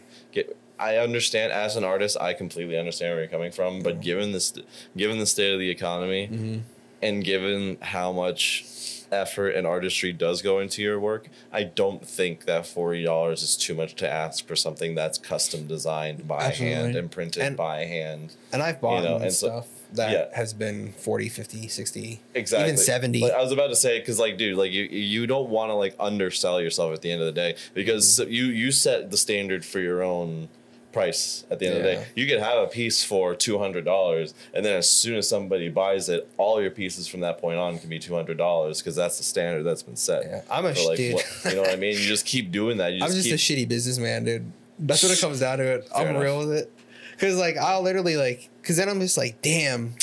I understand as an artist. I completely understand where you're coming from. But given this, given the state of the economy, Mm-hmm. and given how much effort and artistry does go into your work, I don't think that forty dollars is too much to ask for something that's custom designed by hand and printed And- by hand. And I've bought You know, and and so- stuff that yeah. has been 40, 50, 60, Exactly. even 70. Like, I was about to say because, like, dude, like you you don't want to like undersell yourself at the end of the day because Mm-hmm. you you set the standard for your own price at the end of the day. You could have a piece for two hundred dollars, and then as soon as somebody buys it, all your pieces from that point on can be two hundred dollars because that's the standard that's been set. Yeah. I'm a like, dude. what- you know what I mean? You just keep doing that. You I'm just just keep, a shitty businessman, dude. That's what it comes down to. It. Fair I'm enough. real with it. Cause like I'll literally like, cause then I'm just like, damn,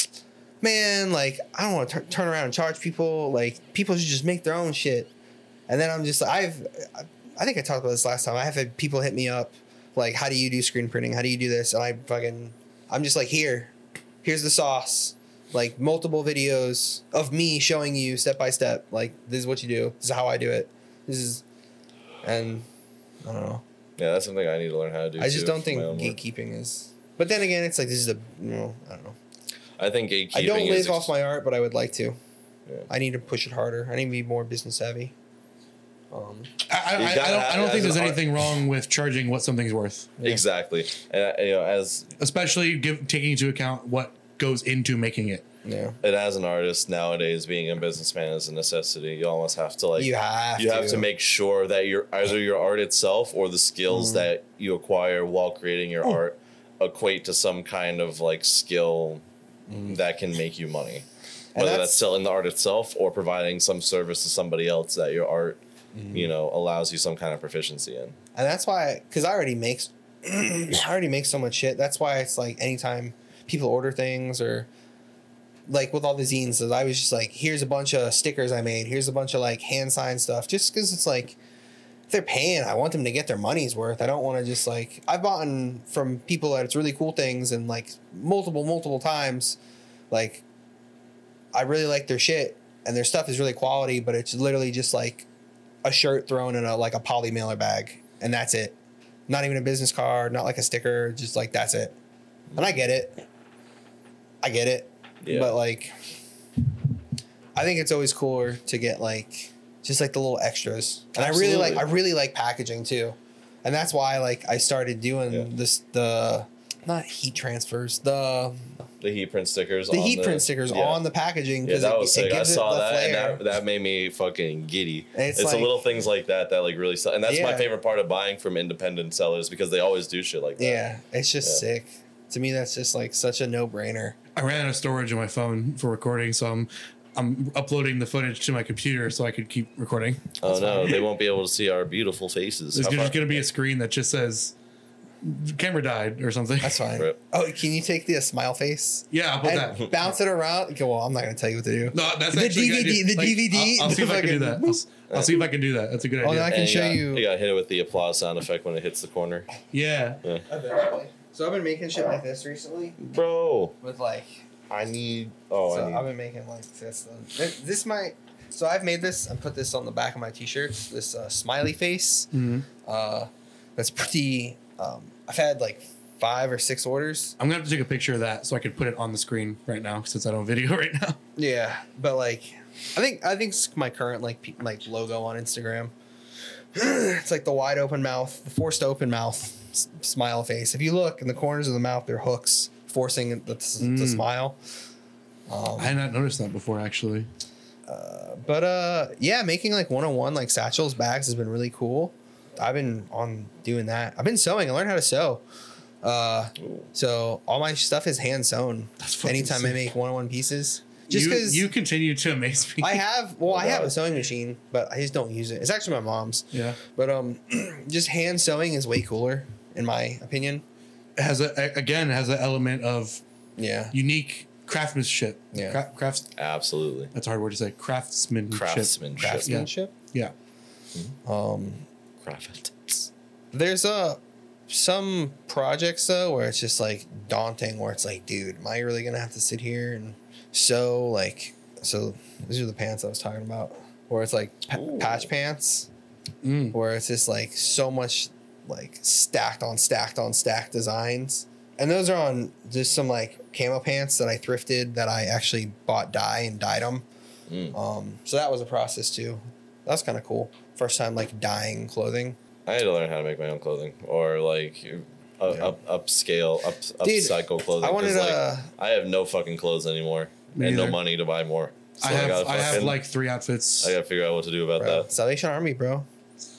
man, like I don't want to turn around and charge people. Like people should just make their own shit. And then I'm just like, I've, I think I talked about this last time. I have had people hit me up, like, how do you do screen printing? How do you do this? And I fucking, I'm just like, here, here's the sauce. Like multiple videos of me showing you step by step. Like this is what you do. This is how I do it. This is, and I don't know. yeah, that's something I need to learn how to do. I just don't think own work. gatekeeping is. But then again, it's like this is a you know I don't know. I think gatekeeping. I don't live off my art, but I would like to. Yeah. I need to push it harder. I need to be more business savvy. Um, I, I, I, gotta don't, I don't think there's an art- anything wrong with charging what something's worth, exactly, and uh, you know, as especially give, taking into account what goes into making it. yeah, and as an artist nowadays, being a businessman is a necessity. You almost have to like you have you to. have to make sure that your either your art itself or the skills Mm-hmm. that you acquire while creating your art equate to some kind of like skill that can make you money. And Whether that's, that's- selling the art itself or providing some service to somebody else that your art, Mm-hmm. you know, allows you some kind of proficiency in. and that's why because I already make I already make so much shit. That's why it's like anytime people order things or like with all the zines, I was just like, here's a bunch of stickers I made. Here's a bunch of like hand signed stuff. Just because it's like they're paying, I want them to get their money's worth. I don't want to just like I've bought from people that it's really cool things and like multiple multiple times, like I really like their shit and their stuff is really quality, but it's literally just like a shirt thrown in a like a poly mailer bag, and that's it. Not even a business card, not like a sticker, just like that's it. And I get it. I get it. Yeah. But like I think it's always cooler to get like just like the little extras. And I really like I really like packaging too. And that's why like I started doing Yeah. this the not heat transfers, the The heat print stickers. the on heat print stickers yeah. on the packaging Yeah, that it, was it sick. I gives it saw the that, and that that made me fucking giddy. And it's It's, like- the little things like that that like really sell, and that's my favorite part of buying from independent sellers because they always do shit like that. yeah, it's just Yeah. sick. To me, that's just like such a no brainer. I ran out of storage on my phone for recording, so I'm I'm uploading the footage to my computer so I could keep recording. Oh no, they won't be able to see our beautiful faces. There's How just going to be a screen that just says camera died or something. That's fine. Rip. Oh, can you take the uh, smile face Yeah, I'll put and that. bounce it around? Okay, well, I'm not gonna tell you what to do. No, that's The actually a DVD idea. the DVD, I'll, I'll see if I can do that. I'll, s- I'll see if I can do that. That's a good Oh, idea. then I can And show got, you- You got hit it with the applause sound effect when it hits the corner, yeah. Eventually. So I've been making shit like this recently bro. with like. I need. Oh, so I need. I've been making like this. uh, This, this might. So I've made this and put this on the back of my t-shirts. This uh, smiley face. Mhm. Uh, that's pretty. Um, I've had like five or six orders. I'm gonna have to take a picture of that so I can put it on the screen right now since I don't video right now. Yeah, but like, I think I think it's my current like pe- like logo on Instagram. it's like the wide open mouth, the forced open mouth, s- smile face. If you look in the corners of the mouth, they're hooks forcing the, Mm. smile. Um, I had not noticed that before actually. but uh, yeah, making like one on one like satchels bags has been really cool. I've been on doing that. I've been sewing. I learned how to sew. Uh, so all my stuff is hand sewn. That's fucking Anytime I make one on one pieces, just because you continue to amaze me. I have well, I have a sewing machine, but I just don't use it. It's actually my mom's. yeah. But um, just hand sewing is way cooler, in my opinion. It has a a- again has an element of Yeah. unique craftsmanship. Yeah. Cra- crafts. Absolutely. That's a hard word to say. Craftsmanship. Craftsmanship. Craftsmanship. Yeah. Um, Craft. there's uh some projects though where it's just like daunting, where it's like, dude, am I really gonna have to sit here and sew like? So these are the pants I was talking about, where it's like Ooh. patch pants, Mm. where it's just like so much like stacked on stacked on stacked designs. And those are on just some like camo pants that I thrifted that I actually bought dye and dyed them. Mm. Um, so that was a process too. That was kind of cool. First time like dyeing clothing. I had to learn how to make my own clothing or like uh, Yeah. up upscale, up Dude, upcycle clothing. I wanted 'cause, like, to- I have no fucking clothes anymore Me and no money to buy more. So I have gotta I have like three outfits. I gotta figure out what to do about Bro. that. Salvation Army, bro.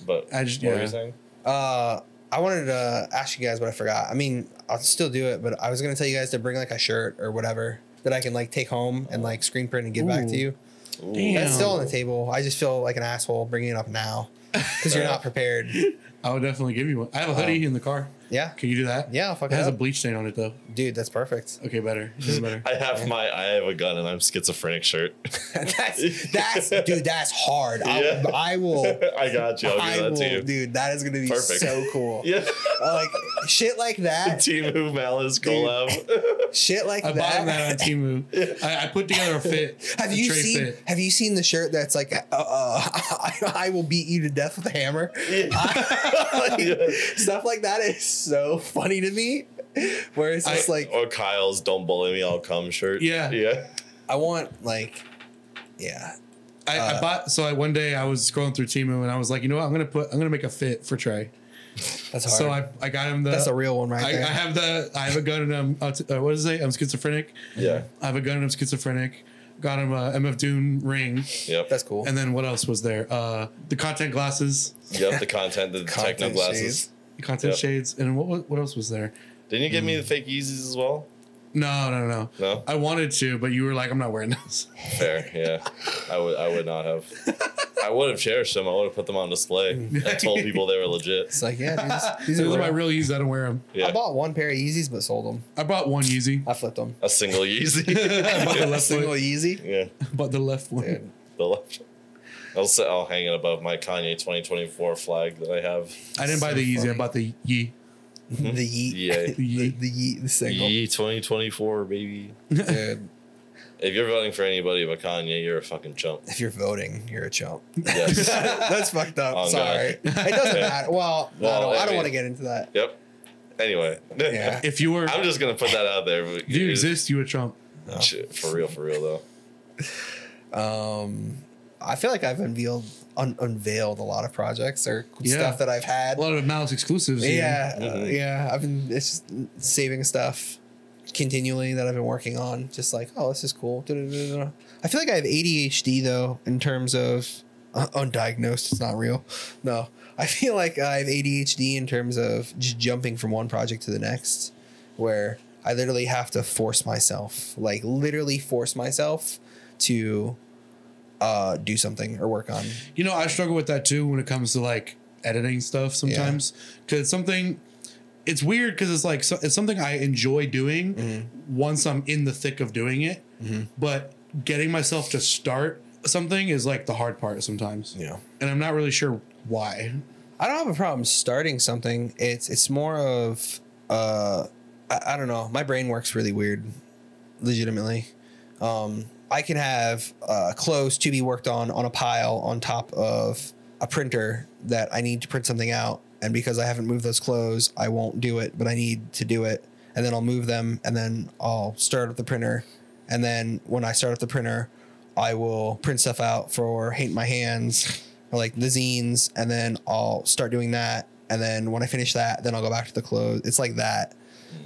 But I just- what were yeah. you saying? Uh, I wanted to ask you guys, but I forgot. I mean, I'll still do it, but I was gonna tell you guys to bring like a shirt or whatever that I can like take home and like screen print and give back to you. Ooh. Damn. That's still on the table. I just feel like an asshole bringing it up now because you're not prepared. I would definitely give you one. I have a hoodie oh. in the car. Yeah, Can you do that? yeah, I'll fuck It it has a bleach stain on it though. dude. That's perfect. Okay, better. Even better. I have my I have a gun and I'm schizophrenic shirt. that's that's dude. That's hard. Yeah. I, I will. I got you. I'll I that will, to you. dude. That is gonna be Perfect. so cool. Yeah. Uh, like shit like that. Team Who Malice Dude. collab. Shit like I that. bought that on Temu. I, I put together a fit. Have a you seen? fit. Have you seen the shirt that's like, uh, uh, I, I will beat you to death with a hammer? Like, Yeah. Stuff like that is so funny to me. Where it's just I- like, or Kyle's "Don't bully me, I'll come" shirt. Yeah. yeah. I want like, yeah, I, I Uh, bought so I one day I was scrolling through Temu and I was like, you know what, I'm gonna put I'm gonna make a fit for Trey. that's hard. So I, I got him the that's a real one right I, I have the I have a gun and I'm uh, t- uh, what is it? I'm schizophrenic. Yeah. I have a gun and I'm schizophrenic. Got him a MF Doom ring. Yep. that's cool. And then what else was there? Uh, the content glasses, Yep. The content, the Content techno glasses. shades. The content Yep. shades, and what what- what else was there? Didn't you give Mm. me the fake Yeezys as well? No, no, no. No. I wanted to, but you were like, I'm not wearing those. Fair. Yeah. I would. I would not have. I would have cherished them. I would have put them on display and told people they were legit. it's like, yeah, dude, these, these Those are are my real. real Yeezys. I don't wear them. Yeah. I bought one pair of Yeezys but sold them. I bought one Yeezy. I flipped them. a single Yeezy. I bought the A left single one. Yeezy. yeah. But the left one. Dude, The left. I'll say I'll hang it above my Kanye 2024 flag that I have. I didn't buy the Yeezy. I bought the Yee. the Yeet. Yeah. The The, Yee. the Yeet. The single. Yee 2024, baby. Dude. If you're voting for anybody but Kanye, you're a fucking chump. If you're voting, you're a chump. Yes. That's fucked up. Oh, Sorry. God. It doesn't matter. Well, I don't, I I don't want to get into that. yep. Anyway. Yeah. If you were, I'm just gonna put that out there. if you exist, you a Trump. Shit, For real, for real though. Um, I feel like I've unveiled un- unveiled a lot of projects or Yeah. stuff that I've had. A lot of Malice exclusives. here. yeah, uh, Mhm. yeah. I've been it's just saving stuff continually that I've been working on. Just like, oh, this is cool. I feel like I have ADHD though, in terms of uh, undiagnosed. It's not real. No, I feel like I have ADHD in terms of just jumping from one project to the next, where I literally have to force myself, like literally force myself to uh, do something or work on. You know, I struggle with that too when it comes to like editing stuff sometimes because something. It's weird because it's like so, it's something I enjoy doing Mm-hmm. once I'm in the thick of doing it, but getting myself to start something is like the hard part sometimes, Yeah. and I'm not really sure why. I don't have a problem starting something. It's it's more of uh I, I don't know. My brain works really weird, legitimately. Um, I can have uh, clothes to be worked on on a pile on top of a printer that I need to print something out, and because I haven't moved those clothes, I won't do it. But I need to do it, and then I'll move them, and then I'll start up the printer, and then when I start up the printer, I will print stuff out for hate my hands like the zines, and then I'll start doing that. And then when I finish that, then I'll go back to the clothes. It's like that.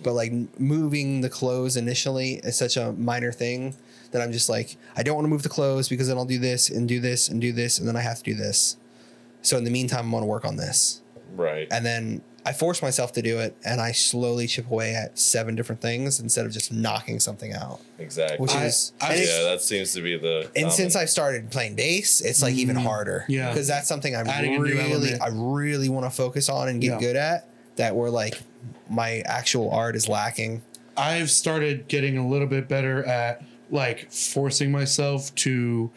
But like moving the clothes initially is such a minor thing that I'm just like, I don't want to move the clothes because then I'll do this and do this and do this, and then I have to do this. So in the meantime, I'm going to work on this. Right. And then I force myself to do it, and I slowly chip away at seven different things instead of just knocking something out. Exactly. Which I- is, I- yeah, that seems to be the. and common- since I've started playing bass, it's like even harder. Mm, yeah. because that's something I'm Adding really. I really want to focus on and get Yeah. good at. That where like my actual art is lacking. I've started getting a little bit better at like forcing myself to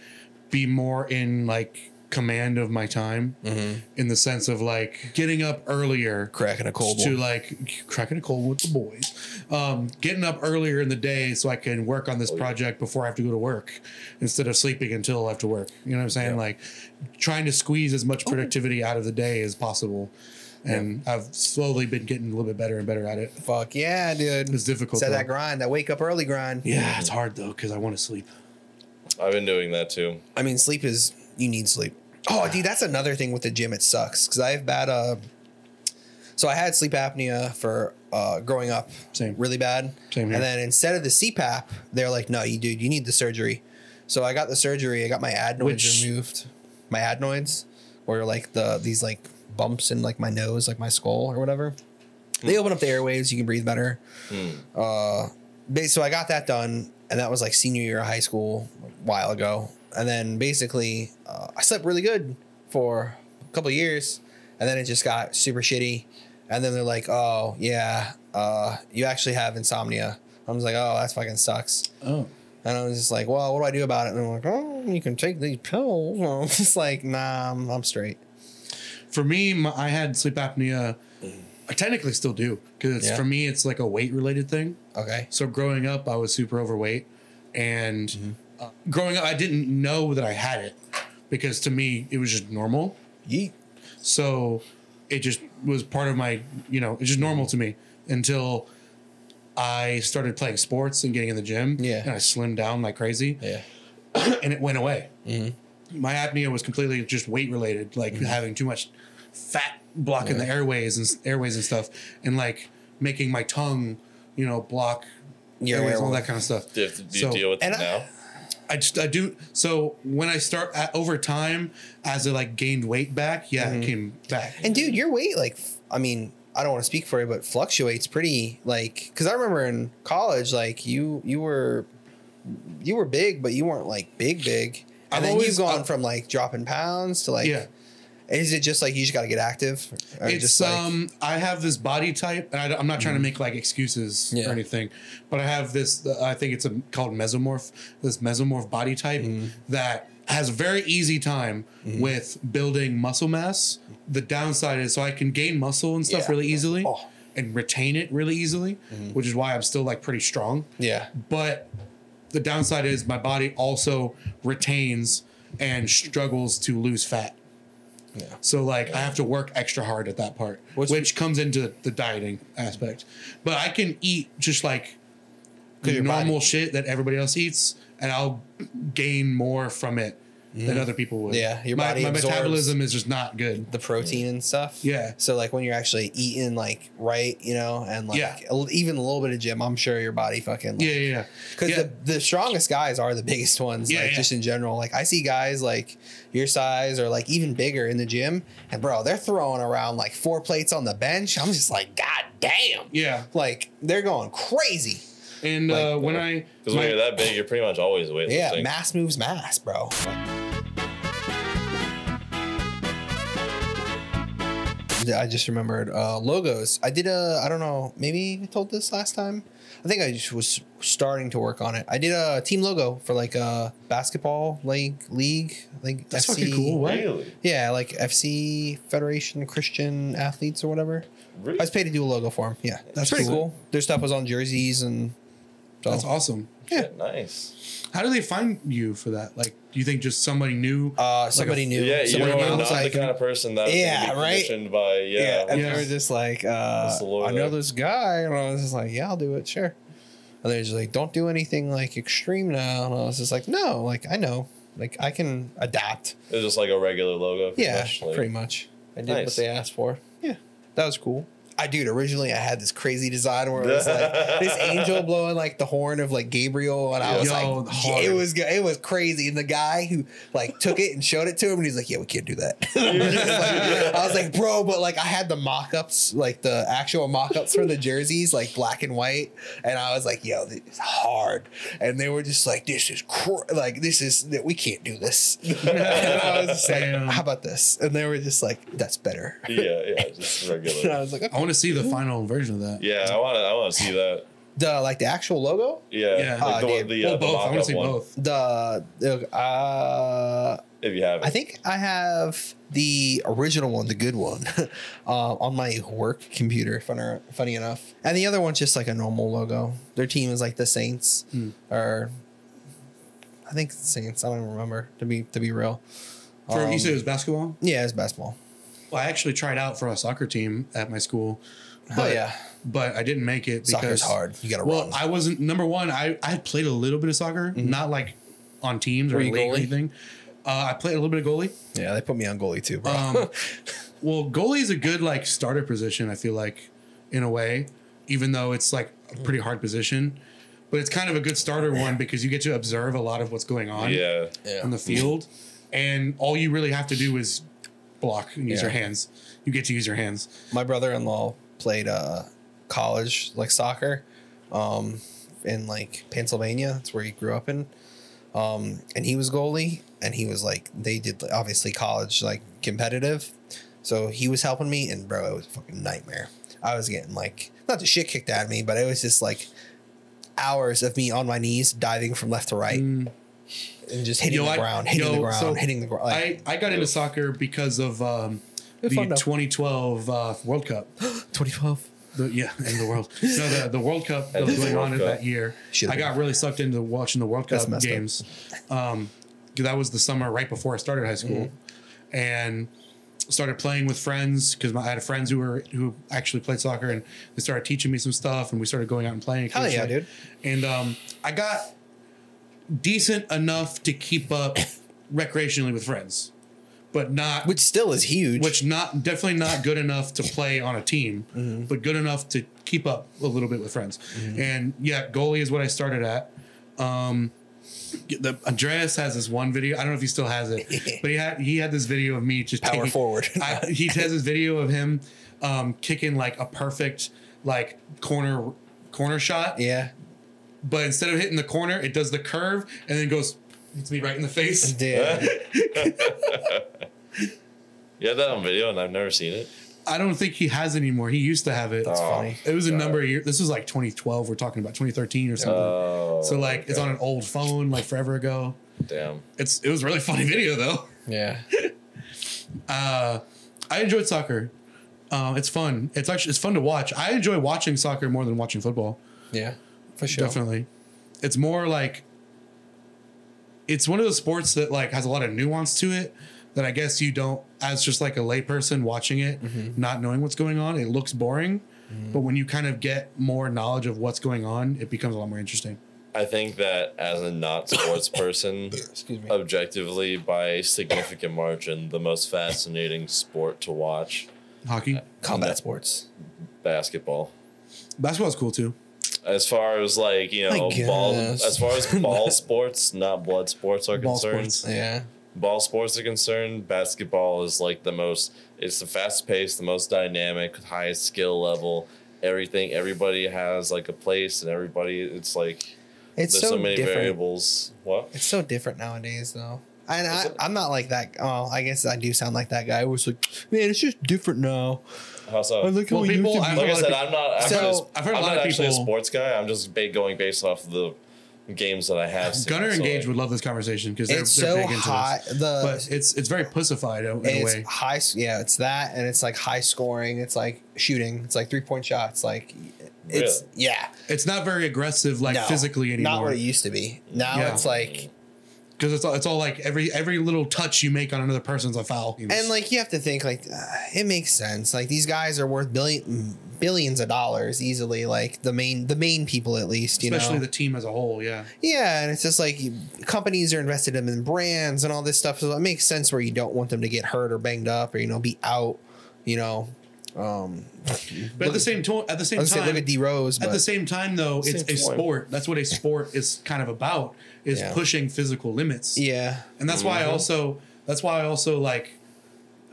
be more in like command of my time in the sense of like getting up earlier Cracking a cold to one. like cracking a cold with the boys. Um getting up earlier in the day so i can work on this project before i have to go to work instead of sleeping until after work. You know what i'm saying? Like trying to squeeze as much productivity out of the day as possible and i've slowly been getting a little bit better and better at it Fuck yeah, dude. it's difficult Set though. that grind, that wake up early grind. yeah it's hard though because i want to sleep I've been doing that too. I mean, sleep is you need sleep. Oh, dude, that's another thing with the gym. It sucks because I have bad. Uh, so I had sleep apnea for uh, growing up, Same. really bad. Same here. And then instead of the CPAP, they're like, "No, you dude, you need the surgery." So I got the surgery. I got my adenoids Which- removed. My adenoids, or like the these like bumps in like my nose, like my skull or whatever. They open up the airways. You can breathe better. Uh, so I got that done, and that was like senior year of high school, a while ago. And then basically, uh, I slept really good for a couple of years, and then it just got super shitty. And then they're like, "Oh yeah, uh, you actually have insomnia." I was like, "Oh, that fucking sucks." oh And I was just like, "Well, what do I do about it?" And I'm like, "Oh, you can take these pills." And I'm just like, "Nah, I'm, I'm straight." For me my, i had sleep apnea i technically still do because Yeah. for me it's like a weight related thing Okay. So growing up, I was super overweight, and Mm-hmm. uh, growing up, I didn't know that I had it because to me it was just normal. Yeet. So it just was part of my, you know, it's just normal to me until I started playing sports and getting in the gym. Yeah. and I slimmed down like crazy, Yeah. and it went away. Mm-hmm. My apnea was completely just weight related, like mm-hmm. having too much fat blocking the airways and airways and stuff, and like making my tongue, you know, block Your airways, all that kind of stuff. Do you, have to, do you So- deal with and it I- now? I just I do so when I start at, over time as I like gained weight back, yeah, it mm-hmm. came back. And dude, your weight, like, I mean, I don't want to speak for you, but fluctuates pretty, like, because I remember in college, like, you you were you were big, but you weren't like big big. And I've then always- you've gone I've- from like dropping pounds to like, yeah, is it just like you just got to get active? Or it's just like, Mm-hmm. um I have this body type, and I, am not trying to make like excuses Yeah. or anything, but I have this. I think it's a, called mesomorph. This mesomorph body type Mm-hmm. that has a very easy time with building muscle mass. The downside is so I can gain muscle and stuff Yeah. really easily. Oh. Mm-hmm. And retain it really easily, which is why I'm still like pretty strong. yeah, but the downside is my body also retains and struggles to lose fat. Yeah. So like I have to work extra hard at that part, What's- which comes into the dieting aspect. But I can eat just like your normal body- shit that everybody else eats, and I'll gain more from it than other people would. Yeah, your my, body my metabolism is just not good. the protein and stuff. Yeah. So like when you're actually eating like right, you know, and like Yeah. even a little bit of gym, I'm sure your body fucking like, Yeah, yeah, yeah. Because yeah. the, the strongest guys are the biggest ones, Yeah, like yeah. just in general. Like I see guys like your size or like even bigger in the gym, and bro, they're throwing around like four plates on the bench. I'm just like, God damn. yeah. Like they're going crazy. And Like, uh, when I Because when you're that big, you're pretty much always weightlifting. Yeah, mass moves mass, bro. I just remembered uh, logos. I did a, I don't know, maybe I told this last time. I think I just was starting to work on it. I did a team logo for like a basketball like league, like that's FC. fucking cool. What? Really? Yeah, like FC Federation Christian Athletes or whatever. Really? I was paid to do a logo for them. Yeah, that's pretty cool. cool. Their stuff was on jerseys and so That's awesome. Yeah. Nice. How do they find you for that? Like, do you think just somebody knew? Uh, somebody knew. Yeah, you somebody are knew. not was like, the kind of person that Yeah, can be right? conditioned by yeah, yeah. and Yeah. they were just like, uh, What's the lore I know this guy, and I was just like, yeah, I'll do it, sure. And they're just like, don't do anything like extreme now, and I was just like, no, like I know, like I can adapt. It was just like a regular logo. pretty Yeah, much, like- pretty much. I did what they asked for. Yeah, that was cool. I dude, originally I had this crazy design where it was like this angel blowing like the horn of like Gabriel, and I was Yo, like, hard. it was it was crazy. And the guy who like took it and showed it to him, and he's like, "Yeah, we can't do that." I was like- I was like, "Bro," but like I had the mock-ups, like the actual mock-ups for the jerseys, like black and white, and I was like, "Yo, this is hard," and they were just like, "This is cr- like this is that we can't do this." and I was just like, "How about this?" And they were just like, "That's better." Yeah, yeah, just And I was like, okay. I want to see the final version of that. Yeah, I want to. I want to see that. the like the actual logo, Yeah, Yeah. like the, one- dude. the, Well, uh, the both. I want to see one, both. the, the uh, If you have it, I think I have the original one, the good one, uh, on my work computer. Funny, funny enough, and the other one's just like a normal logo. Their team is like the Saints, or I think Saints. I don't even remember to be to be real. For Um, you said it was basketball. Yeah, it's basketball. Well, I actually tried out for a soccer team at my school. Oh yeah, but I didn't make it because soccer's hard. You got to Well, run. I wasn't number one. I I had played a little bit of soccer, not like on teams or Were you league or anything. Uh, I played a little bit of goalie. yeah, they put me on goalie too, bro. Um, well, goalie is a good like starter position. I feel like, in a way, even though it's like a pretty hard position, but it's kind of a good starter one because you get to observe a lot of what's going on yeah, yeah. on the field, and all you really have to do is block and use Yeah. your hands. You get to use your hands. my brother-in-law played uh college like soccer um in like Pennsylvania that's where he grew up in um and he was goalie and he was like they did obviously college like competitive so he was helping me and bro it was a fucking nightmare I was getting like not the shit kicked out of me but it was just like hours of me on my knees diving from left to right and just hitting. Yo, the I- ground hitting yo, the ground so hitting the ground like, I, I got into soccer because of um, the It's fun, though. 2012 uh, World Cup. 2012 The, yeah, in the world. No, the, the World Cup that was going on Cup. that year. Should've I got been. really sucked into watching the World Cup games. Um, 'cause that was the summer right before I started high school, Mm-hmm. and started playing with friends because I had friends who were who actually played soccer, and they started teaching me some stuff, and we started going out and playing. Hell yeah, occasionally. And um, I got decent enough to keep up recreationally with friends, but not which still is huge which not definitely not good enough to play on a team, Mm-hmm. but good enough to keep up a little bit with friends. And yeah, goalie is what I started at. Um, the Andreas has this one video. I don't know if he still has it, but he had he had this video of me just Power taking, forward. I, he has this video of him um, kicking like a perfect like corner corner shot, yeah but instead of hitting the corner, it does the curve and then goes hits me right in the face. Yeah. you had that on video, and I've never seen it. I don't think he has anymore. He used to have it. That's Oh. funny. It was a God. number of years. This was like 2012. We're talking about 2013 or something. Oh, so like it's on an old phone, like forever ago. Damn. It's it was a really funny video though. Yeah. Uh, I enjoyed soccer. Uh, it's fun. It's actually it's fun to watch. I enjoy watching soccer more than watching football. Yeah. For sure. Definitely, it's more like it's one of those sports that like has a lot of nuance to it that I guess you don't as just like a layperson watching it, Mm-hmm. not knowing what's going on, it looks boring. But when you kind of get more knowledge of what's going on, it becomes a lot more interesting. I think that as a not sports person, Excuse me. objectively by a significant margin, the most fascinating sport to watch, Hockey, Combat sports. basketball. basketball's cool too. As far as like you know, ball. As far as ball sports, not blood sports are Ball concerned. sports. Yeah. Ball sports are concerned. Basketball is like the most. It's the fast paced, the most dynamic, highest skill level. Everything. Everybody has like a place, and everybody. It's like It's there's so, so, many different. variables. What? It's so different nowadays, though. And I, I'm not like that. Oh, I guess I do sound like that guy. I was like, man, it's just different now. How so? I look Well, how people- used to I- like I lot of said, I'm not. I'm, So- just, I've heard a I'm lot not of actually a sports guy. I'm just ba- going based off of the games that I have. Seen. Gunner So, and Gage like, would love this conversation because they're, it's they're so big into high. this. The But it's it's very pussified in a it's way. high. Yeah, it's that, and it's like high scoring. It's like shooting. It's like three point shots. Like it's Really? yeah. It's not very aggressive like No, physically anymore. Not what it used to be. Now Yeah. it's like because it's all, it's all like every every little touch you make on another person's a foul. you know? And like you have to think like uh, it makes sense. Like these guys are worth billion billions of dollars easily. Like the main the main people at least. You especially know. the team as a whole. Yeah, yeah, and it's just like companies are invested in in brands and all this stuff. So it makes sense where you don't want them to get hurt or banged up or you know be out. You know. Um, but at the same to- at the same time, say look at D Rose, at the same time though, it's Same a point. sport. That's what a sport is kind of about is Yeah. pushing physical limits. yeah, and that's why I mm-hmm. also that's why I also like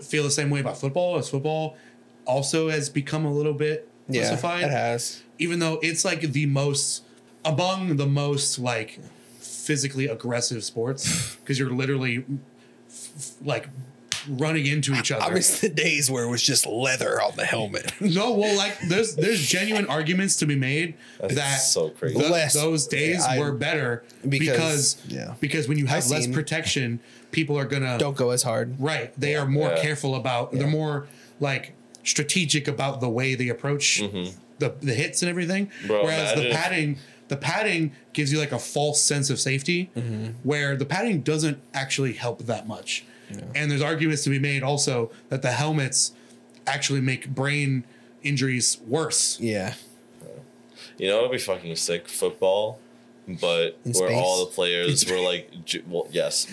feel the same way about football. As football also has become a little bit yeah, pussified. it has. even though it's like the most among the most like physically aggressive sports because you're literally f- f- like running into each other. I miss the days where it was just leather on the helmet. no, well, like there's there's genuine arguments to be made That's that so crazy. th- Less- those days I- were better Because- because yeah. because when you have I've less seen- protection, people are gonna don't go as hard. right. They are more Yeah. careful about. They're more like strategic about the way they approach the the hits and everything. Mm-hmm. Bro, Whereas the imagine if- padding, the padding gives you like a false sense of safety, Mm-hmm. where the padding doesn't actually help that much. And there's arguments to be made also that the helmets actually make brain injuries worse. Yeah, You know, it'd be fucking sick. Football, but In where space? all the players were like, ju- well, yes,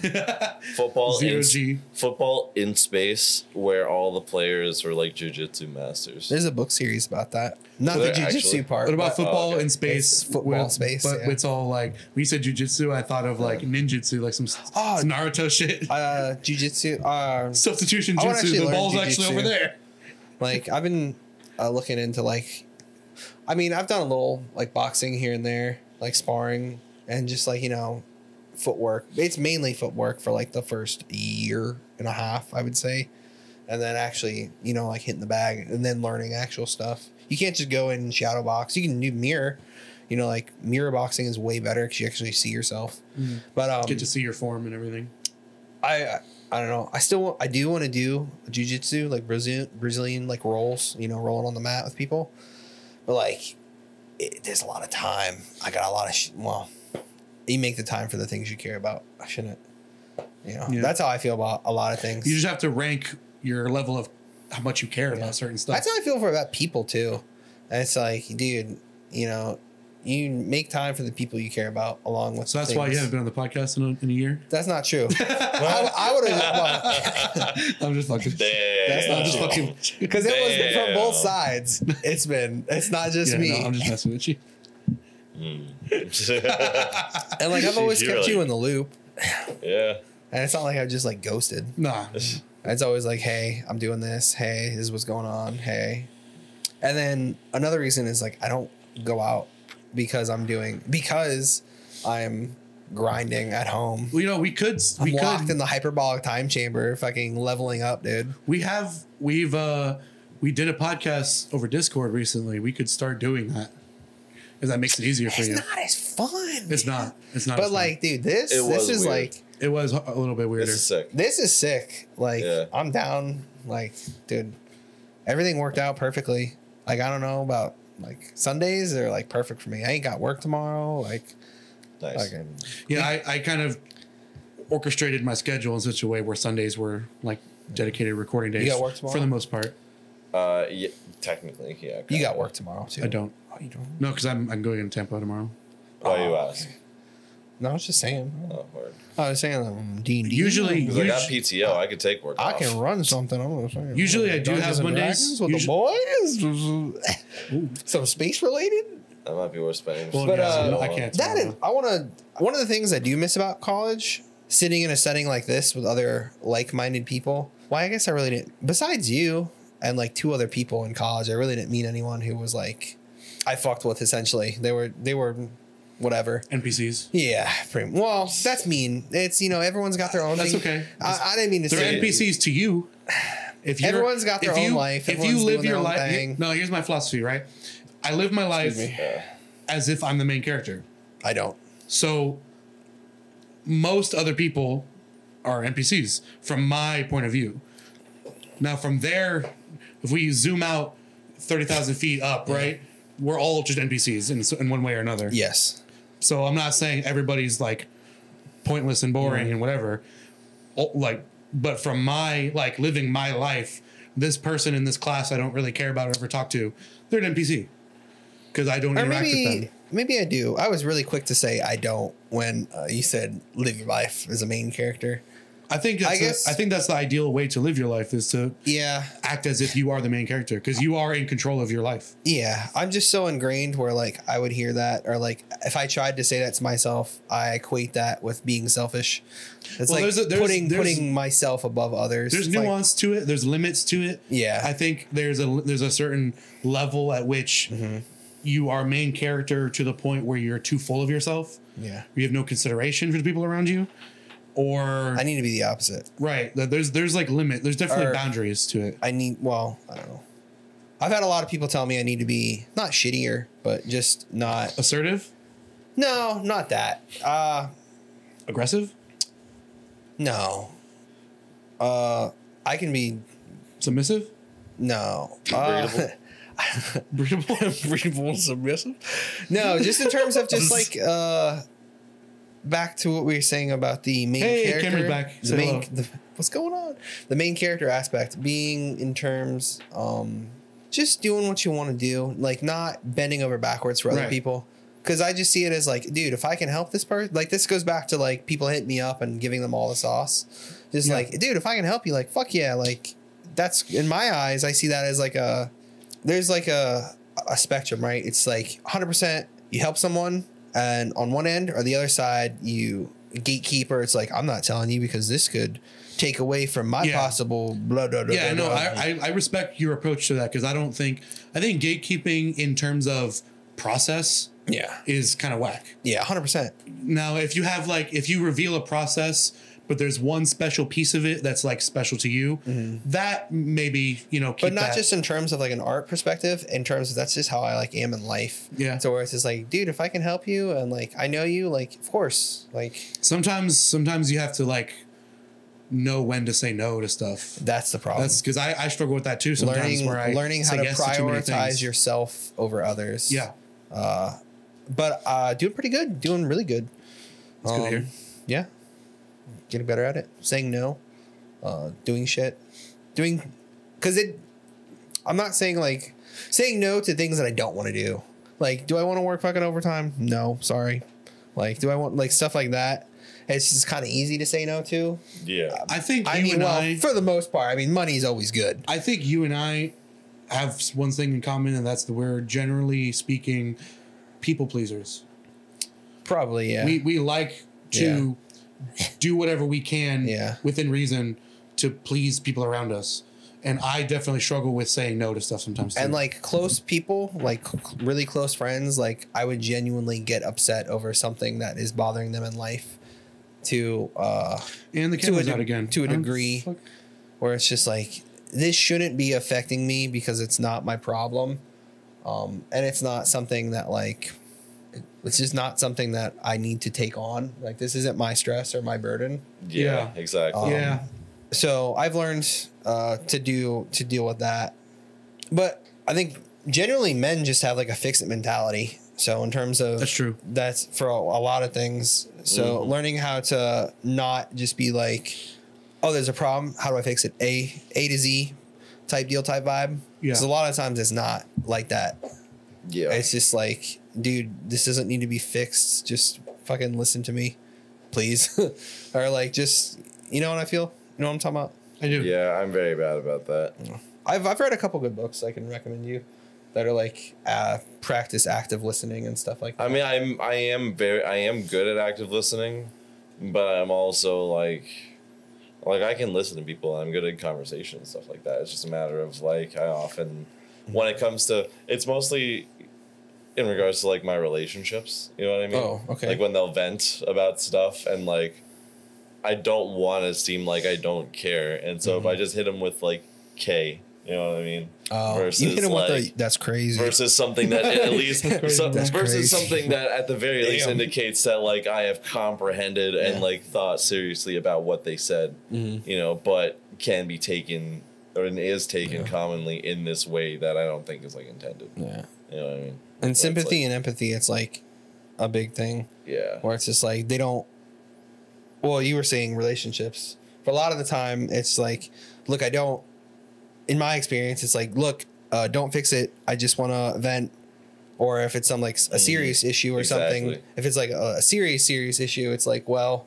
football Zero in G. football in space, where all the players were like jujitsu masters. there's a book series about that. Not Is the there jujitsu actually? part. What about but- football okay. in space? It's football in space, But yeah. it's all like when you said jujitsu, I thought of like ninjutsu, like some, Oh, some Naruto shit. uh jujitsu uh Substitution I wanna jutsu. actually The learn ball's actually jujitsu. over there. like i've been uh, looking into like i mean i've done a little like boxing here and there like sparring and just like you know footwork. It's mainly footwork for like the first year and a half i would say. And then actually you know like hitting the bag and then learning actual stuff. You can't just go in and shadow box. You can do mirror. You know like mirror boxing is way better because you actually see yourself. But um Get to see your form and everything. I I- I don't know. I still want, I do want to do jujitsu like Brazilian Brazilian like rolls, you know, rolling on the mat with people. But like, it, there's a lot of time. I got a lot of sh- well. You make the time for the things you care about. I shouldn't. You know, Yeah. that's how I feel about a lot of things. You just have to rank your level of how much you care about certain stuff. That's how I feel for about people too. And it's like, dude, you know, you make time for the people you care about along with. so that's why you haven't been on the podcast in a, in a year. That's not true. I, I would have. I'm just fucking. Damn. That's not just fucking because it was from both sides. It's been. It's not just Yeah, me. no, I'm just messing with you. Mm. and like I've always You're kept you in the loop, yeah. and it's not like I just like ghosted. Nah, It's always like, hey, I'm doing this. Hey, this is what's going on. Hey, and then another reason is like I don't go out because I'm doing because I'm grinding at home. well, you know, we could. I'm We locked could. in the hyperbolic time chamber, fucking leveling up, dude. we have. We've. uh We did a podcast over Discord recently. We could start doing that. If that makes it easier for It's you. It's not as fun. It's not. It's not. But as fun. like, dude, this It this is weird. like it was a little bit weirder. This is sick. this is sick. Like Yeah. I'm down. Like, dude, everything worked out perfectly. Like I don't know about like Sundays are like perfect for me. I ain't got work tomorrow. Like, Nice. fucking yeah, I, I kind of orchestrated my schedule in such a way where Sundays were like dedicated recording days. got work tomorrow? for the most part. Uh, yeah, technically, yeah. You got work tomorrow too. I don't. Oh, you don't. No, because I'm I'm going in Tampa tomorrow. Why you ask? No, I was just saying. Oh, word. I was saying um, D and D. Usually- I got Usu- PTO, I could take work. I off. can run something. I'm gonna. Usually I do Dungeons have and Mondays. Dragons with the boys. Some space related. That might be worth spending. Well, But, yeah, uh, I can't. That is. I want to. One of the things I do miss about college, sitting in a setting like this with other like-minded people. Why? I guess I really didn't. Besides you and like two other people in college, I really didn't meet anyone who was like, I fucked with. Essentially, they were they were, whatever. NPCs. Yeah, pretty, well, that's mean. It's you know everyone's got their own. That's thing. okay. I, I didn't mean to They're say NPCs to you. If you're, Everyone's got their if own you- life. If you live your life, thing. no. Here's my philosophy. Right, I live my life as if I'm the main character. I don't. So most other people are NPCs from my point of view. Now, from there, if we zoom out thirty thousand feet up, right, we're all just NPCs in, in one way or another. Yes. So I'm not saying everybody's like pointless and boring and whatever. Oh, Like, but from my like living my life, this person in this class I don't really care about or ever talk to, they're an NPC because I don't Or interact with maybe them. maybe I do. I was really quick to say I don't when uh, you said live your life as a main character. I think that's I guess- I think that's the ideal way to live your life is to Yeah, act as if you are the main character because you are in control of your life. yeah. I'm just so ingrained where like I would hear that or like if I tried to say that to myself, I equate that with being selfish. It's Well, like there's a- there's- putting there's- putting myself above others. There's It's like- nuance to it. There's limits to it. Yeah. I think there's a there's a certain level at which Mm-hmm. you are main character to the point where you're too full of yourself. yeah. You have no consideration for the people around you, or I need to be the opposite. right. There's there's like limit. There's definitely Or- boundaries to it. I need well, I don't know. I've had a lot of people tell me I need to be not shittier, but just not Assertive, No, not that. Uh aggressive, no. Uh I can be submissive, no. Uh, Breedable. breedable. breedable submissive. No, just in terms of just like uh back to what we were saying about the main Hey, character. Cameron's back. The Say main the, what's going on? The main character aspect being in terms um just doing what you want to do, like not bending over backwards for other Right. people. Cause I just see it as like, dude, if I can help this person, like this goes back to like people hitting me up and giving them all the sauce. Just Yeah. like, dude, if I can help you, like, fuck yeah, like that's in my eyes, I see that as like a there's like a a spectrum, right? It's like 100% you help someone and on one end or the other side you gatekeeper it's like I'm not telling you because this could take away from my Yeah. possible blah blah blah. Yeah, blah, no, blah. I, I I respect your approach to that because I don't think I think gatekeeping in terms of process yeah. is kind of whack. Yeah, 100%. Now, if you have like if you reveal a process, but there's one special piece of it that's like special to you, that maybe you know, keep Mm-hmm. But not that- just in terms of like an art perspective, in terms of that's just how I like am in life. Yeah. So where it's just like, dude, if I can help you and like I know you, like of course, like sometimes sometimes you have to like know when to say no to stuff. that's the problem. That's because I, I struggle with that too. Sometimes learning where I learning how to yes prioritize things. yourself over others. yeah, Uh, but uh, doing pretty good, doing really good. it's good to Um, hear. Yeah, getting better at it. Saying no, uh, doing shit, doing because it. I'm not saying like saying no to things that I don't want to do. Like, do I want to work fucking overtime? No, sorry. Like, do I want like stuff like that? It's just kind of easy to say no to. Yeah. I think I you mean, and well, I, for the most part, I mean, money's always good. I think you and I have one thing in common, and that's that we're generally speaking people pleasers. Probably, yeah. we we like to do whatever we can Yeah. within reason to please people around us. And I definitely struggle with saying no to stuff sometimes. and like close people like really close friends like i would genuinely get upset over something that is bothering them in life to uh and the to a camera's de- out again to a degree. where it's just like this shouldn't be affecting me because it's not my problem um and it's not something that like it- it's just not something that i need to take on like this isn't my stress or my burden Yeah. Yeah. Exactly. Um, yeah, so I've learned uh, to do to deal with that. But I think generally men just have like a fix it mentality. So in terms of That's true. That's for a, a lot of things. So Mm-hmm. learning how to not just be like, oh, there's a problem. How do I fix it? A A to Z type deal type vibe. Yeah. Because a lot of times it's not like that. Yeah. It's just like, dude, this doesn't need to be fixed. Just fucking listen to me, please. or like, just you know what I feel. You know what I'm talking about. I do. yeah, I'm very bad about that. I've I've read a couple good books I can recommend you that are like uh, practice active listening and stuff like that. I mean, I'm I am very I am good at active listening, but I'm also like like I can listen to people. I'm good at conversation and stuff like that. It's just a matter of like I often when it comes to it's mostly in regards to like my relationships. You know what I mean? Oh, okay. Like when they'll vent about stuff and like I don't want to seem like I don't care, and so if I just hit them with like K, you know what I mean? Oh, you hit him with the that's crazy. versus something that at least some, versus crazy. something that at the very least Damn. indicates that like I have comprehended and like thought seriously about what they said, Mm-hmm. you know, but can be taken or is taken Yeah. commonly in this way that I don't think is like intended. yeah. You know what I mean? And sympathy like- and empathy, it's like a big thing yeah, where it's just like they don't. Well, you were saying relationships. For a lot of the time, it's like, look, I don't. In my experience, it's like, look, uh, don't fix it. I just want to vent. Or if it's some like a serious issue or something, Mm. If it's like a, a serious, serious issue, it's like, well,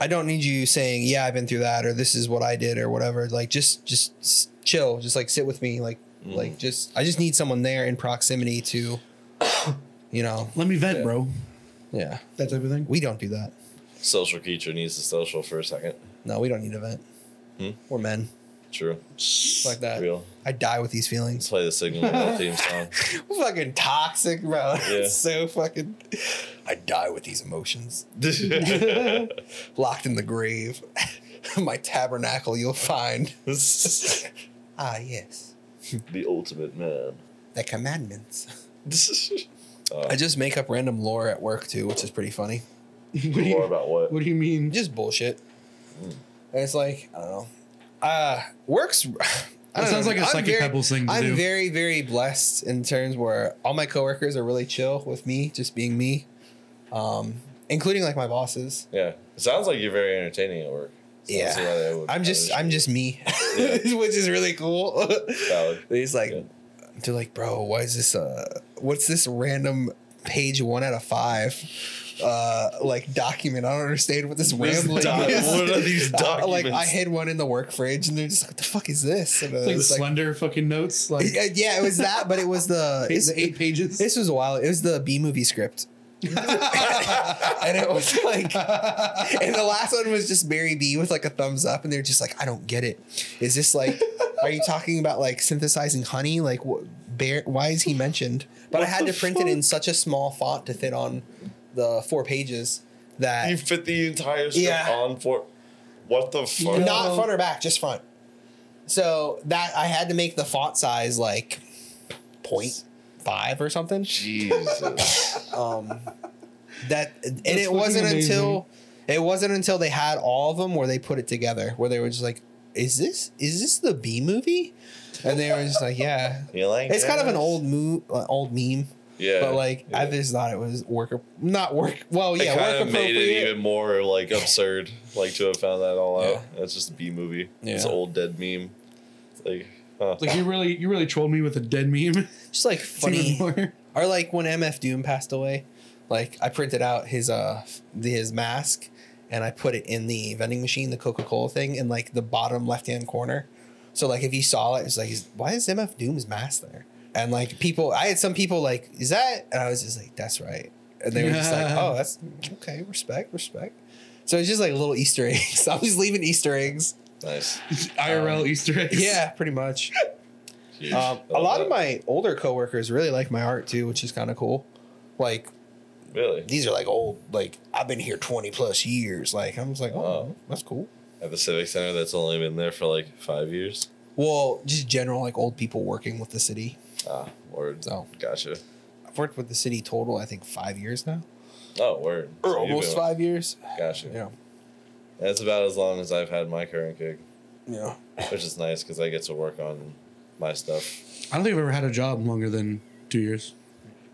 I don't need you saying, yeah, I've been through that, or this is what I did, or whatever. Like, just, just chill, just like sit with me, like, Mm. like just, I just need someone there in proximity to, you know, Let me vent, Yeah. bro. yeah. That type of thing. We don't do that. social creature needs to social for a second. No, we don't need a vent. Hmm? We're men. True, Like that. real. I die with these Let's feelings. play the sigma male theme song. fucking toxic, bro. Yeah. It's so fucking. I die with these emotions. Locked in the grave. My tabernacle you'll find. Ah, yes. the ultimate man. The commandments. Uh, I just make up random lore at work too, which is pretty funny. what, do more you, about what? what do you mean? Just bullshit. And it's like, I don't know. Uh, works. I That don't sounds know. like a I'm Psychic very- Pebbles thing to I'm do. very, very blessed in terms where all my coworkers are really chill with me, just being me, um, including like my bosses. Yeah, it sounds like you're very entertaining at work. So I don't see why they would- I'm just, I I'm just me, Yeah. which is really cool. Valid. He's like, Yeah. They're like, bro, why is this? Uh, what's this random page one out of five? Uh, like document. I don't understand what this rambling doc- is. what are these Uh, like I documents? hid one in the work fridge, and they're just like, "What the fuck is this?" And, uh, It's like it's like- slender fucking notes, like Yeah, yeah, it was that, but it was the it's it's, eight pages. This was a while. It was the B movie script. and it was like, and the last one was just Mary B with like a thumbs up, and they're just like, I don't get it. Is this like, are you talking about like synthesizing honey? Like, what? Bear? Why is he mentioned? But I had to print it in such a small font to fit on the four pages that You fit the entire script Yeah. on for what the fuck? not front or back, just front. So that I had to make the font size like 0.5 or something. Jesus. um that and That's it wasn't amazing. until it wasn't until they had all of them where they put it together where they were just like is this is this the b movie and they were just like yeah You like it's kind of an old mo- uh, old meme Yeah. but like i just thought it was work not work well yeah it work kind of made it even more like absurd, like to have found that all Yeah. out. That's just a B movie. It's an old dead meme. It's like, huh. like you really, you really trolled me with a dead meme. just like funny. or like when mf doom passed away like i printed out his uh his mask and i put it in the vending machine the coca-cola thing in like the bottom left hand corner. So like if you saw it it's like why is mf doom's mask there? And like people i had some people like is that? And i was just like that's right. And they were just like oh that's okay respect respect. So it's just like little easter eggs. I'm just leaving easter eggs Nice. IRL Easter eggs. yeah pretty much Huge. um, I a love lot of my older coworkers really like my art too which is kind of cool like Really? these are like old like i've been here 20 plus years like i'm just like oh Wow. that's cool At the Civic Center that's only been there for like five years. well just general like old people working with the city Ah, word. So. Gotcha. i've worked with the city total i think five years now Oh, word. or So you've almost been- five years Gotcha. yeah That's about as long as I've had my current gig, yeah which is nice because I get to work on my stuff. I don't think I've ever had a job longer than two years.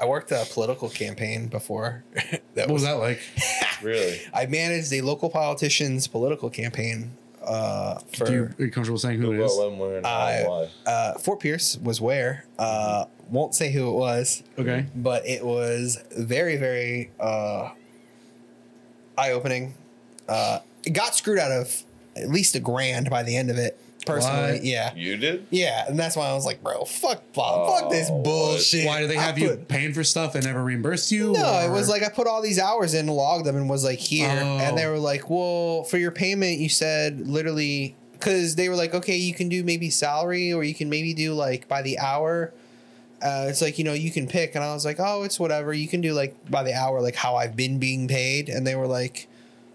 I worked a political campaign before. that What was that like? Really? I managed a local politician's political campaign uh, for Do you, are you comfortable saying who it What, is? when, where, and I- why? uh, Fort Pierce was where. Uh, won't say who it was, Okay. but it was very, very uh, eye opening. Uh, it got screwed out of at least a grand by the end of it. Personally, What? yeah, You did? yeah, and that's why I was like, bro, fuck, Bob, fuck this Oh, bullshit. Why do they I have you put- paying for stuff and never reimburse you? No, it was like I put all these hours in, logged them, and was like here, Oh. and they were like, well, for your payment, you said literally because they were like, okay, you can do maybe salary, or you can maybe do like by the hour. Uh, it's like you know you can pick, and I was like, oh, it's whatever. You can do like by the hour, like how I've been being paid, and they were like,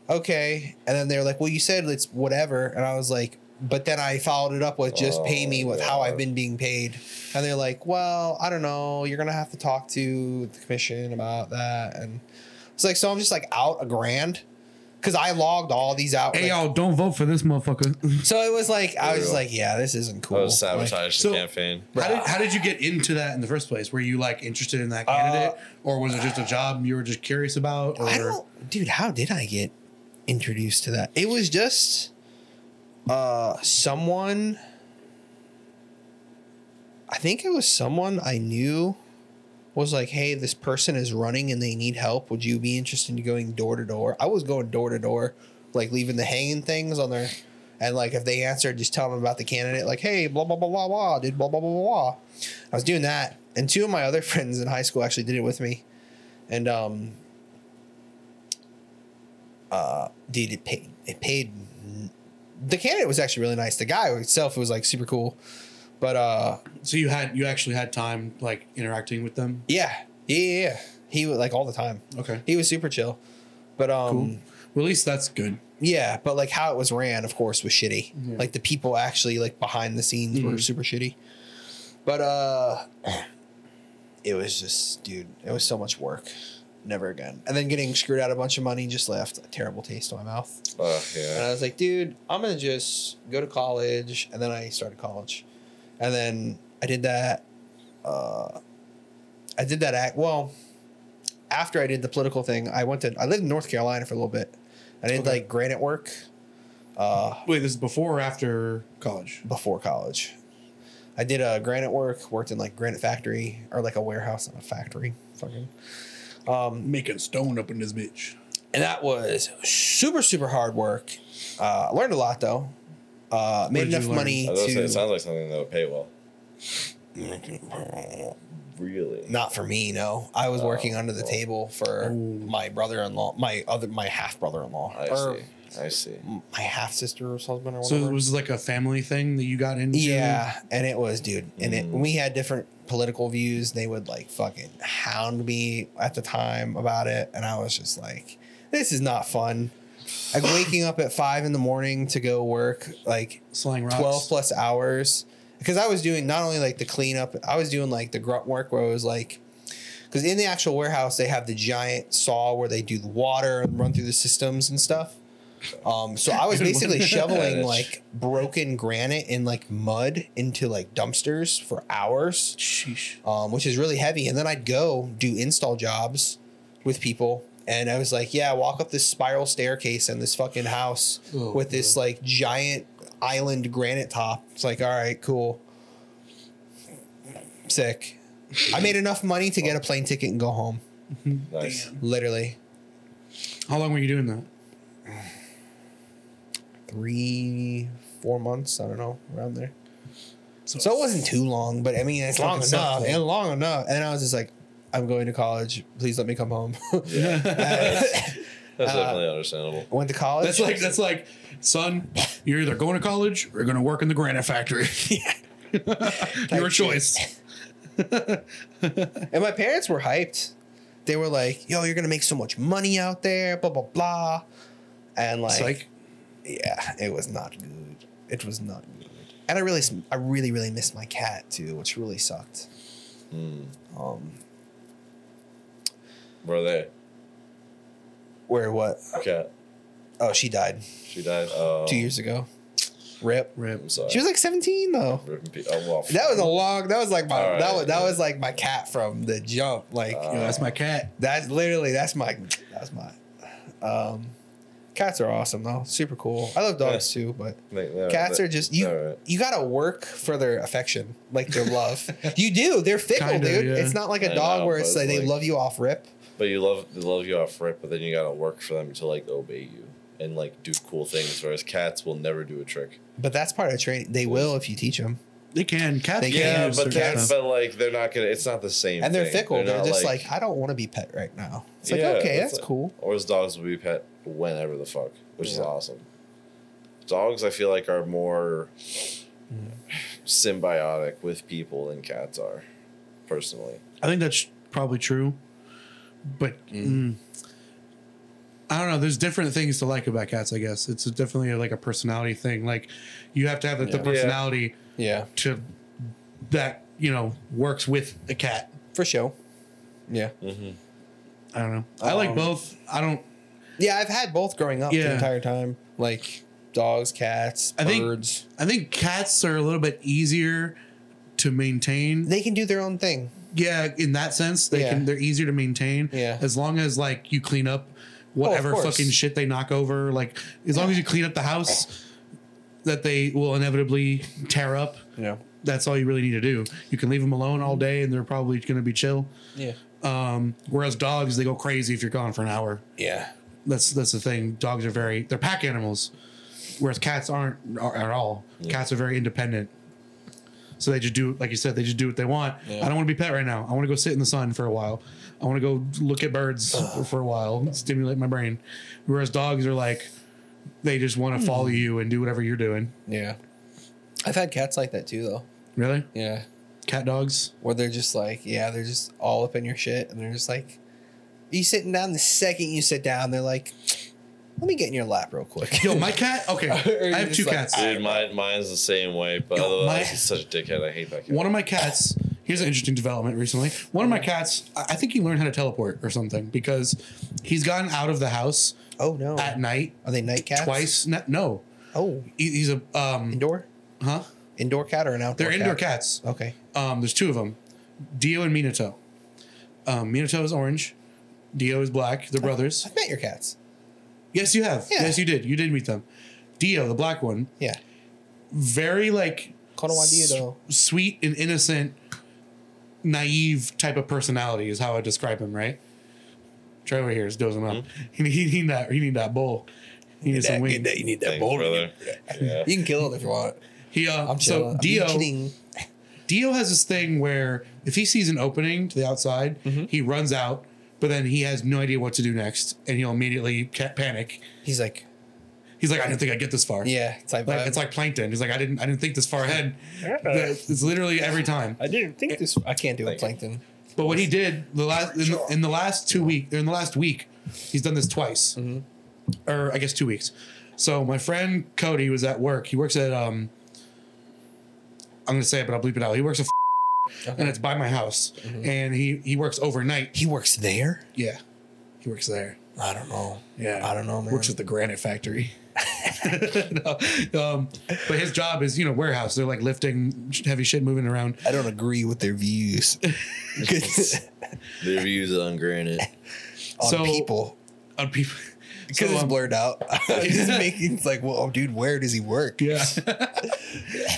okay, and then they're like, well, you said it's whatever, and I was like, but then I followed it up with just pay me Oh, with how I've been being paid, and they're like, well, I don't know, you're gonna have to talk to the commission about that, and it's like, so I'm just like out a grand. Cause I logged all these out. Hey, like- y'all, don't vote for this motherfucker. so it was like I was like, yeah, this isn't cool. I was Like, sabotage so- the campaign. How did, how did you get into that in the first place? Were you like interested in that candidate, uh, or was it just a job you were just curious about? Or I don't, dude. How did I get introduced to that? It was just uh someone. I think it was someone I knew was like, "Hey, this person is running and they need help. Would you be interested in going door to door?" I was going door to door, like leaving the hanging things on their, and like if they answered, just tell them about the candidate. Like, "Hey, blah blah blah blah blah," did blah blah blah blah blah. I was doing that, and two of my other friends in high school actually did it with me, and um, uh, dude, it paid. It paid. The candidate was actually really nice. The guy itself was like super cool, but uh, So you had you actually had time like interacting with them. yeah, yeah, yeah, yeah. He was like all the time. Okay, He was super chill, but um, cool. Well, at least that's good. yeah, but like how it was ran, of course, was shitty. Yeah. Like the people actually like behind the scenes were Mhm. super shitty. But uh, it was just, dude, it was so much work. Never again. And then getting screwed out a bunch of money just left a terrible taste in my mouth. Uh, And. I was like, dude, I'm gonna just go to college. And then I started college, and then I did that. Uh, I did that act. Well, after I did the political thing, I went to. I lived in North Carolina for a little bit. I did Okay. like granite work. Uh, Wait, this is before or after college? before college, I did uh, granite work. Worked in like granite factory or like a warehouse and a factory. Fucking. Um, Making stone up in this bitch. and that was super super hard work. Uh, I learned a lot though. Uh, made did you enough learn? money I was gonna say, to. it sounds like something that would pay well. Really? Not for me, no. I was Oh, working under the well. table for Ooh. my brother-in-law, my other, my half brother-in-law, I or see. I see. my half sister's husband or whatever. So it was like a family thing that you got into. yeah, and it was, dude. And it, Mm. we had different political views. They would like fucking hound me at the time about it, and I was just like, "This is not fun." Like waking up at five in the morning to go work, like slang rocks. 12 plus hours because I was doing not only like the cleanup, I was doing like the grunt work where it was like, because in the actual warehouse, they have the giant saw where they do the water and run through the systems and stuff. Um, so I was basically shoveling like broken granite and like mud into like dumpsters for hours, Sheesh. um, which is really heavy. And then I'd go do install jobs with people. And I was like, yeah, walk up this spiral staircase in this fucking house Oh, with this like giant island granite top. It's like, all right, cool. Sick. I made enough money to get a plane ticket and go home. Nice. Literally. How long were you doing that? Three, four months. I don't know, around there. So, So it wasn't too long, but I mean, it's long Fucking enough. sucked, And long enough. And I was just like, I'm going to college. Please let me come home. Yeah. That's Uh, definitely understandable. Went to college. That's like that's like, son, you're either going to college or you're going to work in the granite factory. Your choice. And my parents were hyped. They were like, "Yo, you're gonna make so much money out there." Blah blah blah. And like, It's like yeah, it was not good. It was not good. And I really, I really, really missed my cat too, which really sucked. Mm. Um, Where are they? where what? Cat. Oh, she died She died. Oh. two years ago. Rip. Rip. I'm sorry. She was like 17 though. Rip pe- oh, well, That was a long. That was like my. Right. That was that was like my cat from the jump. Like Yo, that's my cat. that's literally that's my that's my. Um, cats are awesome though. Super cool. I love dogs too, but Like, yeah, cats that- are just you. all right. You gotta work for their affection, like their love. you do. They're fickle, Kinda, dude. yeah. It's not like a I dog know, where it's it's like they like- love you off rip. But you love they love you off rip, but then you gotta work for them to like obey you and like do cool things. Whereas cats will never do a trick. But that's part of training. They will if you teach them. They can. Cats They can. can, Yeah, but certain that's but like they're not gonna. It's not the same. And they're thing. fickle. They're, not just like, I don't want to be pet right now. It's like, Yeah, okay, that's that's like- cool. Or as dogs will be pet whenever the fuck, which is awesome. Dogs, I feel like, are more symbiotic with people than cats are, personally. I think that's probably true, but mm, I don't know. There's different things to like about cats. I guess it's definitely like a personality thing. Like you have to have the, the Yeah. personality Yeah, to that you know works with a cat. for sure. Yeah. I don't know. I like Um, both. I don't. Yeah, I've had both growing up the Yeah. entire time. Like dogs, cats, I think- birds. I think cats are a little bit easier to maintain. they can do their own thing. yeah, in that sense, they Yeah. can. They're easier to maintain. Yeah. as long as like you clean up whatever course. fucking shit they knock over. Like as long as you clean up the house that they will inevitably tear up. Yeah. That's all you really need to do. You can leave them alone all day, and they're probably going to be chill. Yeah. Um, whereas dogs, they go crazy if you're gone for an hour. Yeah. That's that's the thing. Dogs are very they're pack animals, whereas cats aren't at all. Cats are very independent. So they just do like you said, they just do what they want. Yeah. I don't want to be pet right now. I want to go sit in the sun for a while. I want to go look at birds for, for a while, stimulate my brain. Whereas dogs are like they just want to hmm. follow you and do whatever you're doing. Yeah. I've had cats like that too, though. Really? Yeah. Cat dogs? Where they're just like, yeah, they're just all up in your shit, and they're just like, you sitting down. The second you sit down, they're like, let me get in your lap real quick. Yo, my cat. Okay, Or I you're have just two like, cats. Dude, mine, mine's the same way, but Yo, otherwise, my- he's such a dickhead. I hate that cat. One of my cats. Here's an interesting development recently. One of my cats, I I think he learned how to teleport or something because he's gotten out of the house oh no. at night Are they night cats? twice. No, no. Oh, He- he's a um, indoor. huh? Indoor cat or an outdoor? They're indoor cat? cats. Okay. Um, there's two of them, Dio and Minato. Um, Minato is orange. Dio is black. They're brothers. I've met your cats. Yes, you have. Yeah. Yes, you did. You did meet them. Dio, the black one, Yeah. very like Konowa s- sweet and innocent, naive type of personality is how I describe him. Right. Trevor here is dozing up. He, he need that. He need that bowl. He needs some wings. You need that Thanks, bowl. brother. Yeah. You can kill it if you want. He uh, I'm so chilling. I'm Dio. Dio has this thing where if he sees an opening to the outside, Mm-hmm. he runs out, but then he has no idea what to do next, and he'll immediately panic. He's like, He's like, I didn't think I'd get this far. yeah, it's like, Like, it's like plankton. He's like, I didn't, I didn't think this far ahead. It's literally every time. I didn't think this. I can't do it, Thank plankton. But what he did the last in the, in the last two week in the last week, he's done this twice, Mm-hmm. or I guess two weeks. So my friend Cody was at work. He works at um. I'm gonna say it, but I'll bleep it out. He works at, and it's by my house, Mm-hmm. and he he works overnight. He works there. Yeah, he works there. I don't know. Yeah, I don't know, man. Works at the granite factory. No, um, but his job is you know warehouse. They're like lifting heavy shit, moving around. I don't agree with their views Their views on granite. on So- people On people, because So, it's um, blurred out. it's just making it's like, well, oh, dude, where does he work? Yeah.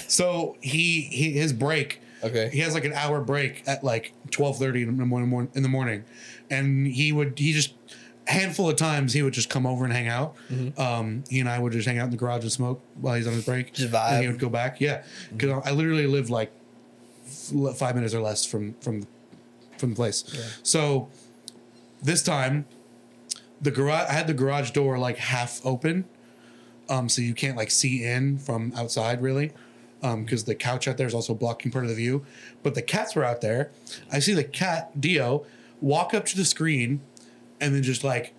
so he, he his break. Okay. He has like an hour break at like twelve thirty in the morning, morning in the morning, and he would he just a handful of times he would just come over and hang out. Um, he and I would just hang out in the garage and smoke while he's on his break. Just And he would go back. Yeah, because I literally live like f- five minutes or less from from from the place. So this time, the garage I had the garage door like half open um, so you can't like see in from outside really, because the couch out there is also blocking part of the view. But the cats were out there. I see the cat Dio walk up to the screen, and then just like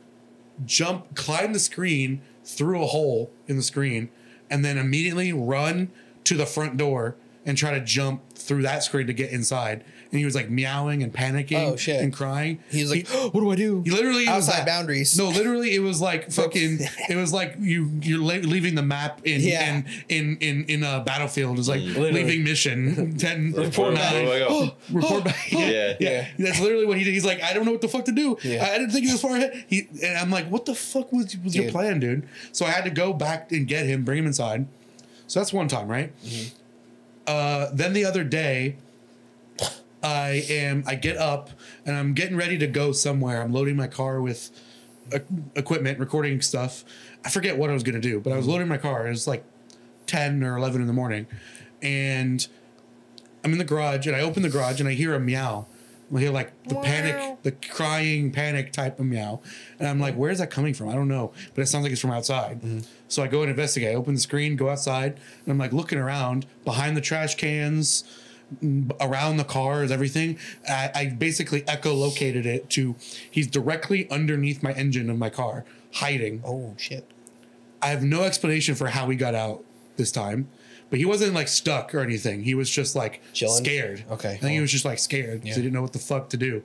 jump, climb the screen through a hole in the screen, and then immediately run to the front door and try to jump through that screen to get inside. And he was like meowing and panicking Oh, shit. and crying. He was like, "What do I do?" He literally it was Outside boundaries. No, literally, it was like fucking. it was like you you're le- leaving the map in Yeah. in in in in a battlefield. It's like Literally. leaving mission ten Report back. nine. Where do I go? Report back. Yeah, Yeah. yeah, That's literally what he did. He's like, I don't know what the fuck to do. Yeah. I, I didn't think he was far ahead. He and I'm like, what the fuck was was your plan, dude? So I had to go back and get him, bring him inside. So that's one time, right? Mm-hmm. Uh, then the other day, I am I get up and I'm getting ready to go somewhere. I'm loading my car with equipment, recording stuff. I forget what I was gonna do, but I was mm-hmm. loading my car. It was like ten or eleven in the morning, and I'm in the garage and I open the garage and I hear a meow. I hear like the panic, the crying panic type of meow, and I'm like, "Where's that coming from? I don't know, but it sounds like it's from outside." Mm-hmm. So I go and investigate. I open the screen, go outside, and I'm like looking around behind the trash cans, around the cars, everything. I, I basically echolocated it to he's directly underneath my engine of my car, hiding. Oh shit! I have no explanation for how he got out this time, but he wasn't like stuck or anything. He was just like Chilling? scared. Okay. I think he was just like scared because Yeah. he didn't know what the fuck to do.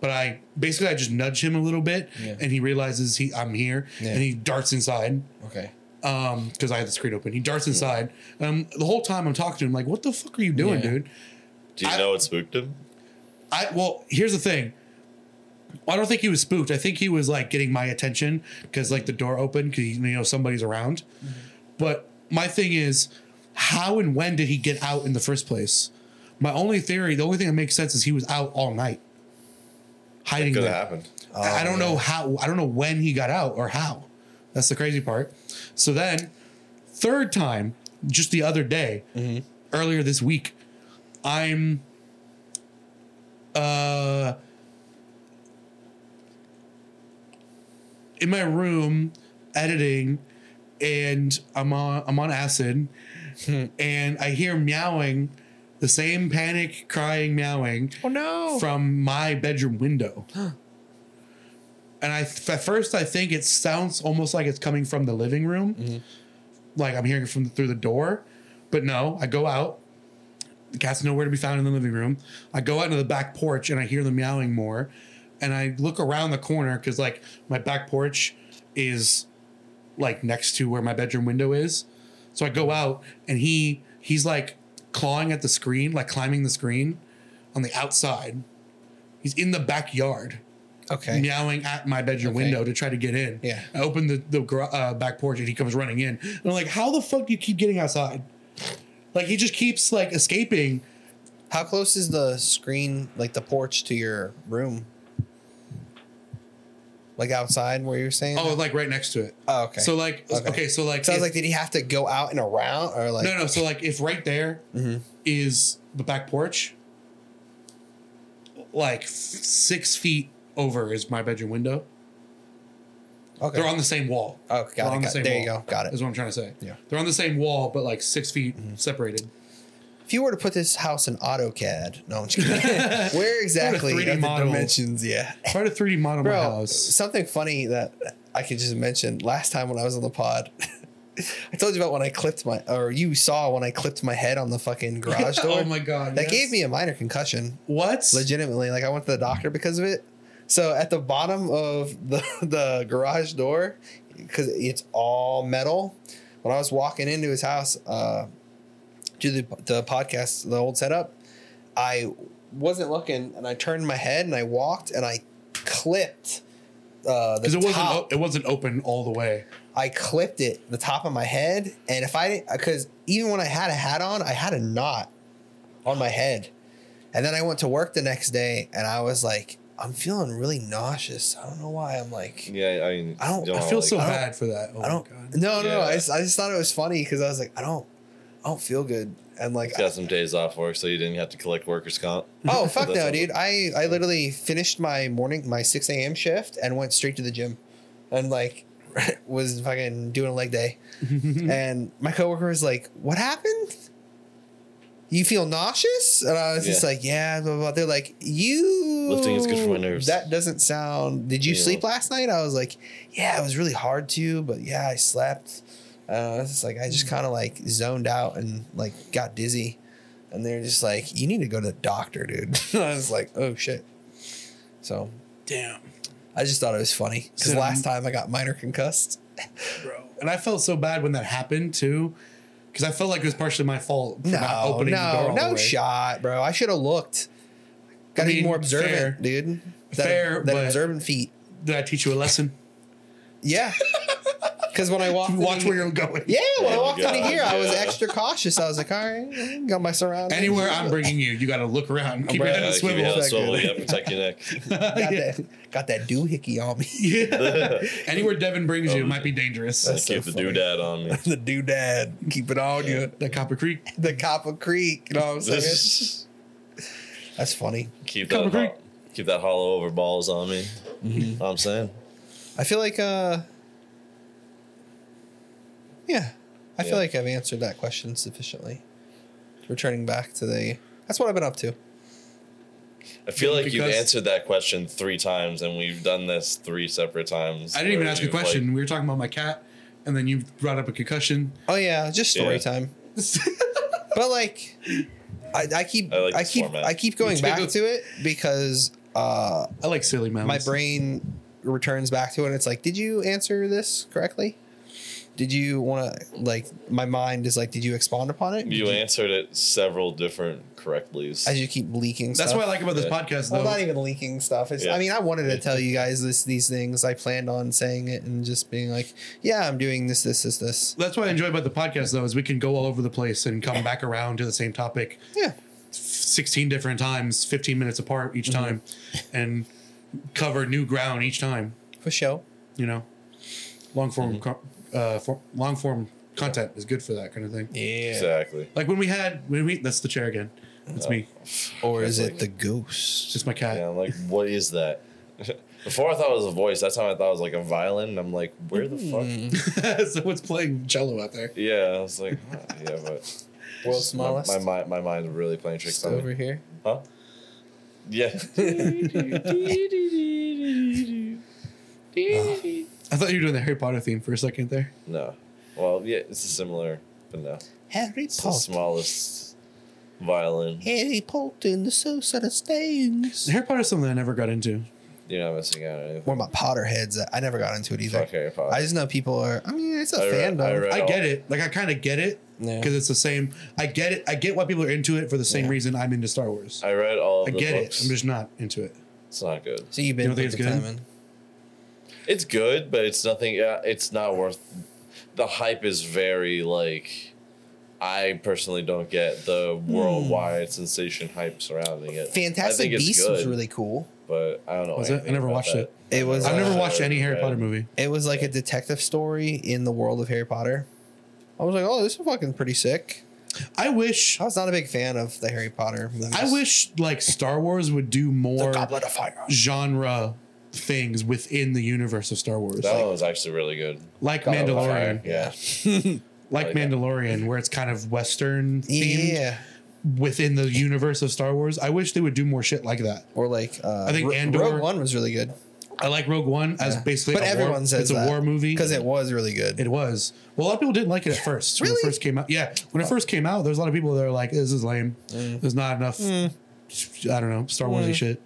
But I basically I just nudge him a little bit, Yeah. and he realizes he I'm here, Yeah. and he darts inside Okay. Um because I had the screen open. He darts inside. Um, the whole time I'm talking to him like, "What the fuck are you doing, Yeah. dude?" Do you I- know what spooked him? I well, here's the thing. I don't think he was spooked. I think he was like getting my attention because like the door opened because you know somebody's around. But my thing is, how and when did he get out in the first place? My only theory, the only thing that makes sense is he was out all night, hiding Could there. have happened. I I don't know how. I don't know when he got out or how. That's the crazy part. So then, third time, just the other day, earlier this week, I'm. Uh, in my room editing, and I'm on I'm on acid, and I hear meowing, the same panic crying meowing Oh no! from my bedroom window. and I at first I think it sounds almost like it's coming from the living room, mm-hmm. like I'm hearing it from through the door, but no. I go out. The cat's nowhere to be found in the living room. I go out into the back porch and I hear the meowing more, and I look around the corner because like my back porch is like next to where my bedroom window is. So I go out and he he's like clawing at the screen, like climbing the screen on the outside. He's in the backyard, okay. meowing at my bedroom Okay. window to try to get in. Yeah. I open the the uh, back porch and he comes running in. And I'm like, how the fuck do you keep getting outside? Like he just keeps like escaping. How close is the screen, like the porch, to your room? Like outside, where you're saying? Oh, like right next to it. Oh, okay. So like okay, Okay. so like Sounds like did he have to go out and around, or like? no no. So like if right there is Mm-hmm. the back porch, like six feet over is my bedroom window. Okay. They're on the same wall. Oh, got They're it, on the got- same there wall. you go, got it. Is what I'm trying to say. Yeah. Mm-hmm. They're on the same wall, but like six feet separated. If you were to put this house in AutoCAD, no, I'm just kidding. Where exactly 3D are the model. dimensions? Yeah. Try to 3D model my Bro, house. something funny that I could just mention. Last time when I was on the pod, I told you about when I clipped my, or you saw when I clipped my head on the fucking garage door. oh my god. That yes. gave me a minor concussion. what? Legitimately, like I went to the doctor because of it. So at the bottom of the the garage door, because it's all metal. When I was walking into his house, uh, do the the podcast, the old setup, I wasn't looking, and I turned my head and I walked and I clipped. Uh, the it wasn't top. it wasn't open all the way. I clipped it the top of my head, and if I didn't, because even when I had a hat on, I had a knot on my head, and then I went to work the next day, and I was like, I'm feeling really nauseous. I don't know why. I'm like, Yeah, I mean, I don't- you I feel like- so I bad for that. Oh I don't. my god. No, no, no. I just, I just thought it was funny because I was like, I don't, I don't feel good, and like, Got some days off work, so you didn't have to collect workers' comp. oh fuck no, dude. I I literally finished my morning, my six a.m. shift, and went straight to the gym, and like was fucking doing a leg day. and my coworker was like, "What happened? You feel nauseous?" And I was just like, "Yeah." Blah, blah, blah. They're like, "You Lifting is good for my nerves." That doesn't sound. Did you Yeah. sleep last night? I was like, "Yeah, it was really hard to, but yeah, I slept." Uh, it's like I just kind of like zoned out and like got dizzy. and they're just like, "You need to go to the doctor, dude." I was like, "Oh shit." So Damn, I just thought it was funny because last time I got minor concussed. bro. And I felt so bad when that happened too, because I felt like it was partially my fault for not No, opening the door. no, all the no way. shot, bro. I should have looked. Got to I be mean, more observant, fair. dude. That, Fair, that but- observant feet. Did I teach you a lesson? Yeah. Because when I walked, Watch in, where you're going. Yeah, when I Oh, walked into God, here, I was extra cautious. I was like, all right, got my surroundings. Anywhere I'm bringing you, you got to look around, keep your head on Uh, keep your swivel. head on a That swivel, good. yeah, protect your neck. got Yeah. that got that doohickey on me. Yeah. Anywhere Devin brings you, it might be dangerous. That's so Keep the funny. doodad on me. the doodad, keep it on you. That Copper Creek. The Copper Creek, you know what I'm saying? That's funny. keep Copper that Creek. ho- keep that hollow over balls on me. Mm-hmm. I'm saying. I feel like, uh, yeah, I feel like I've answered that question sufficiently. Returning back to the, that's what I've been up to. I feel like you've answered that question three times, and we've done this three separate times. I didn't even ask a you've, like- question. we were talking about my cat, and then you brought up a concussion. Oh yeah, just story Yeah. time. But like, I, I keep, I like I keep, format. I keep going back too. to it because uh, I like silly moments. my brain returns back to it and it's like did you answer this correctly did you want to like my mind is like did you expound upon it You answered it several different correctly. as you keep leaking stuff. That's stuff what I like about this Yeah. podcast, well though. not even leaking stuff it's, i mean i wanted to tell you guys this these things i planned on saying it and just being like yeah i'm doing this this this this That's what I enjoy about the podcast, though, is we can go all over the place and come back around to the same topic yeah 16 different times, 15 minutes apart each Mm-hmm. time, and cover new ground each time. for sure You know, long form, Mm-hmm. co- uh, for, long form content is good for that kind of thing. yeah Exactly. Like when we had when we that's the chair again. That's me. or is That's it the ghost It's just my cat. Yeah, I'm like, what is that? Before I thought it was a voice. That's how I thought it was like a violin. and I'm like, where the fuck? so what's playing cello out there? Yeah, I was like, huh, yeah, but world's my, smallest my mind, my mind's really playing tricks just on over me. here Huh? Yeah. I thought you were doing the Harry Potter theme for a second there. no. Well, yeah, it's a similar, but no. harry It's the potter smallest violin. harry potter and the sorcerer of stones Harry Potter is something I never got into. You're not missing out on anything. What about Potterheads? I never got into it either. Fuck Harry Potter. I just know people are. I mean, it's a I read- fandom. I read- I all- get it. Like I kind of get it Yeah. because it's the same. I get it. I get why people are into it for the same Yeah. reason I'm into Star Wars. I, I read all of the I get books. it. I'm just not into it. It's not good. so you've You been don't think put it's the good? time in. It's good, but it's nothing. Yeah, it's not worth. The hype is very like. I personally don't get the worldwide sensation hype surrounding it. Hmm. Fantastic think it's Beasts was really cool. but I don't know. Was it? I never watched that. it. It was, I've uh, never watched any Harry. Potter movie. It was like a detective story in the world of Harry Potter. I was like, oh, this is fucking pretty sick. I wish. I was not a big fan of the Harry Potter movies. I wish like Star Wars would do the more Goblet of Fire. genre things within the universe of Star Wars, That like, one was actually really good. like Goblet of Mandalorian, Yeah, like like that. Mandalorian, where it's kind of Western themed Yeah, within the universe of Star Wars. I wish they would do more shit like that. or like uh, I think Ro- Andor- Rogue One was really good, I like Rogue One as Yeah. basically, but a everyone war, says it's a war movie because it was really good. It was. Well, a lot of people didn't like it at first. When it first came out. Yeah. When it first came out, there's a lot of people that are like, this is lame. Mm. There's not enough, I don't know, Star Warsy shit.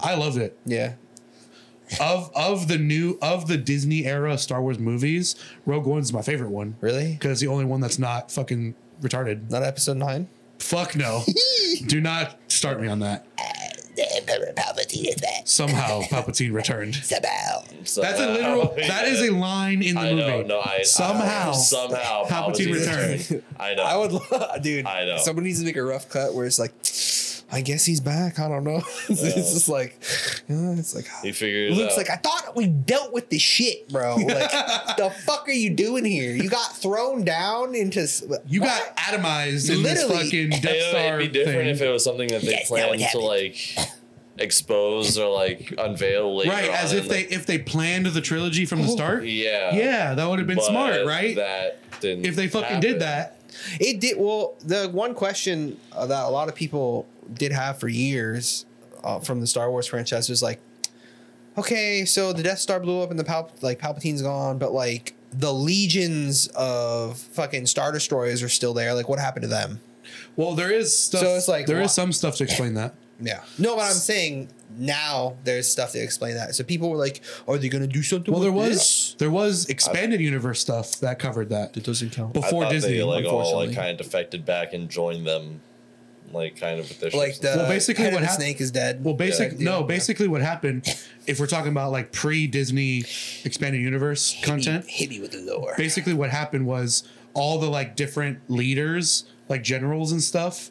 I loved it. yeah, Of of the new of the Disney era Star Wars movies, Rogue One's my favorite one. really. Because it's the only one that's not fucking retarded. Not episode nine. Fuck no. Do not start me on that. Palpatine is back. Somehow Palpatine returned. Somehow. So- That's a literal that is a line in the I movie. know. No, I Somehow. I, somehow Palpatine returned. I know. I would, lo- dude. I know. Somebody needs to make a rough cut where it's like, I guess he's back. I don't know. it's just like, yeah, it's like. He figured it Luke's out. like, I thought we dealt with this shit, bro. Like, the fuck are you doing here? You got thrown down into. You what? got atomized in this fucking Death It'd- Star It'd be different thing. if it was something that they Yes, that planned to like expose or like unveil later. right, as if they the- if they planned the trilogy from the start. Yeah. Yeah, that would have been But smart, right? That didn't. if they fucking happen. did that. It did. Well, the one question uh, that a lot of people did have for years uh, from the Star Wars franchise was like, okay, so the Death Star blew up and the Pal- like Palpatine's gone, but like the legions of fucking Star Destroyers are still there. Like, what happened to them? Well, there is stuff. So it's like there is wha- some stuff to explain that. Yeah. No, but I'm saying now there's stuff to explain that. So people were like, "Are they gonna do something?" Well, there was this? there was expanded universe stuff that covered that It doesn't count. Before thought Disney. they like all unfortunately. like kind of defected back and joined them, like kind of with their Like the Well, basically what of the hap- snake is dead. Well, basic Yeah. no, Yeah. basically what happened, if we're talking about like pre Disney expanded universe content, hit me with the lore. basically what happened was all the like different leaders, like generals and stuff,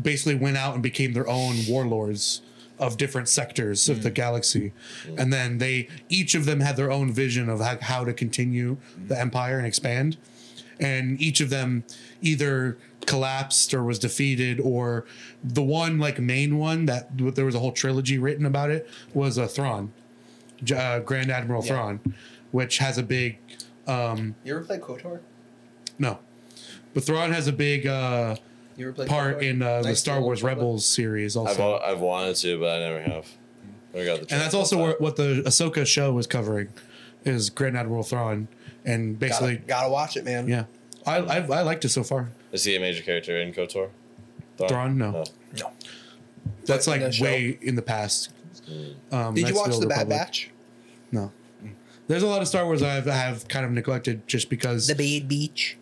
basically went out and became their own warlords of different sectors of the mm. galaxy, mm. and then they each of them had their own vision of how, how to continue the mm. empire and expand, and each of them either collapsed or was defeated or the one like main one that there was a whole trilogy written about it was a Thrawn, uh, Grand Admiral Yeah. Thrawn, which has a big Um, You ever play KOTOR? no. But Thrawn has a big uh, You ever play part KOTOR? in uh, the Star Wars Republic? Rebels series I've also. I've wanted to, but I never have. Never got the and that's also where, what the Ahsoka show was covering is Grand Admiral Thrawn. And Gotta, basically, gotta watch it, man. yeah. I, I've, I liked it so far. Is he a major character in KOTOR? Thrawn? No. Oh. No. That's But in like the show- way in the past. Hmm. Um, Did you watch still the Bad Batch? No. There's a lot of Star Wars I've I have kind of neglected just because The Bad Beach.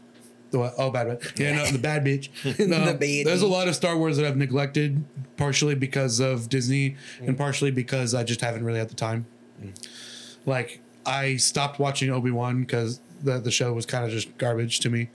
The what? Oh, bad bitch. Yeah, no, the bad bitch. No, The bad there's a lot of Star Wars that I've neglected, partially because of Disney, and hmm. partially because I just haven't really had the time. Hmm. Like I stopped watching Obi Wan because the the show was kind of just garbage to me.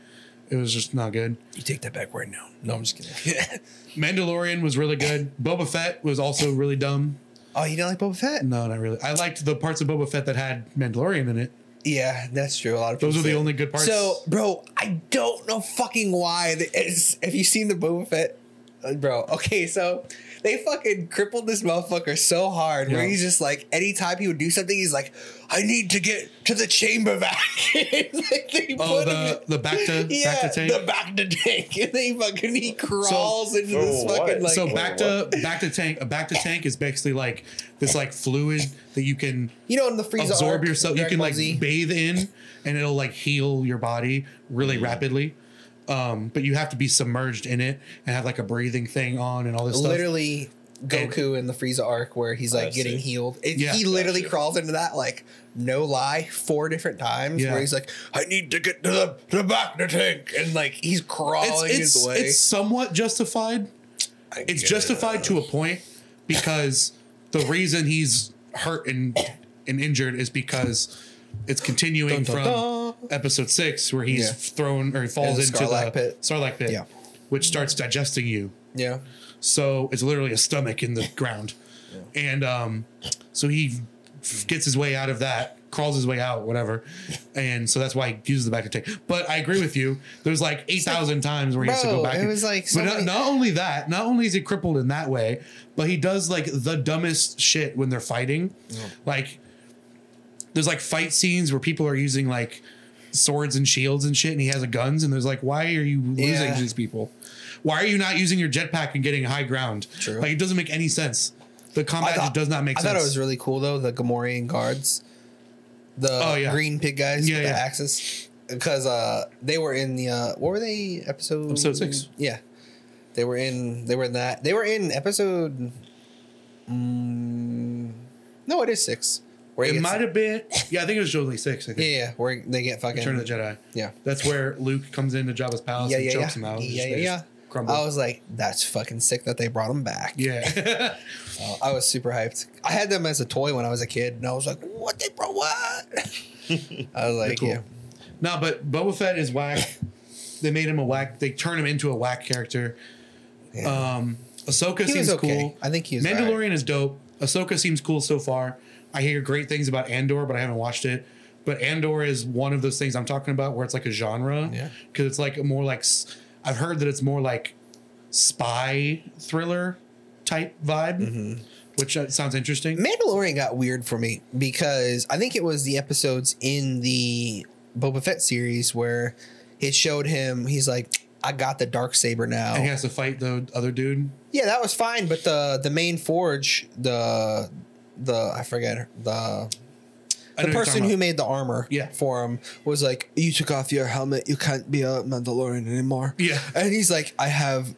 It was just not good. You take that back right now. No, I'm just kidding. Mandalorian was really good. Boba Fett was also really dumb. oh, you don't like Boba Fett? No, not really. I liked the parts of Boba Fett that had Mandalorian in it. Yeah, that's true. A lot of Those people are the only good parts. So, bro, I don't know fucking why. It's, have you seen the Boba Fett, Uh, bro? Okay, so they fucking crippled this motherfucker so hard where Yeah. he's just like, anytime he would do something, he's like, I need to get to the chamber vac. Like they Oh, put the him- the back to yeah, bacta tank. the bacta tank, and then he fucking he crawls into this for fucking like. so Wait, back to bacta tank. A bacta tank is basically like this like fluid that you can you know, in the Frieza absorb arc, yourself. You can like Z? bathe in, and it'll like heal your body really mm. rapidly. Um, but you have to be submerged in it and have like a breathing thing on and all this stuff. literally Goku in the Frieza arc where he's like getting healed. It, Yeah. he literally Gotcha. crawls into that like no lie four different times Yeah. where he's like, I need to get to the, to the back of the tank and like he's crawling It's his it's, way. it's somewhat justified. I It's guess. justified to a point because the reason he's hurt and and injured is because it's continuing Dun, dun, from episode six where he's Yeah. thrown or he falls into Sarlacc the pit. Sarlacc pit, Yeah. which starts digesting you. Yeah. So it's literally a stomach in the ground. And um, so he f- gets his way out of that, crawls his way out, whatever. And so that's why he uses the bacta tank. But I agree with you. There's like 8,000 times where he has to go Bro, back. it and- was like so but not, many- not only that, not only is he crippled in that way, but he does like the dumbest shit when they're fighting. Like, there's like fight scenes where people are using like swords and shields and shit, and he has a guns, and there's like, why are you losing Yeah. these people? Why are you not using your jetpack and getting high ground? True. Like it doesn't make any sense. The combat thought, just does not make I sense. I thought it was really cool though, the Gamorrean guards. The Oh, yeah. green pig guys Yeah, with yeah. the axes. Because uh they were in the uh what were they episode Episode six. Yeah. They were in they were in that. They were in episode mm, No, it is six. Where it might have been. Yeah, I think it was only six. I Yeah, think. yeah, where they get fucking Return of the Jedi. Yeah. That's where Luke comes into Jabba's palace Yeah, and yeah, chokes yeah. him out. Yeah, yeah, yeah. Crumble. I was like, that's fucking sick that they brought him back. yeah. I was super hyped. I had them as a toy when I was a kid, and I was like, "What they brought? What?" I was like, cool. "Yeah, No, but Boba Fett is whack. they made him a whack. They turn him into a whack character. yeah." Um, Ahsoka he seems okay. cool. I think he's Mandalorian alright. is dope. Ahsoka seems cool so far. I hear great things about Andor, but I haven't watched it. But Andor is one of those things I'm talking about where it's like a genre. Yeah. Because it's like more like I've heard that it's more like spy thriller type vibe, Mm-hmm. which uh, sounds interesting. Mandalorian got weird for me because I think it was the episodes in the Boba Fett series where it showed him. He's like, "I got the dark saber now." And he has to fight the other dude. Yeah, that was fine. But the the main forge, the the I forget the the know what you're person who made the armor Yeah. for him was like, "You took off your helmet. You can't be a Mandalorian anymore." Yeah. and he's like, "I have."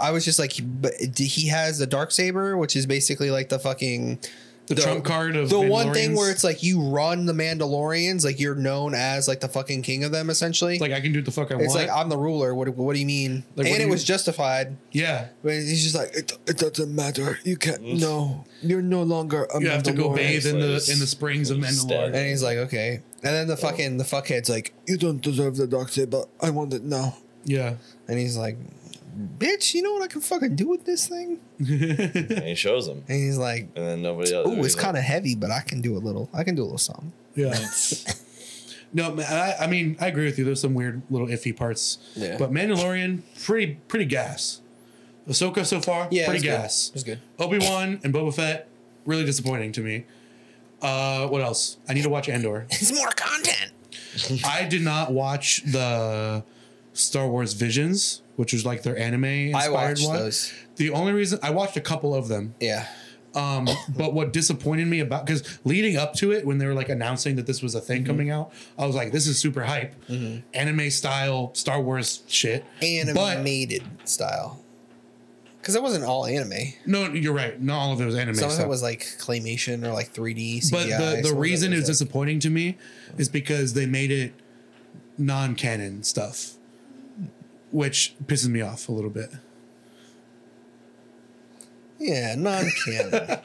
I was just like, "But he has the dark saber, which is basically like the fucking." The trump card of the one thing where it's like you run the Mandalorians, like you're known as like the fucking king of them, essentially. It's like I can do what the fuck I It's want. It's like I'm the ruler. What, what do you mean? Like, and it you- was justified. yeah. But he's just like, it, it doesn't matter. You can't. No, you're no longer a You have to go Mandalorian." bathe in the in the springs of stab. Mandalore. And he's like, okay. And then the fucking the fuckhead's like, you don't deserve the dark saber. I want it now. Yeah. And he's like, bitch, you know what I can fucking do with this thing? And he shows him, And he's like, and then nobody else. oh, it's kind of heavy, but I can do a little. I can do a little something. Yeah. no, I, I mean, I agree with you. There's some weird little iffy parts. Yeah. But Mandalorian, pretty pretty gas. Ahsoka so far, Yeah, pretty it's good. gas. It's good. Obi Wan and Boba Fett, really disappointing to me. Uh, what else? I need to watch Andor. It's more content. I did not watch the Star Wars Visions, which was like their anime inspired I watched one. those. The only reason I watched a couple of them, Yeah. um, but what disappointed me about because leading up to it, when they were like announcing that this was a thing Mm-hmm. coming out, I was like, "This is super hype, anime style Star Wars shit." Animated style. Because it wasn't all anime. no, you're right. Not all of it was anime. Some of stuff. it was like claymation or like 3D. CGI. but the Some the of reason it was like- disappointing to me is because they made it non-canon stuff, which pisses me off a little bit. Yeah, non canon.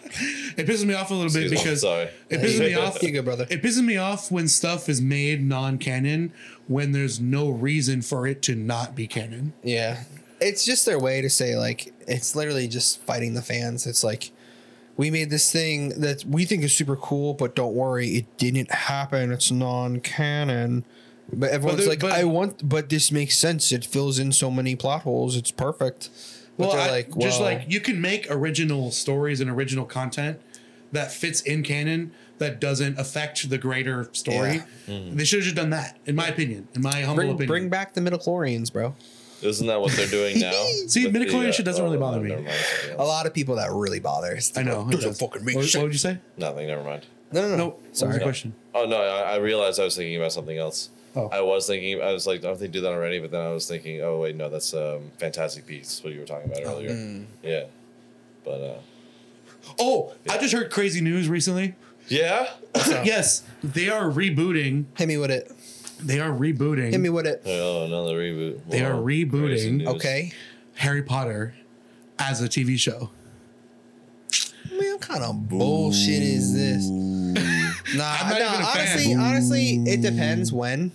It pisses me off a little bit Excuse me, because sorry. it pisses me off. you good, brother. It pisses me off when stuff is made non-canon when there's no reason for it to not be canon. Yeah. It's just their way to say like it's literally just fighting the fans. It's like we made this thing that we think is super cool, but don't worry, it didn't happen. It's non-canon. But everyone's there- like, but- I want, but this makes sense. It fills in so many plot holes. It's perfect. But Well, they're I- like, just like you can make original stories and original content that fits in canon that doesn't affect the greater story. Mm-hmm. They should have just done that, in my opinion. In my humble bring, opinion. bring back the midichlorians, bro. Isn't that what they're doing now? See, With the, midichlorian uh, shit doesn't really oh, bother me. mind, A lot of people that really bothers. I know. it Doesn't does. fucking make what, sense. what would you say? Nothing. Never mind. No, no, no. No. What was Sorry. the question? Oh no, I, I realized I was thinking about something else. Oh. I was thinking, I was like, don't they do that already? But then I was thinking, oh wait, no, that's um, Fantastic Beasts. What you were talking about Oh, earlier. mm. Yeah, but uh, Oh, I just heard crazy news recently. yeah. yes, they are rebooting. Hit me with it. They are rebooting Hit me with it. Oh, another reboot. They are rebooting. Okay. Harry Potter as a TV show. Man, what kind of bullshit is this? Nah, I'm not nah even a fan. honestly, honestly, it depends when.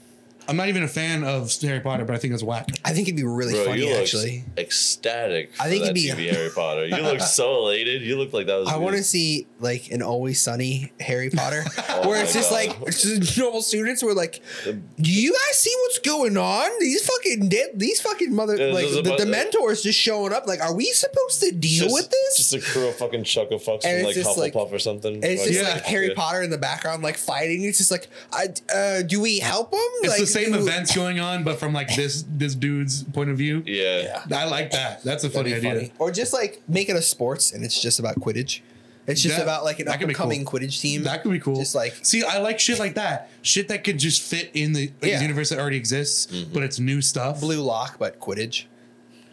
I'm not even a fan of Harry Potter, but I think it's whack. I think it'd be really Bro, funny you look actually. ecstatic. I think that it'd be- TV Harry Potter. You look so elated. You look like that was. I want to see like an always sunny Harry Potter, Oh where it's just God. like it's just normal students were like, "Do you guys see what's going on? These fucking dead, these fucking mother Yeah, like the, a the mentors just showing up. Like, are we supposed to deal just, with this? Just a crew of fucking chuckle fucks And from it's like just like- or something. and it's just Yeah. like Harry Yeah. Potter in the background, like fighting. It's just like, I, uh, do we help them? It's like, the same do- events going on, but from like this this dude's point of view. Yeah. I like that. That's a That'd funny be idea. funny. Or just like make it a sports and it's just about Quidditch. It's just That- about like an that up could be coming cool. Quidditch team. That could be cool. Just like see, I like shit like that. Shit that could just fit in the Yeah. universe that already exists, mm-hmm. but it's new stuff. Blue Lock, but Quidditch.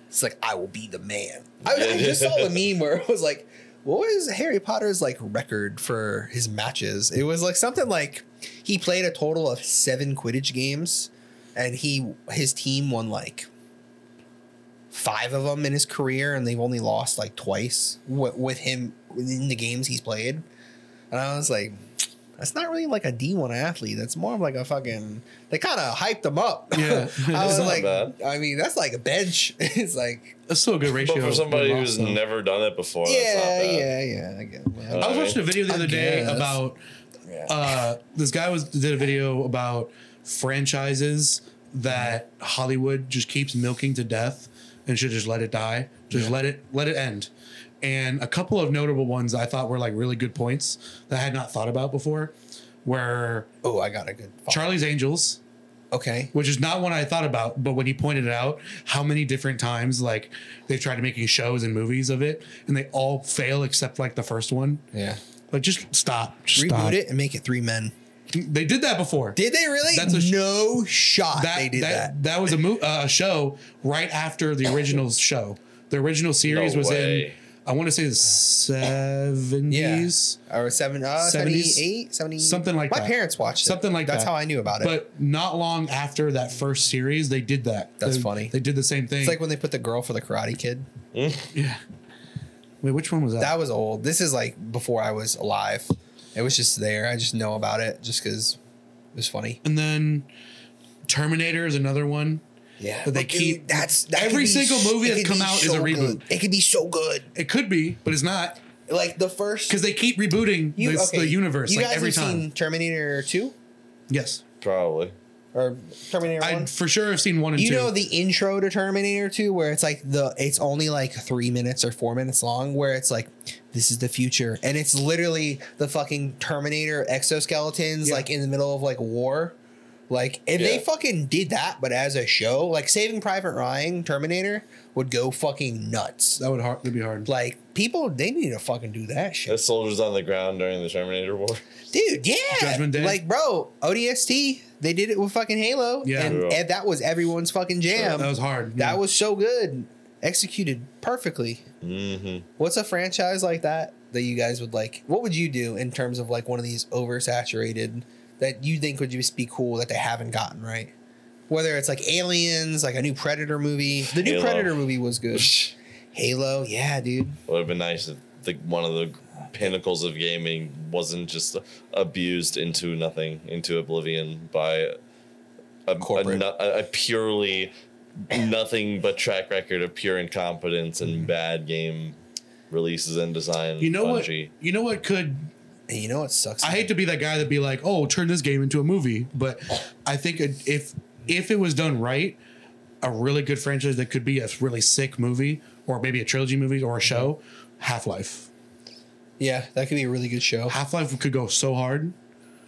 It's like I will be the man. I, I just saw the meme where it was like, what was Harry Potter's like record for his matches? It was like something like he played a total of seven Quidditch games, and he his team won like five of them in his career, and they've only lost like twice with, with him in the games he's played. And I was like, that's not really like a D1 athlete. That's more of like a fucking. They kind of hyped him up. Yeah. I was like, bad. I mean, that's like a bench. it's like, That's still a good ratio. But for somebody who's though. never done it before, that's not yeah, bad. yeah, yeah. I get it. I was I watching a video the I other day guess. about Yeah. uh, this guy was did a video about franchises that Hollywood just keeps milking to death and should just let it die. Just let it let it end. And a couple of notable ones I thought were like really good points that I had not thought about before were oh, I got a good. follow. Charlie's Angels, Okay. which is not one I thought about, but when he pointed it out, how many different times like they've tried to making shows and movies of it, and they all fail except like the first one. Yeah. Like just stop. Just Reboot stop. it and make it three men. They did that before. Did they really? That's a sh- no shot. that they did that. that, that was a mo- uh, a show right after the original show. The original series No was way. in I want to say the seventies. Or seven, uh, 70s? 78, 70, Something like that. My that. parents watched it. Something like that. That's that. how I knew about it. But not long after that first series, they did that. That's They- funny. They did the same thing. it's like when they put the girl for the Karate Kid. yeah. Wait, which one was that? That was old. This is like before I was alive. It was just there. I just know about it just because it was funny. and then Terminator is another one. Yeah, But they but dude, keep- that's that every could be single s- movie it that's come be out is a reboot. good. It could be so good. It could be, but it's not Like the first because they keep rebooting you, this, okay, the universe You like guys every have time. seen Terminator Two yes, Probably. Or Terminator I One? for sure have seen one and You two. know the intro to Terminator 2 where it's like the it's only like 3 minutes or 4 minutes long where it's like this is the future and it's literally the fucking Terminator exoskeletons Yeah. like in the middle of like war. Like if they fucking did that but as a show, like Saving Private Ryan Terminator would go fucking nuts. that would hard. That'd be hard. Like people they need to fucking do that shit. The soldiers on the ground during the Terminator War. Dude, yeah. Judgment Day? Like, bro, ODST, they did it with fucking Halo. Yeah. And, and that was everyone's fucking jam. that was hard. That was so good. Executed perfectly. hmm What's a franchise like that that you guys would like? What would you do in terms of like one of these oversaturated that you think would just be cool that they haven't gotten right? Whether it's like Aliens, like a new Predator movie. The new Halo. Predator movie was good. Halo, yeah, dude. Would have been nice if the, one of the pinnacles of gaming wasn't just abused into nothing, into oblivion by a, a, Corporate. a- a purely nothing but track record of pure incompetence and mm-hmm. bad game releases and design. You know what? You know what could And you know what sucks? I hate to be that guy that be like, "Oh, turn this game into a movie," but I think if if it was done right, a really good franchise that could be a really sick movie, or maybe a trilogy movie or a show, Half Life. Yeah, that could be a really good show. Half Life could go so hard.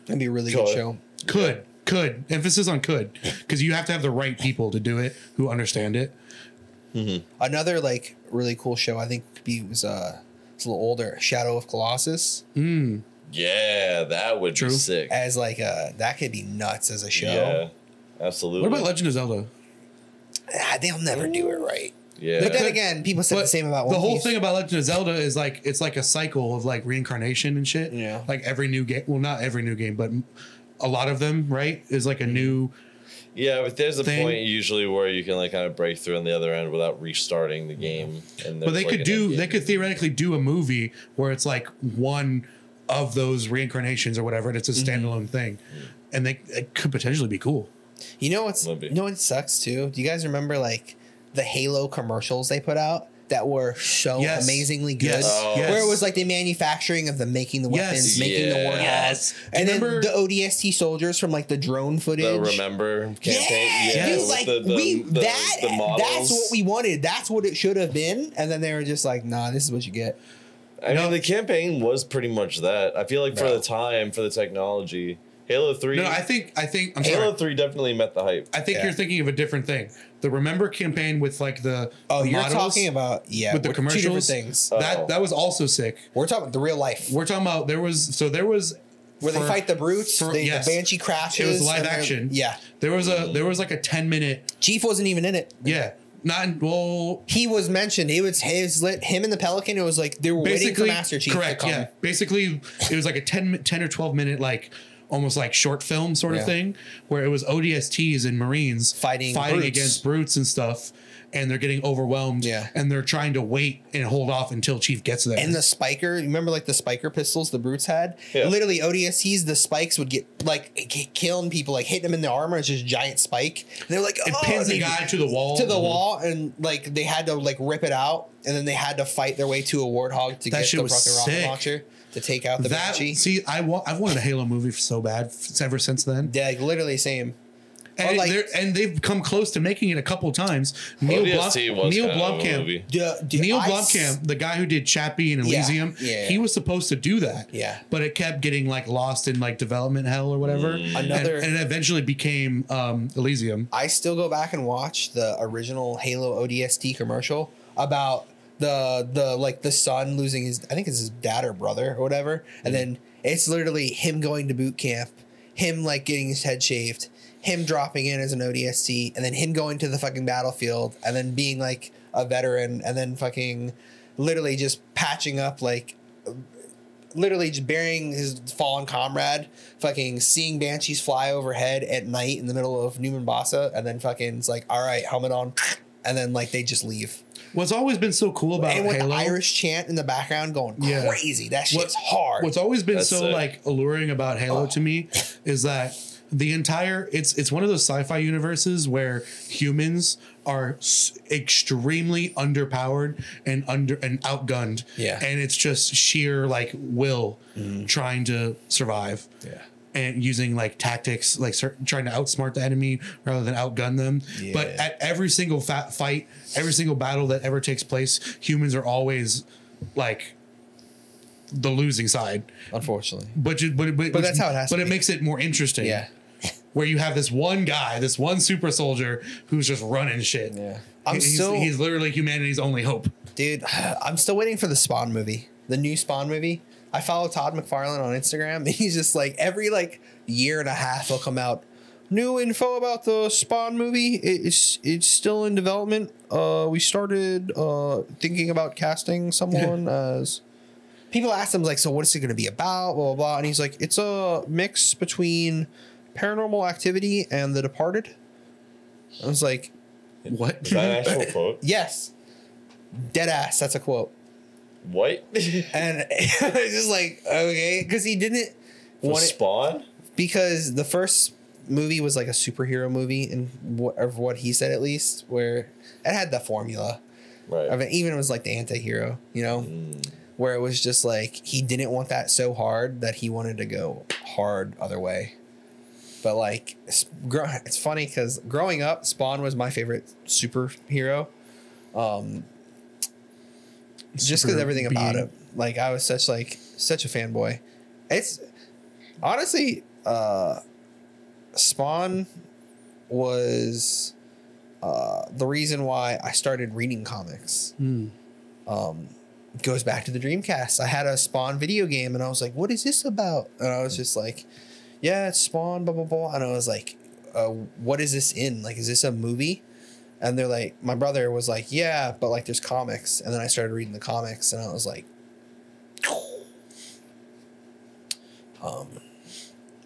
That'd be a really Could. good show. Could could emphasis on could because you have to have the right people to do it who understand it. Another like really cool show I think could be was uh it's a little older, Shadow of Colossus. Yeah, that would True. be sick. As like uh that could be nuts as a show. Yeah, absolutely. What about Legend of Zelda? Ah, they'll never do it right. Yeah, But then again, people said the same about the whole Piece. thing about Legend of Zelda is like it's like a cycle of like reincarnation and shit. Yeah. Like every new game, well, not every new game, but a lot of them, right? Is like a new. Yeah, but there's a thing. point usually where you can like kind of break through on the other end without restarting the game. And But they like, could an do. They could theoretically do a movie where it's like one of those reincarnations or whatever, and it's a Mm-hmm. standalone thing, and they it could potentially be cool. You know what's Would be. you know what sucks too? Do you guys remember like the Halo commercials they put out that were so Yes. amazingly good? Yes. Oh. Yes. Where it was like the manufacturing of the making the Yes. weapons, making the Yeah. warthogs. Yes. And then the ODST soldiers from like the drone footage. the remember campaign. Yeah, dude, like the- the- we the- that that's what we wanted. That's what it should have been. And then they were just like, nah, this is what you get. I mean, the campaign was pretty much that. I feel like for the time, for the technology, Halo Three. No, I think I think I'm Halo sorry. Three definitely met the hype. I think Yeah. you're thinking of a different thing. The Remember campaign with like the Oh, the you're models talking about yeah, with the we're- commercials. Two different things. Oh. That that was also sick. We're talking about the real life We're talking about there was so there was where they for- fight the brutes. for- they, yes. The banshee crashes. It was live and then- action. Yeah, There was a there was like a ten minute Chief wasn't even in it. yeah not well He was mentioned. It was his lit him and the Pelican. It was like they were waiting for basically Master Chief correct to come. yeah basically it was like a 10, mi- 10 or twelve minute like almost like short film sort of thing where it was ODSTs and Marines Fighting fighting brutes. against brutes and stuff. And they're getting overwhelmed, Yeah. and they're trying to wait and hold off until Chief gets there. And the spiker, you remember like the spiker pistols the brutes had? Yeah. Literally ODSTs, the spikes would get like k- killing people, like hitting them in the armor. It's just giant spike. And they're like, it oh, pins the guy to the wall. to the wall, and like they had to like rip it out, and then they had to fight their way to a warthog to That get shit the was fucking rocket sick. launcher to take out the That banshee. see, I want I've wanted a Halo movie so bad f- ever since then. Yeah, like literally same. And, like- they're- and they've come close to making it a couple times. Neil, ODST Blom, was Neil kind of a Blomkamp, movie. Yeah, dude, Neil I s- Blomkamp, the guy who did Chappie and Yeah, Elysium, yeah. he was supposed to do that. Yeah. but it kept getting like lost in like development hell or whatever. Mm. And- Another- and, it eventually became um, Elysium. I still go back and watch the original Halo ODST commercial about the the like the son losing his I think it's his dad or brother or whatever, and hmm. then it's literally him going to boot camp him like getting his head shaved, him dropping in as an ODST, and then him going to the fucking battlefield, and then being like a veteran, and then fucking literally just patching up like literally just burying his fallen comrade, fucking seeing banshees fly overhead at night in the middle of New Mombasa, and then fucking it's like, all right, helmet on, and then like they just leave. What's always been so cool about and with Halo, the Irish chant in the background going Yeah. crazy. That What- shit's hard. What's always been That's so sick. like alluring about Halo Oh. to me is that the entire it's it's one of those sci-fi universes where humans are s- extremely underpowered and under and outgunned. Yeah. and it's just sheer like will mm-hmm. trying to survive. yeah. And using like tactics, like trying to outsmart the enemy rather than outgun them. But at every single fat fight, every single battle that ever takes place, humans are always like the losing side. Unfortunately. But you, but but, But that's how it has But it be. makes it more interesting. Yeah. where you have this one guy, this one super soldier who's just running shit. Yeah. I'm he's, still he's literally humanity's only hope. dude, I'm still waiting for the Spawn movie. The new Spawn movie. I follow Todd McFarlane on Instagram and he's just like every like year and a half he'll come out. New info about the Spawn movie. It's it's still in development. Uh we started uh thinking about casting someone as people ask him like, so what is it gonna be about? Blah blah blah. And he's like, it's a mix between paranormal activity and the departed. I was like, What? Is that an actual quote? Yes. Dead ass. That's a quote. What? And it's just like, okay. Because he didn't For want it. Spawn? Because the first movie was like a superhero movie, and what, of what he said at least, where it had the formula. Right. I mean, even it was like the anti hero, you know? Mm. Where it was just like he didn't want that so hard that he wanted to go hard other way. But like, it's, gr- it's funny because growing up, Spawn was my favorite superhero. Um, just because everything about it, like I was such like such a fanboy. It's honestly, uh, Spawn was uh, the reason why I started reading comics Hmm. um, goes back to the Dreamcast. I had a Spawn video game, and I was like, "What is this about?" And I was just like, "Yeah, it's Spawn." Blah blah blah. And I was like, uh, "What is this in? Like, is this a movie?" And they're like, my brother was like, "Yeah, but like, there's comics." And then I started reading the comics, and I was like, um,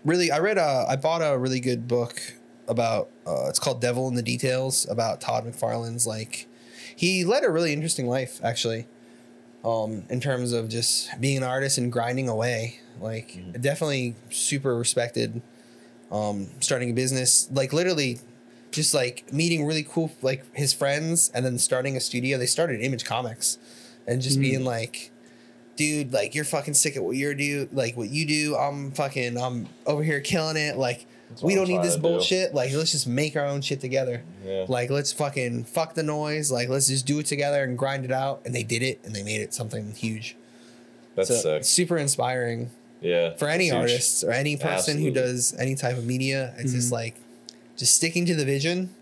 really, I read a, I bought a really good book about. Uh, it's called Devil in the Details about Todd McFarlane's like. He led a really interesting life, actually um, in terms of just being an artist and grinding away. Like definitely super respected. Um, starting a business, like literally, just like meeting really cool like his friends, and then starting a studio. They started Image Comics, and just hmm. being like, dude, like you're fucking sick at what you're do, like what you do. I'm fucking, I'm over here killing it. Like we don't need this to do. bullshit. Like let's just make our own shit together. Yeah. Like let's fucking fuck the noise. Like let's just do it together and grind it out. And they did it, and they made it something huge. That's So sick. super inspiring Yeah. for any It's huge. artist or any person who does any type of media. It's just hmm. like just sticking to the vision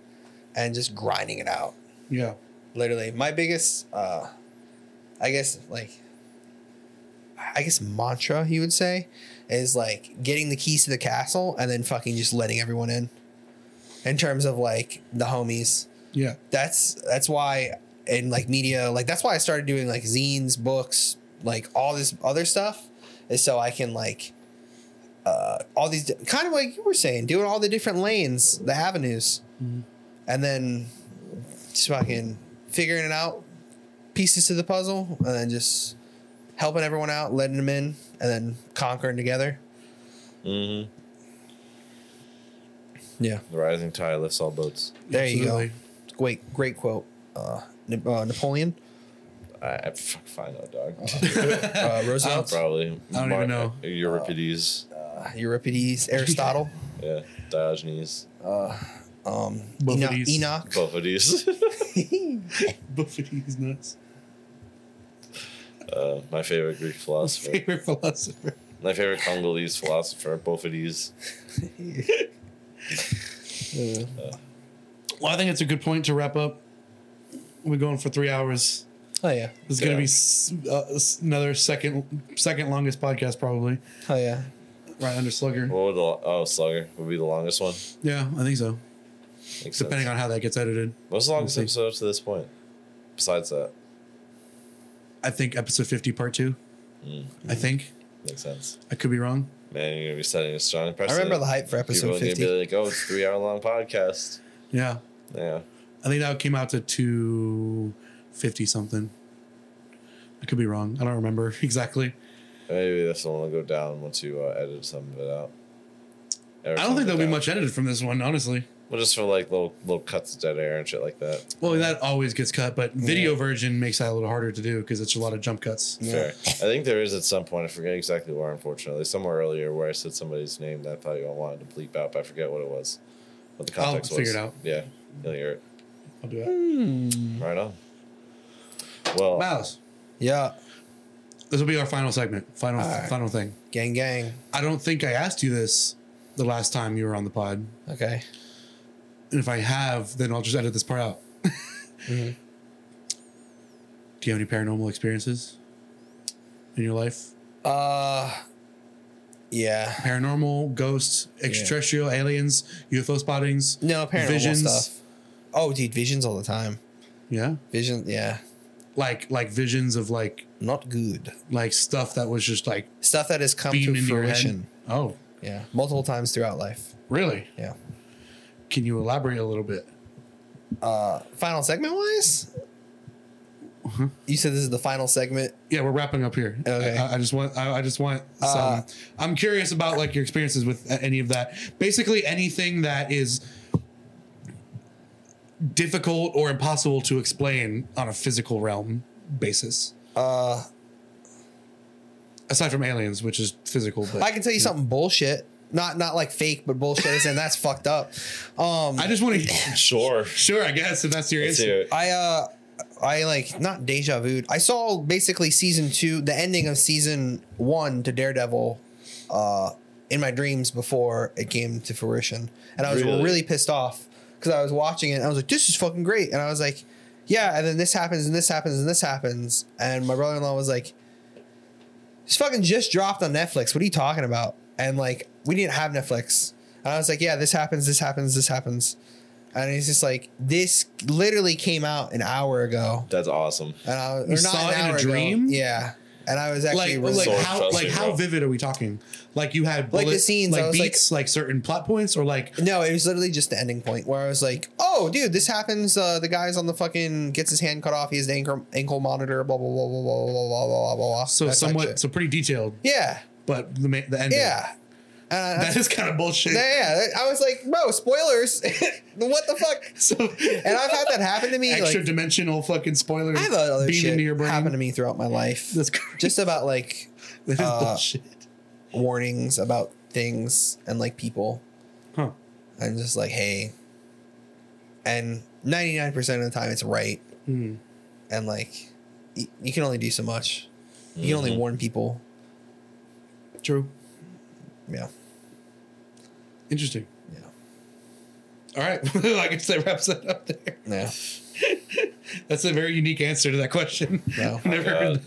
and just grinding it out. Yeah. Literally, my biggest, uh, I guess, like, I guess mantra you would say is like getting the keys to the castle and then fucking just letting everyone in. In terms of like the homies, Yeah. that's that's why in like media like that's why i started doing like zines books like all this other stuff is so i can like uh all these kind of like you were saying doing all the different lanes the avenues and then just fucking figuring it out pieces to the puzzle and then just helping everyone out letting them in and then conquering together Mm-hmm. yeah The rising tide lifts all boats. there you go great great quote uh, uh napoleon I, I fuck find out, dog. uh, roosevelt Probably. I don't even know. Euripides. Uh, Euripides, Aristotle, yeah. Diogenes. um, Both Enoch, of these. Enoch. Buffetes. Buffety's nuts. uh, my favorite Greek philosopher. Favorite philosopher. My favorite Congolese philosopher, Bophades. Well, I think it's a good point to wrap up. We're going for three hours. Oh yeah, it's is going to be uh, another second second longest podcast probably. oh yeah. Right under Slugger. What would the oh Slugger would be the longest one? Yeah, I think so. Makes Depending sense. on how that gets edited. What's the longest see. episode to this point? Besides that, I think episode 50, part two. Mm-hmm. I think. makes sense. I could be wrong. Man, you're gonna be setting a strong impression. I remember the hype for People episode are gonna 50. be like, "Oh, it's a three hour long podcast." Yeah. Yeah, I think that came out to 250 something. I could be wrong. I don't remember exactly. Maybe this one will go down once you uh, edit some of it out. Edit I don't think there'll be down. much edited from this one, honestly. Well, just for like little little cuts of dead air and shit like that. Well, that always gets cut, but video version makes that a little harder to do because it's a lot of jump cuts. Fair. I think there is at some point. I forget exactly where. Unfortunately, somewhere earlier where I said somebody's name that I thought you all wanted to bleep out, but I forget what it was. What the context I'll context was. figure it out. Yeah, you'll hear it. I'll do that. Right on. Well, Mouse. Yeah. This will be our final segment. Final Alright. final thing. Gang, gang. I don't think I asked you this the last time you were on the pod. Okay. And if I have, then I'll just edit this part out. Mm-hmm. Do you have any paranormal experiences in your life? Uh, yeah. Paranormal, ghosts, extraterrestrial, aliens, UFO spottings? No, paranormal Visions. stuff. Oh, dude, visions all the time. Yeah. Vision, yeah. Like like visions of like Not good. like stuff that was just like Stuff that has come to into your head. fruition. Oh, Yeah. Multiple times throughout life. really? Yeah. Can you elaborate a little bit? Uh, final segment wise? You said this is the final segment. Yeah, we're wrapping up here. Okay. I, I just want. I, I just want some. Uh, I'm curious about like your experiences with any of that. Basically, anything that is difficult or impossible to explain on a physical realm basis. Uh, Aside from aliens, which is physical, but I can tell you something bullshit. Not not like fake, but bullshit, and that's fucked up. Um, I just want to. sure. Sure, I guess if that's your Let's answer. I uh I like not deja vu. I saw basically season two, the ending of season one to Daredevil, uh, in my dreams before it came to fruition, and I was Really? really, pissed off because I was watching it. and I was like, "This is fucking great," and I was like, "Yeah," and then this happens, and this happens, and this happens, and my brother in law was like, "This fucking just dropped on Netflix. What are you talking about?" And like, we didn't have Netflix, and I was like, "Yeah, this happens, this happens, this happens." And he's just like, this literally came out an hour ago. That's awesome. And I was, You or not saw an it in a hour ago. dream? Yeah. And I was actually Like, really, like how, like how vivid are we talking? Like you had Like the scenes, like was like- beats, like, certain plot points, or like no, it was literally just the ending point where I was like, oh, dude, this happens. Uh, the guy's on the fucking gets his hand cut off. He has the ankle ankle monitor. Blah blah blah blah blah blah blah blah blah blah. so That somewhat, so pretty detailed. yeah, But the ma- the ending, yeah. Uh, that is kind of bullshit. yeah, I was like, bro, spoilers. what the fuck? So And I've had that happen to me. extra like, dimensional fucking spoilers I have other shit into your brain. happen to me throughout my life. That's crazy. Just about like uh, bullshit. warnings about things and like people. Huh. and just like, hey. And 99% of the time it's right. Hmm. And like, y- you can only do so much. You can only Mm-hmm. warn people. True. Yeah. Interesting. Yeah. All right. I guess that wraps that up there. Yeah. That's a very unique answer to that question. No. Never.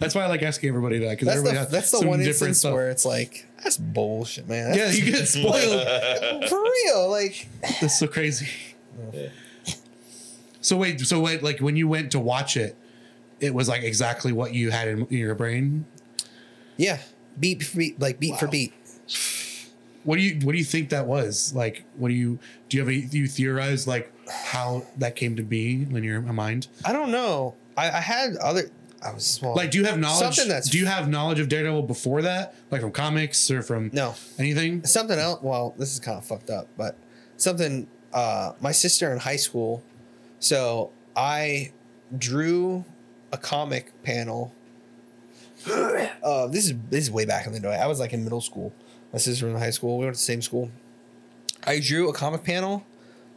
That's why I like asking everybody that because That's everybody the, has that's the some one different instance stuff. where it's like, that's bullshit, man. yeah, you get spoiled. for real. Like, That's so crazy. Yeah. So wait, so wait, like when you went to watch it, it was like exactly what you had in, in your brain. yeah. Beat for beat, like beat for beat. What do you what do you think that was? Like, what do you do? You have a do you theorize like how that came to be in your mind? I don't know. I, I had other, I was small. Like, do you have knowledge? Something that's- do you have knowledge of Daredevil before that, like from comics or from no. anything? something else well this is kind of fucked up but something uh my sister in high school so i drew a comic panel uh this is this is way back in the day i was like in middle school my sister was in high school we went to the same school i drew a comic panel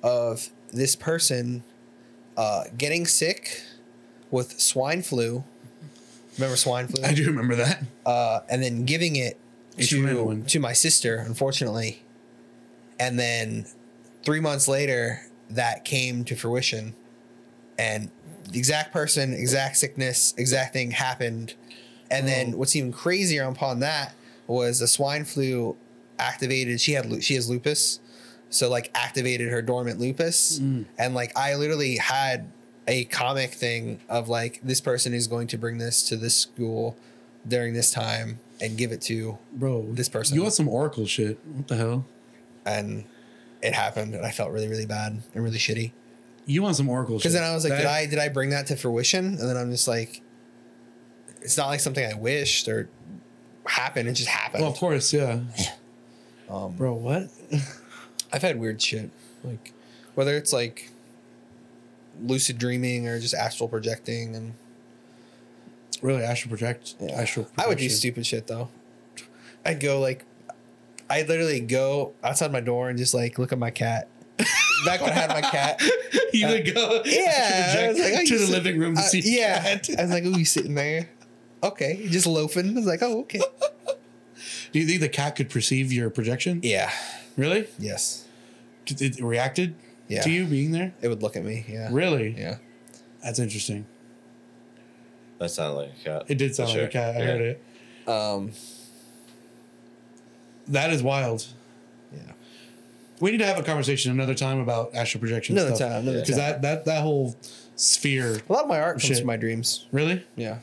of this person uh getting sick with swine flu remember swine flu I do remember that. uh, and then giving it to, to my sister, unfortunately. And then three months later, that came to fruition. And the exact person, exact sickness, exact thing happened. And then what's even crazier upon that was the swine flu activated. She had she has lupus, so like activated her dormant lupus, mm. and like I literally had a comic thing of like this person is going to bring this to this school during this time and give it to Bro, This person. You want some Oracle shit. What the hell? and it happened and I felt really really bad and really shitty You want some Oracle because then I was like That- did I did I bring that to fruition and then I'm just like it's not like something I wished or happened it just happened Well, of course, yeah. um, Bro, what? I've had weird shit like whether it's like lucid dreaming or just astral projecting and Really, astral project? Astral I would do stupid shit though. I'd go like, I'd literally go outside my door and just like look at my cat. Back when I had my cat, You would go yeah, I was like, oh, to you the sit- living room to uh, see. yeah, cat. I was like, oh, you sitting there? Okay, just loafing. I was like, oh, okay. Do you think the cat could perceive your projection? Yeah. Really? Yes. It it reacted Yeah. to you being there? It would look at me. Yeah. Really? Yeah. That's interesting. That sounded like a cat. It did sound For like a cat. I Yeah. heard it. Um. That is wild. Yeah. We need to have a conversation another time about astral projection. Another stuff. time, another Because time. that, that, that whole sphere. A lot of my art comes Shit. from my dreams. Really? Yeah.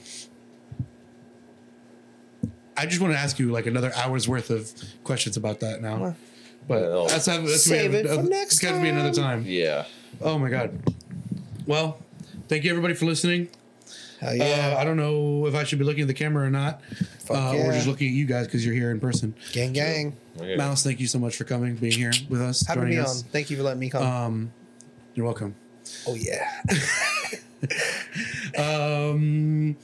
I just want to ask you like another hour's worth of questions about that now. Well, But Well, that's, that's, that's save it for next It's got to be another time. Yeah. Oh my god. Well, thank you everybody for listening. Hell yeah. Uh, I don't know if I should be looking at the camera or not, Fuck uh, or yeah. just looking at you guys because you're here in person. gang, gang. Okay. Mouse, thank you so much for coming, being here with us, Having joining me on. Thank you for letting me come. Um, you're welcome. oh yeah. Um,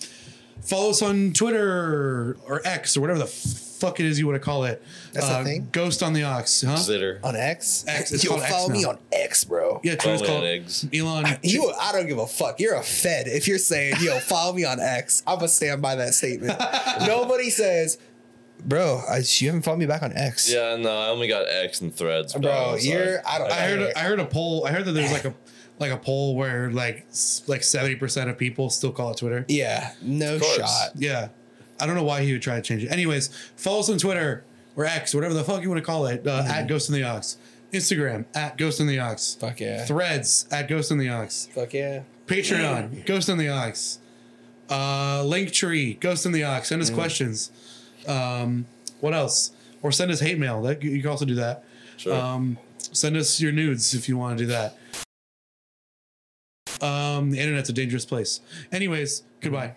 follow us on Twitter or X or whatever the fuck it is you want to call it. That's a uh, thing? Ghost on the Aux, huh? Zitter. on X. X, it's Yo, called X follow me now. on X, bro. Yeah, Twitter's Follow me on called Eggs. Elon. You, I don't give a fuck. You're a Fed if you're saying, "Yo, follow me on X." I'm gonna stand by that statement. Nobody says, "Bro, I, you haven't followed me back on X." Yeah, no, I only got X and threads. but Bro, I you're- I don't- I heard. I heard a poll. I heard that there's like a like a poll where like like seventy percent of people still call it Twitter. Yeah, no Of shot. Yeah. I don't know why he would try to change it. Anyways, follow us on Twitter or X, whatever the fuck you want to call it, uh, at Ghost in the Aux. Instagram at Ghost in the Aux. Fuck yeah. Threads at Ghost in the Aux. Fuck yeah. Patreon, Ghost in the Aux. Uh, Linktree, Ghost in the Aux. Send us questions. Um, what else? Or send us hate mail. That you can also do that. Sure. Um, send us your nudes if you want to do that. Um, the internet's a dangerous place. Anyways, goodbye.